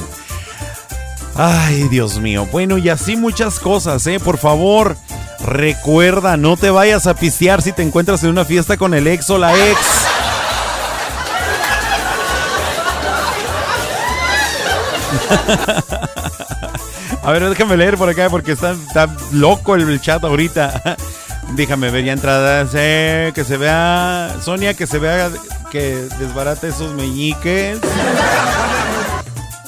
Ay, Dios mío. Bueno, y así muchas cosas, ¿eh? Por favor, recuerda, no te vayas a pistear si te encuentras en una fiesta con el ex o la ex. A ver, déjame leer por acá porque está, está loco el chat ahorita. Déjame ver ya entradas. que se vea. Sonia, que se vea que desbarate esos meñiques.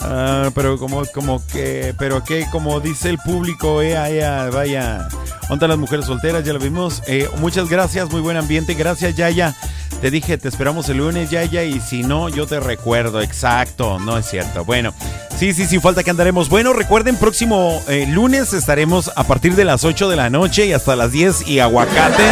Ah, pero como, como que, pero que, como dice el público, eh, ea, vaya. ¿Dónde las mujeres solteras? Ya lo vimos. Eh, muchas gracias, muy buen ambiente. Gracias, Yaya. Te dije, te esperamos el lunes, Yaya, y si no, yo te recuerdo. Exacto, no es cierto. Bueno, sí, sí, sí, falta que andaremos. Bueno, recuerden, próximo eh, lunes estaremos a partir de las 8 de la noche y hasta las 10 y aguacate.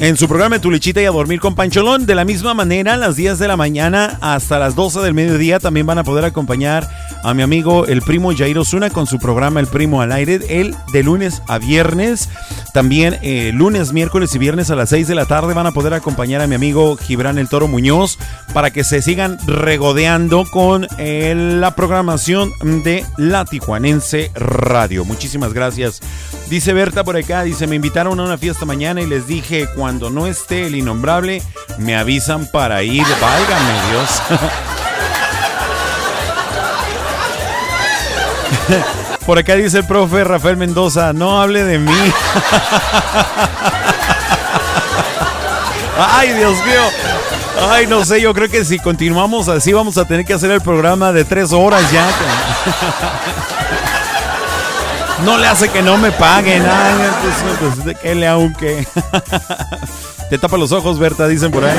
En su programa Tu Lechita y a Dormir con Pancholón, de la misma manera, las 10 de la mañana hasta las 12 del mediodía también van a poder acompañar a mi amigo el primo Jair Osuna con su programa El Primo al Aire, él de lunes a viernes. También eh, lunes, miércoles y viernes a las 6 de la tarde van a poder acompañar a mi amigo Gibran el Toro Muñoz para que se sigan regodeando con eh, la programación de La Tijuanense Radio. Muchísimas gracias. Dice Berta por acá, dice, me invitaron a una fiesta mañana y les dije, cuando no esté el innombrable, me avisan para ir. Válgame Dios. Por acá dice el profe Rafael Mendoza, no hable de mí. Ay, Dios mío. Ay, no sé, yo creo que si continuamos así vamos a tener que hacer el programa de tres horas ya. No le hace que no me paguen. Ay, pues, pues, ¿qué le aunque? Te tapa los ojos, Berta, dicen por ahí.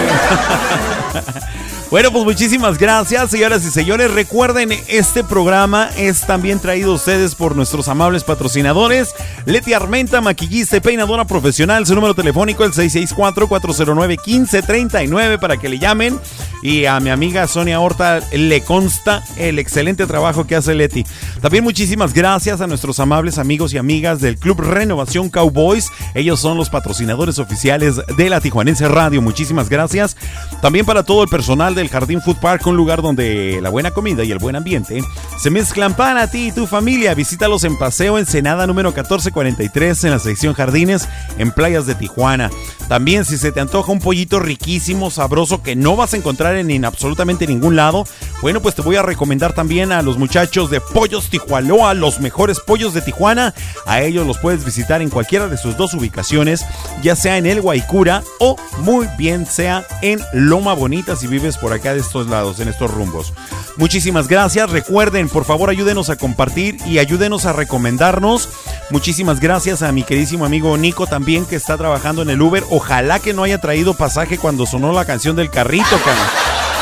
Bueno, pues muchísimas gracias, señoras y señores. Recuerden, este programa es también traído a ustedes por nuestros amables patrocinadores. Leti Armenta, maquillista y peinadora profesional. Su número telefónico es el 664-409-1539 para que le llamen. Y a mi amiga Sonia Horta le consta el excelente trabajo que hace Leti. También muchísimas gracias a nuestros amables amigos y amigas del Club Renovación Cowboys. Ellos son los patrocinadores oficiales de la Tijuanense Radio. Muchísimas gracias. También para todo el personal del Jardín Food Park, un lugar donde la buena comida y el buen ambiente se mezclan para ti y tu familia. Visítalos en Paseo Ensenada número 1443 en la sección Jardines en Playas de Tijuana. También si se te antoja un pollito riquísimo, sabroso que no vas a encontrar en, en absolutamente ningún lado, bueno, pues te voy a recomendar también a los muchachos de Pollos Tijualoa, los mejores pollos de Tijuana. A ellos los puedes visitar en cualquiera de sus dos ubicaciones, ya sea en el Guaycura o muy bien sea en Loma Bonita si vives por acá de estos lados, en estos rumbos. Muchísimas gracias. Recuerden, por favor, ayúdenos a compartir y ayúdenos a recomendarnos. Muchísimas gracias a mi queridísimo amigo Nico también que está trabajando en el Uber. Ojalá que no haya traído pasaje cuando sonó la canción del carrito,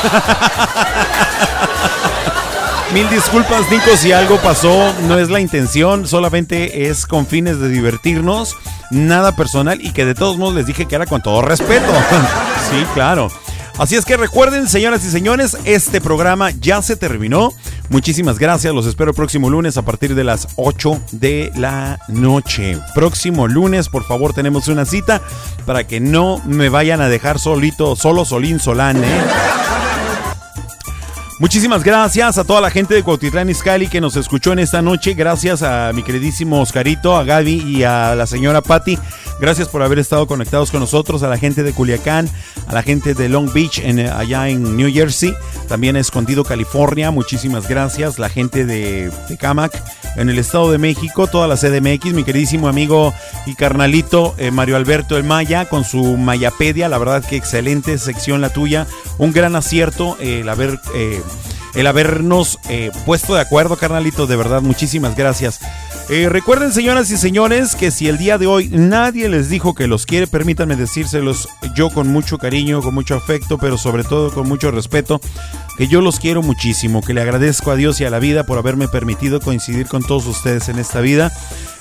Mil disculpas, Nico, si algo pasó, no es la intención, solamente es con fines de divertirnos, nada personal y que de todos modos les dije que era con todo respeto. sí, claro. Así es que recuerden, señoras y señores, este programa ya se terminó. Muchísimas gracias, los espero el próximo lunes a partir de las 8 de la noche. Próximo lunes, por favor, tenemos una cita para que no me vayan a dejar solito, solo Solín Solán, ¿eh? Muchísimas gracias a toda la gente de Cuautitlán Izcalli que nos escuchó en esta noche. Gracias a mi queridísimo Oscarito, a Gaby y a la señora Patti. Gracias por haber estado conectados con nosotros, a la gente de Culiacán, a la gente de Long Beach, en, allá en New Jersey, también a Escondido, California. Muchísimas gracias. La gente de, de Camac, en el Estado de México, toda la CDMX, mi queridísimo amigo y carnalito eh, Mario Alberto El Maya con su Mayapedia. La verdad que excelente sección la tuya. Un gran acierto eh, el haber... Eh, el habernos eh, puesto de acuerdo, carnalito, de verdad, muchísimas gracias. Eh, recuerden, señoras y señores, que si el día de hoy nadie les dijo que los quiere, permítanme decírselos yo con mucho cariño, con mucho afecto, pero sobre todo con mucho respeto, que yo los quiero muchísimo, que le agradezco a Dios y a la vida por haberme permitido coincidir con todos ustedes en esta vida.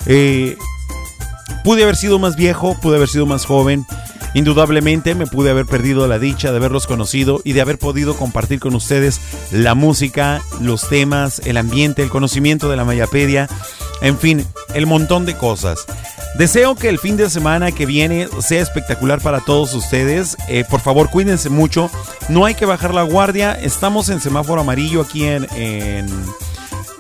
Eh, pude haber sido más viejo, pude haber sido más joven. Indudablemente me pude haber perdido la dicha de haberlos conocido y de haber podido compartir con ustedes la música, los temas, el ambiente, el conocimiento de la Mayapedia, en fin, el montón de cosas. Deseo que el fin de semana que viene sea espectacular para todos ustedes. Eh, por favor, cuídense mucho. No hay que bajar la guardia. Estamos en semáforo amarillo aquí en, en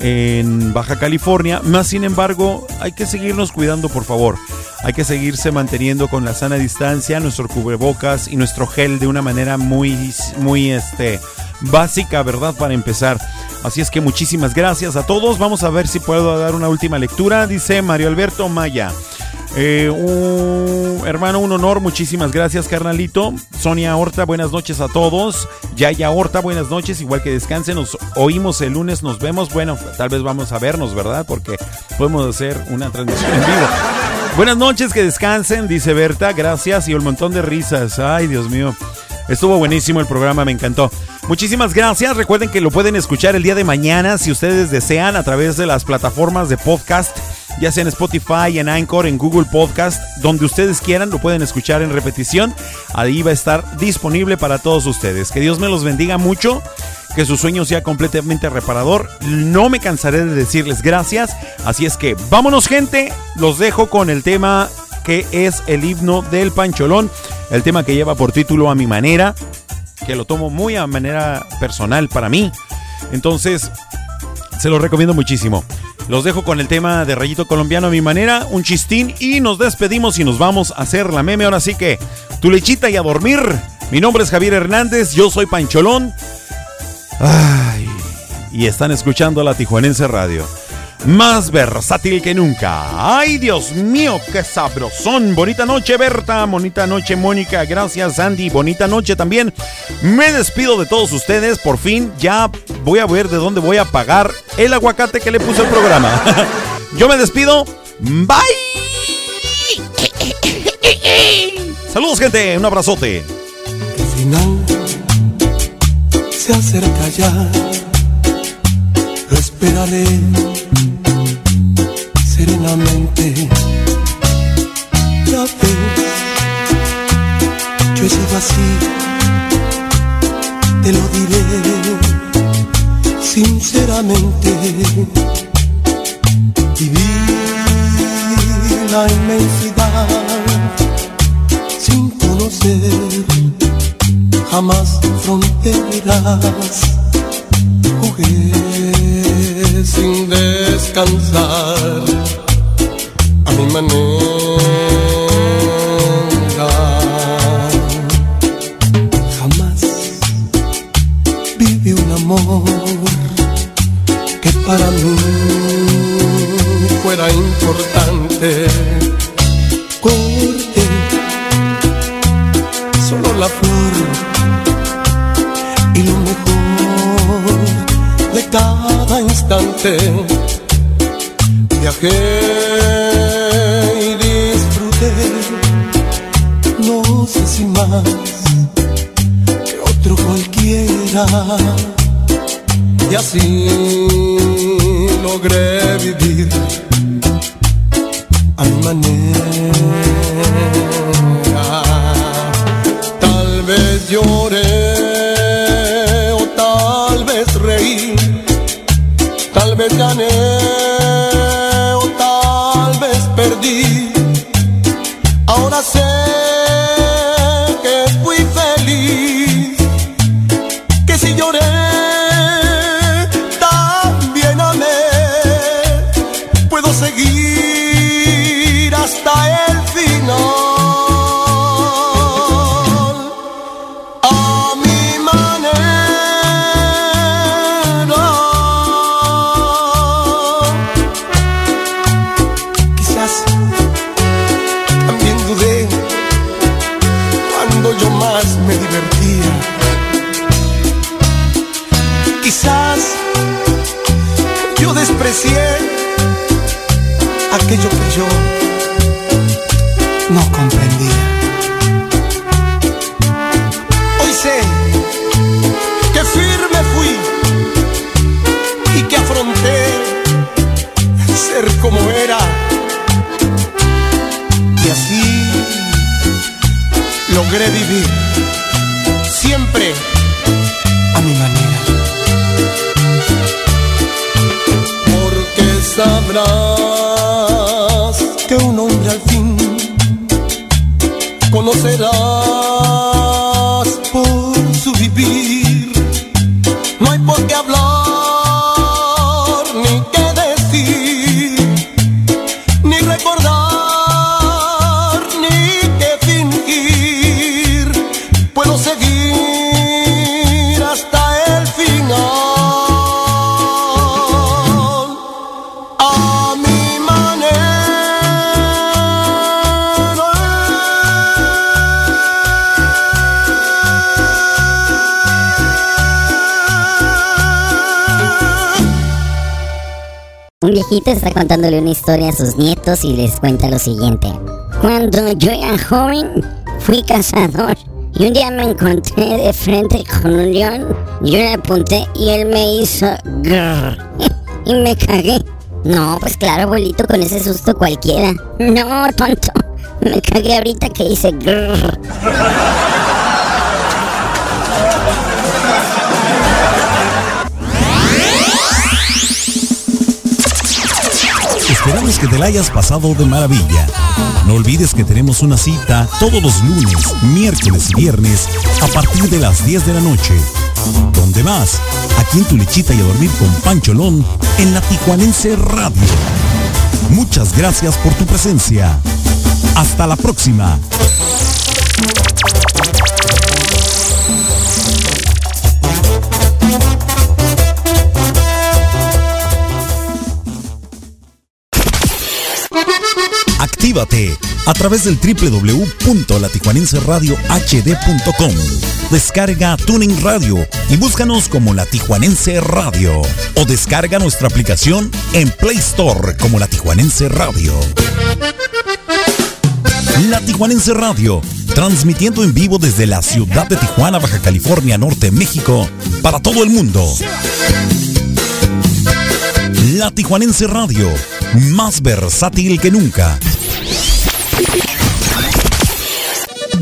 en Baja California. Más sin embargo, hay que seguirnos cuidando, por favor. Hay que seguirse manteniendo con la sana distancia, nuestro cubrebocas y nuestro gel de una manera muy, muy este, básica, ¿verdad? Para empezar. Así es que muchísimas gracias a todos. Vamos a ver si puedo dar una última lectura. Dice Mario Alberto Maya. Eh, hermano, un honor, muchísimas gracias, carnalito. Sonia Horta, buenas noches a todos. Yaya Horta, buenas noches, igual que descansen. Nos oímos el lunes, nos vemos. Bueno, tal vez vamos a vernos, ¿verdad? Porque podemos hacer una transmisión en vivo. Buenas noches, que descansen, dice Berta, gracias y un montón de risas. Ay, Dios mío. Estuvo buenísimo el programa, me encantó. Muchísimas gracias. Recuerden que lo pueden escuchar el día de mañana si ustedes desean a través de las plataformas de podcast, ya sea en Spotify, en Anchor, en Google Podcast, donde ustedes quieran, lo pueden escuchar en repetición. Ahí va a estar disponible para todos ustedes. Que Dios me los bendiga mucho. Que su sueño sea completamente reparador. No me cansaré de decirles gracias. Así es que vámonos gente. Los dejo con el tema que es el himno del Pancholón. El tema que lleva por título A mi manera. Que lo tomo muy a manera personal para mí. Entonces, se lo recomiendo muchísimo. Los dejo con el tema de Rayito Colombiano a mi manera, un chistín y nos despedimos y nos vamos a hacer la meme. Ahora sí que tu lechita y a dormir. Mi nombre es Javier Hernández, yo soy Pancholón. Ay, y están escuchando la Tijuanense Radio. Más versátil que nunca. Ay, Dios mío, qué sabrosón. Bonita noche, Berta. Bonita noche, Mónica. Gracias, Andy. Bonita noche también. Me despido de todos ustedes. Por fin ya voy a ver de dónde voy a pagar el aguacate que le puse al programa. Yo me despido. Bye. Saludos, gente. Un abrazote. El final se acerca ya. Lo esperaré serenamente. Ya ves, yo he sido así. Te lo diré sinceramente. Viví la inmensidad sin conocer jamás fronteras. Jugué sin descansar manera. Jamás viví un amor que para mí fuera importante. Corté solo la flor y lo mejor de cada instante. Está contándole una historia a sus nietos y les cuenta lo siguiente. Cuando yo era joven, fui cazador y un día me encontré de frente con un león. Yo le apunté y él me hizo grrr, y me cagué. No, pues claro, abuelito, con ese susto cualquiera. No, tonto. Me cagué ahorita que hice grrr. Te la hayas pasado de maravilla. No olvides que tenemos una cita todos los lunes, miércoles y viernes a partir de las 10 de la noche. ¿Dónde más? Aquí en tu lechita y a dormir con Pancholón en la Tijuanense Radio. Muchas gracias por tu presencia. Hasta la próxima. Actívate a través del www.latijuanenseradiohd.com. Descarga Tuning Radio y búscanos como La Tijuanense Radio. O descarga nuestra aplicación en Play Store como La Tijuanense Radio. La Tijuanense Radio, transmitiendo en vivo desde la ciudad de Tijuana, Baja California Norte, México, para todo el mundo. La Tijuanense Radio, más versátil que nunca.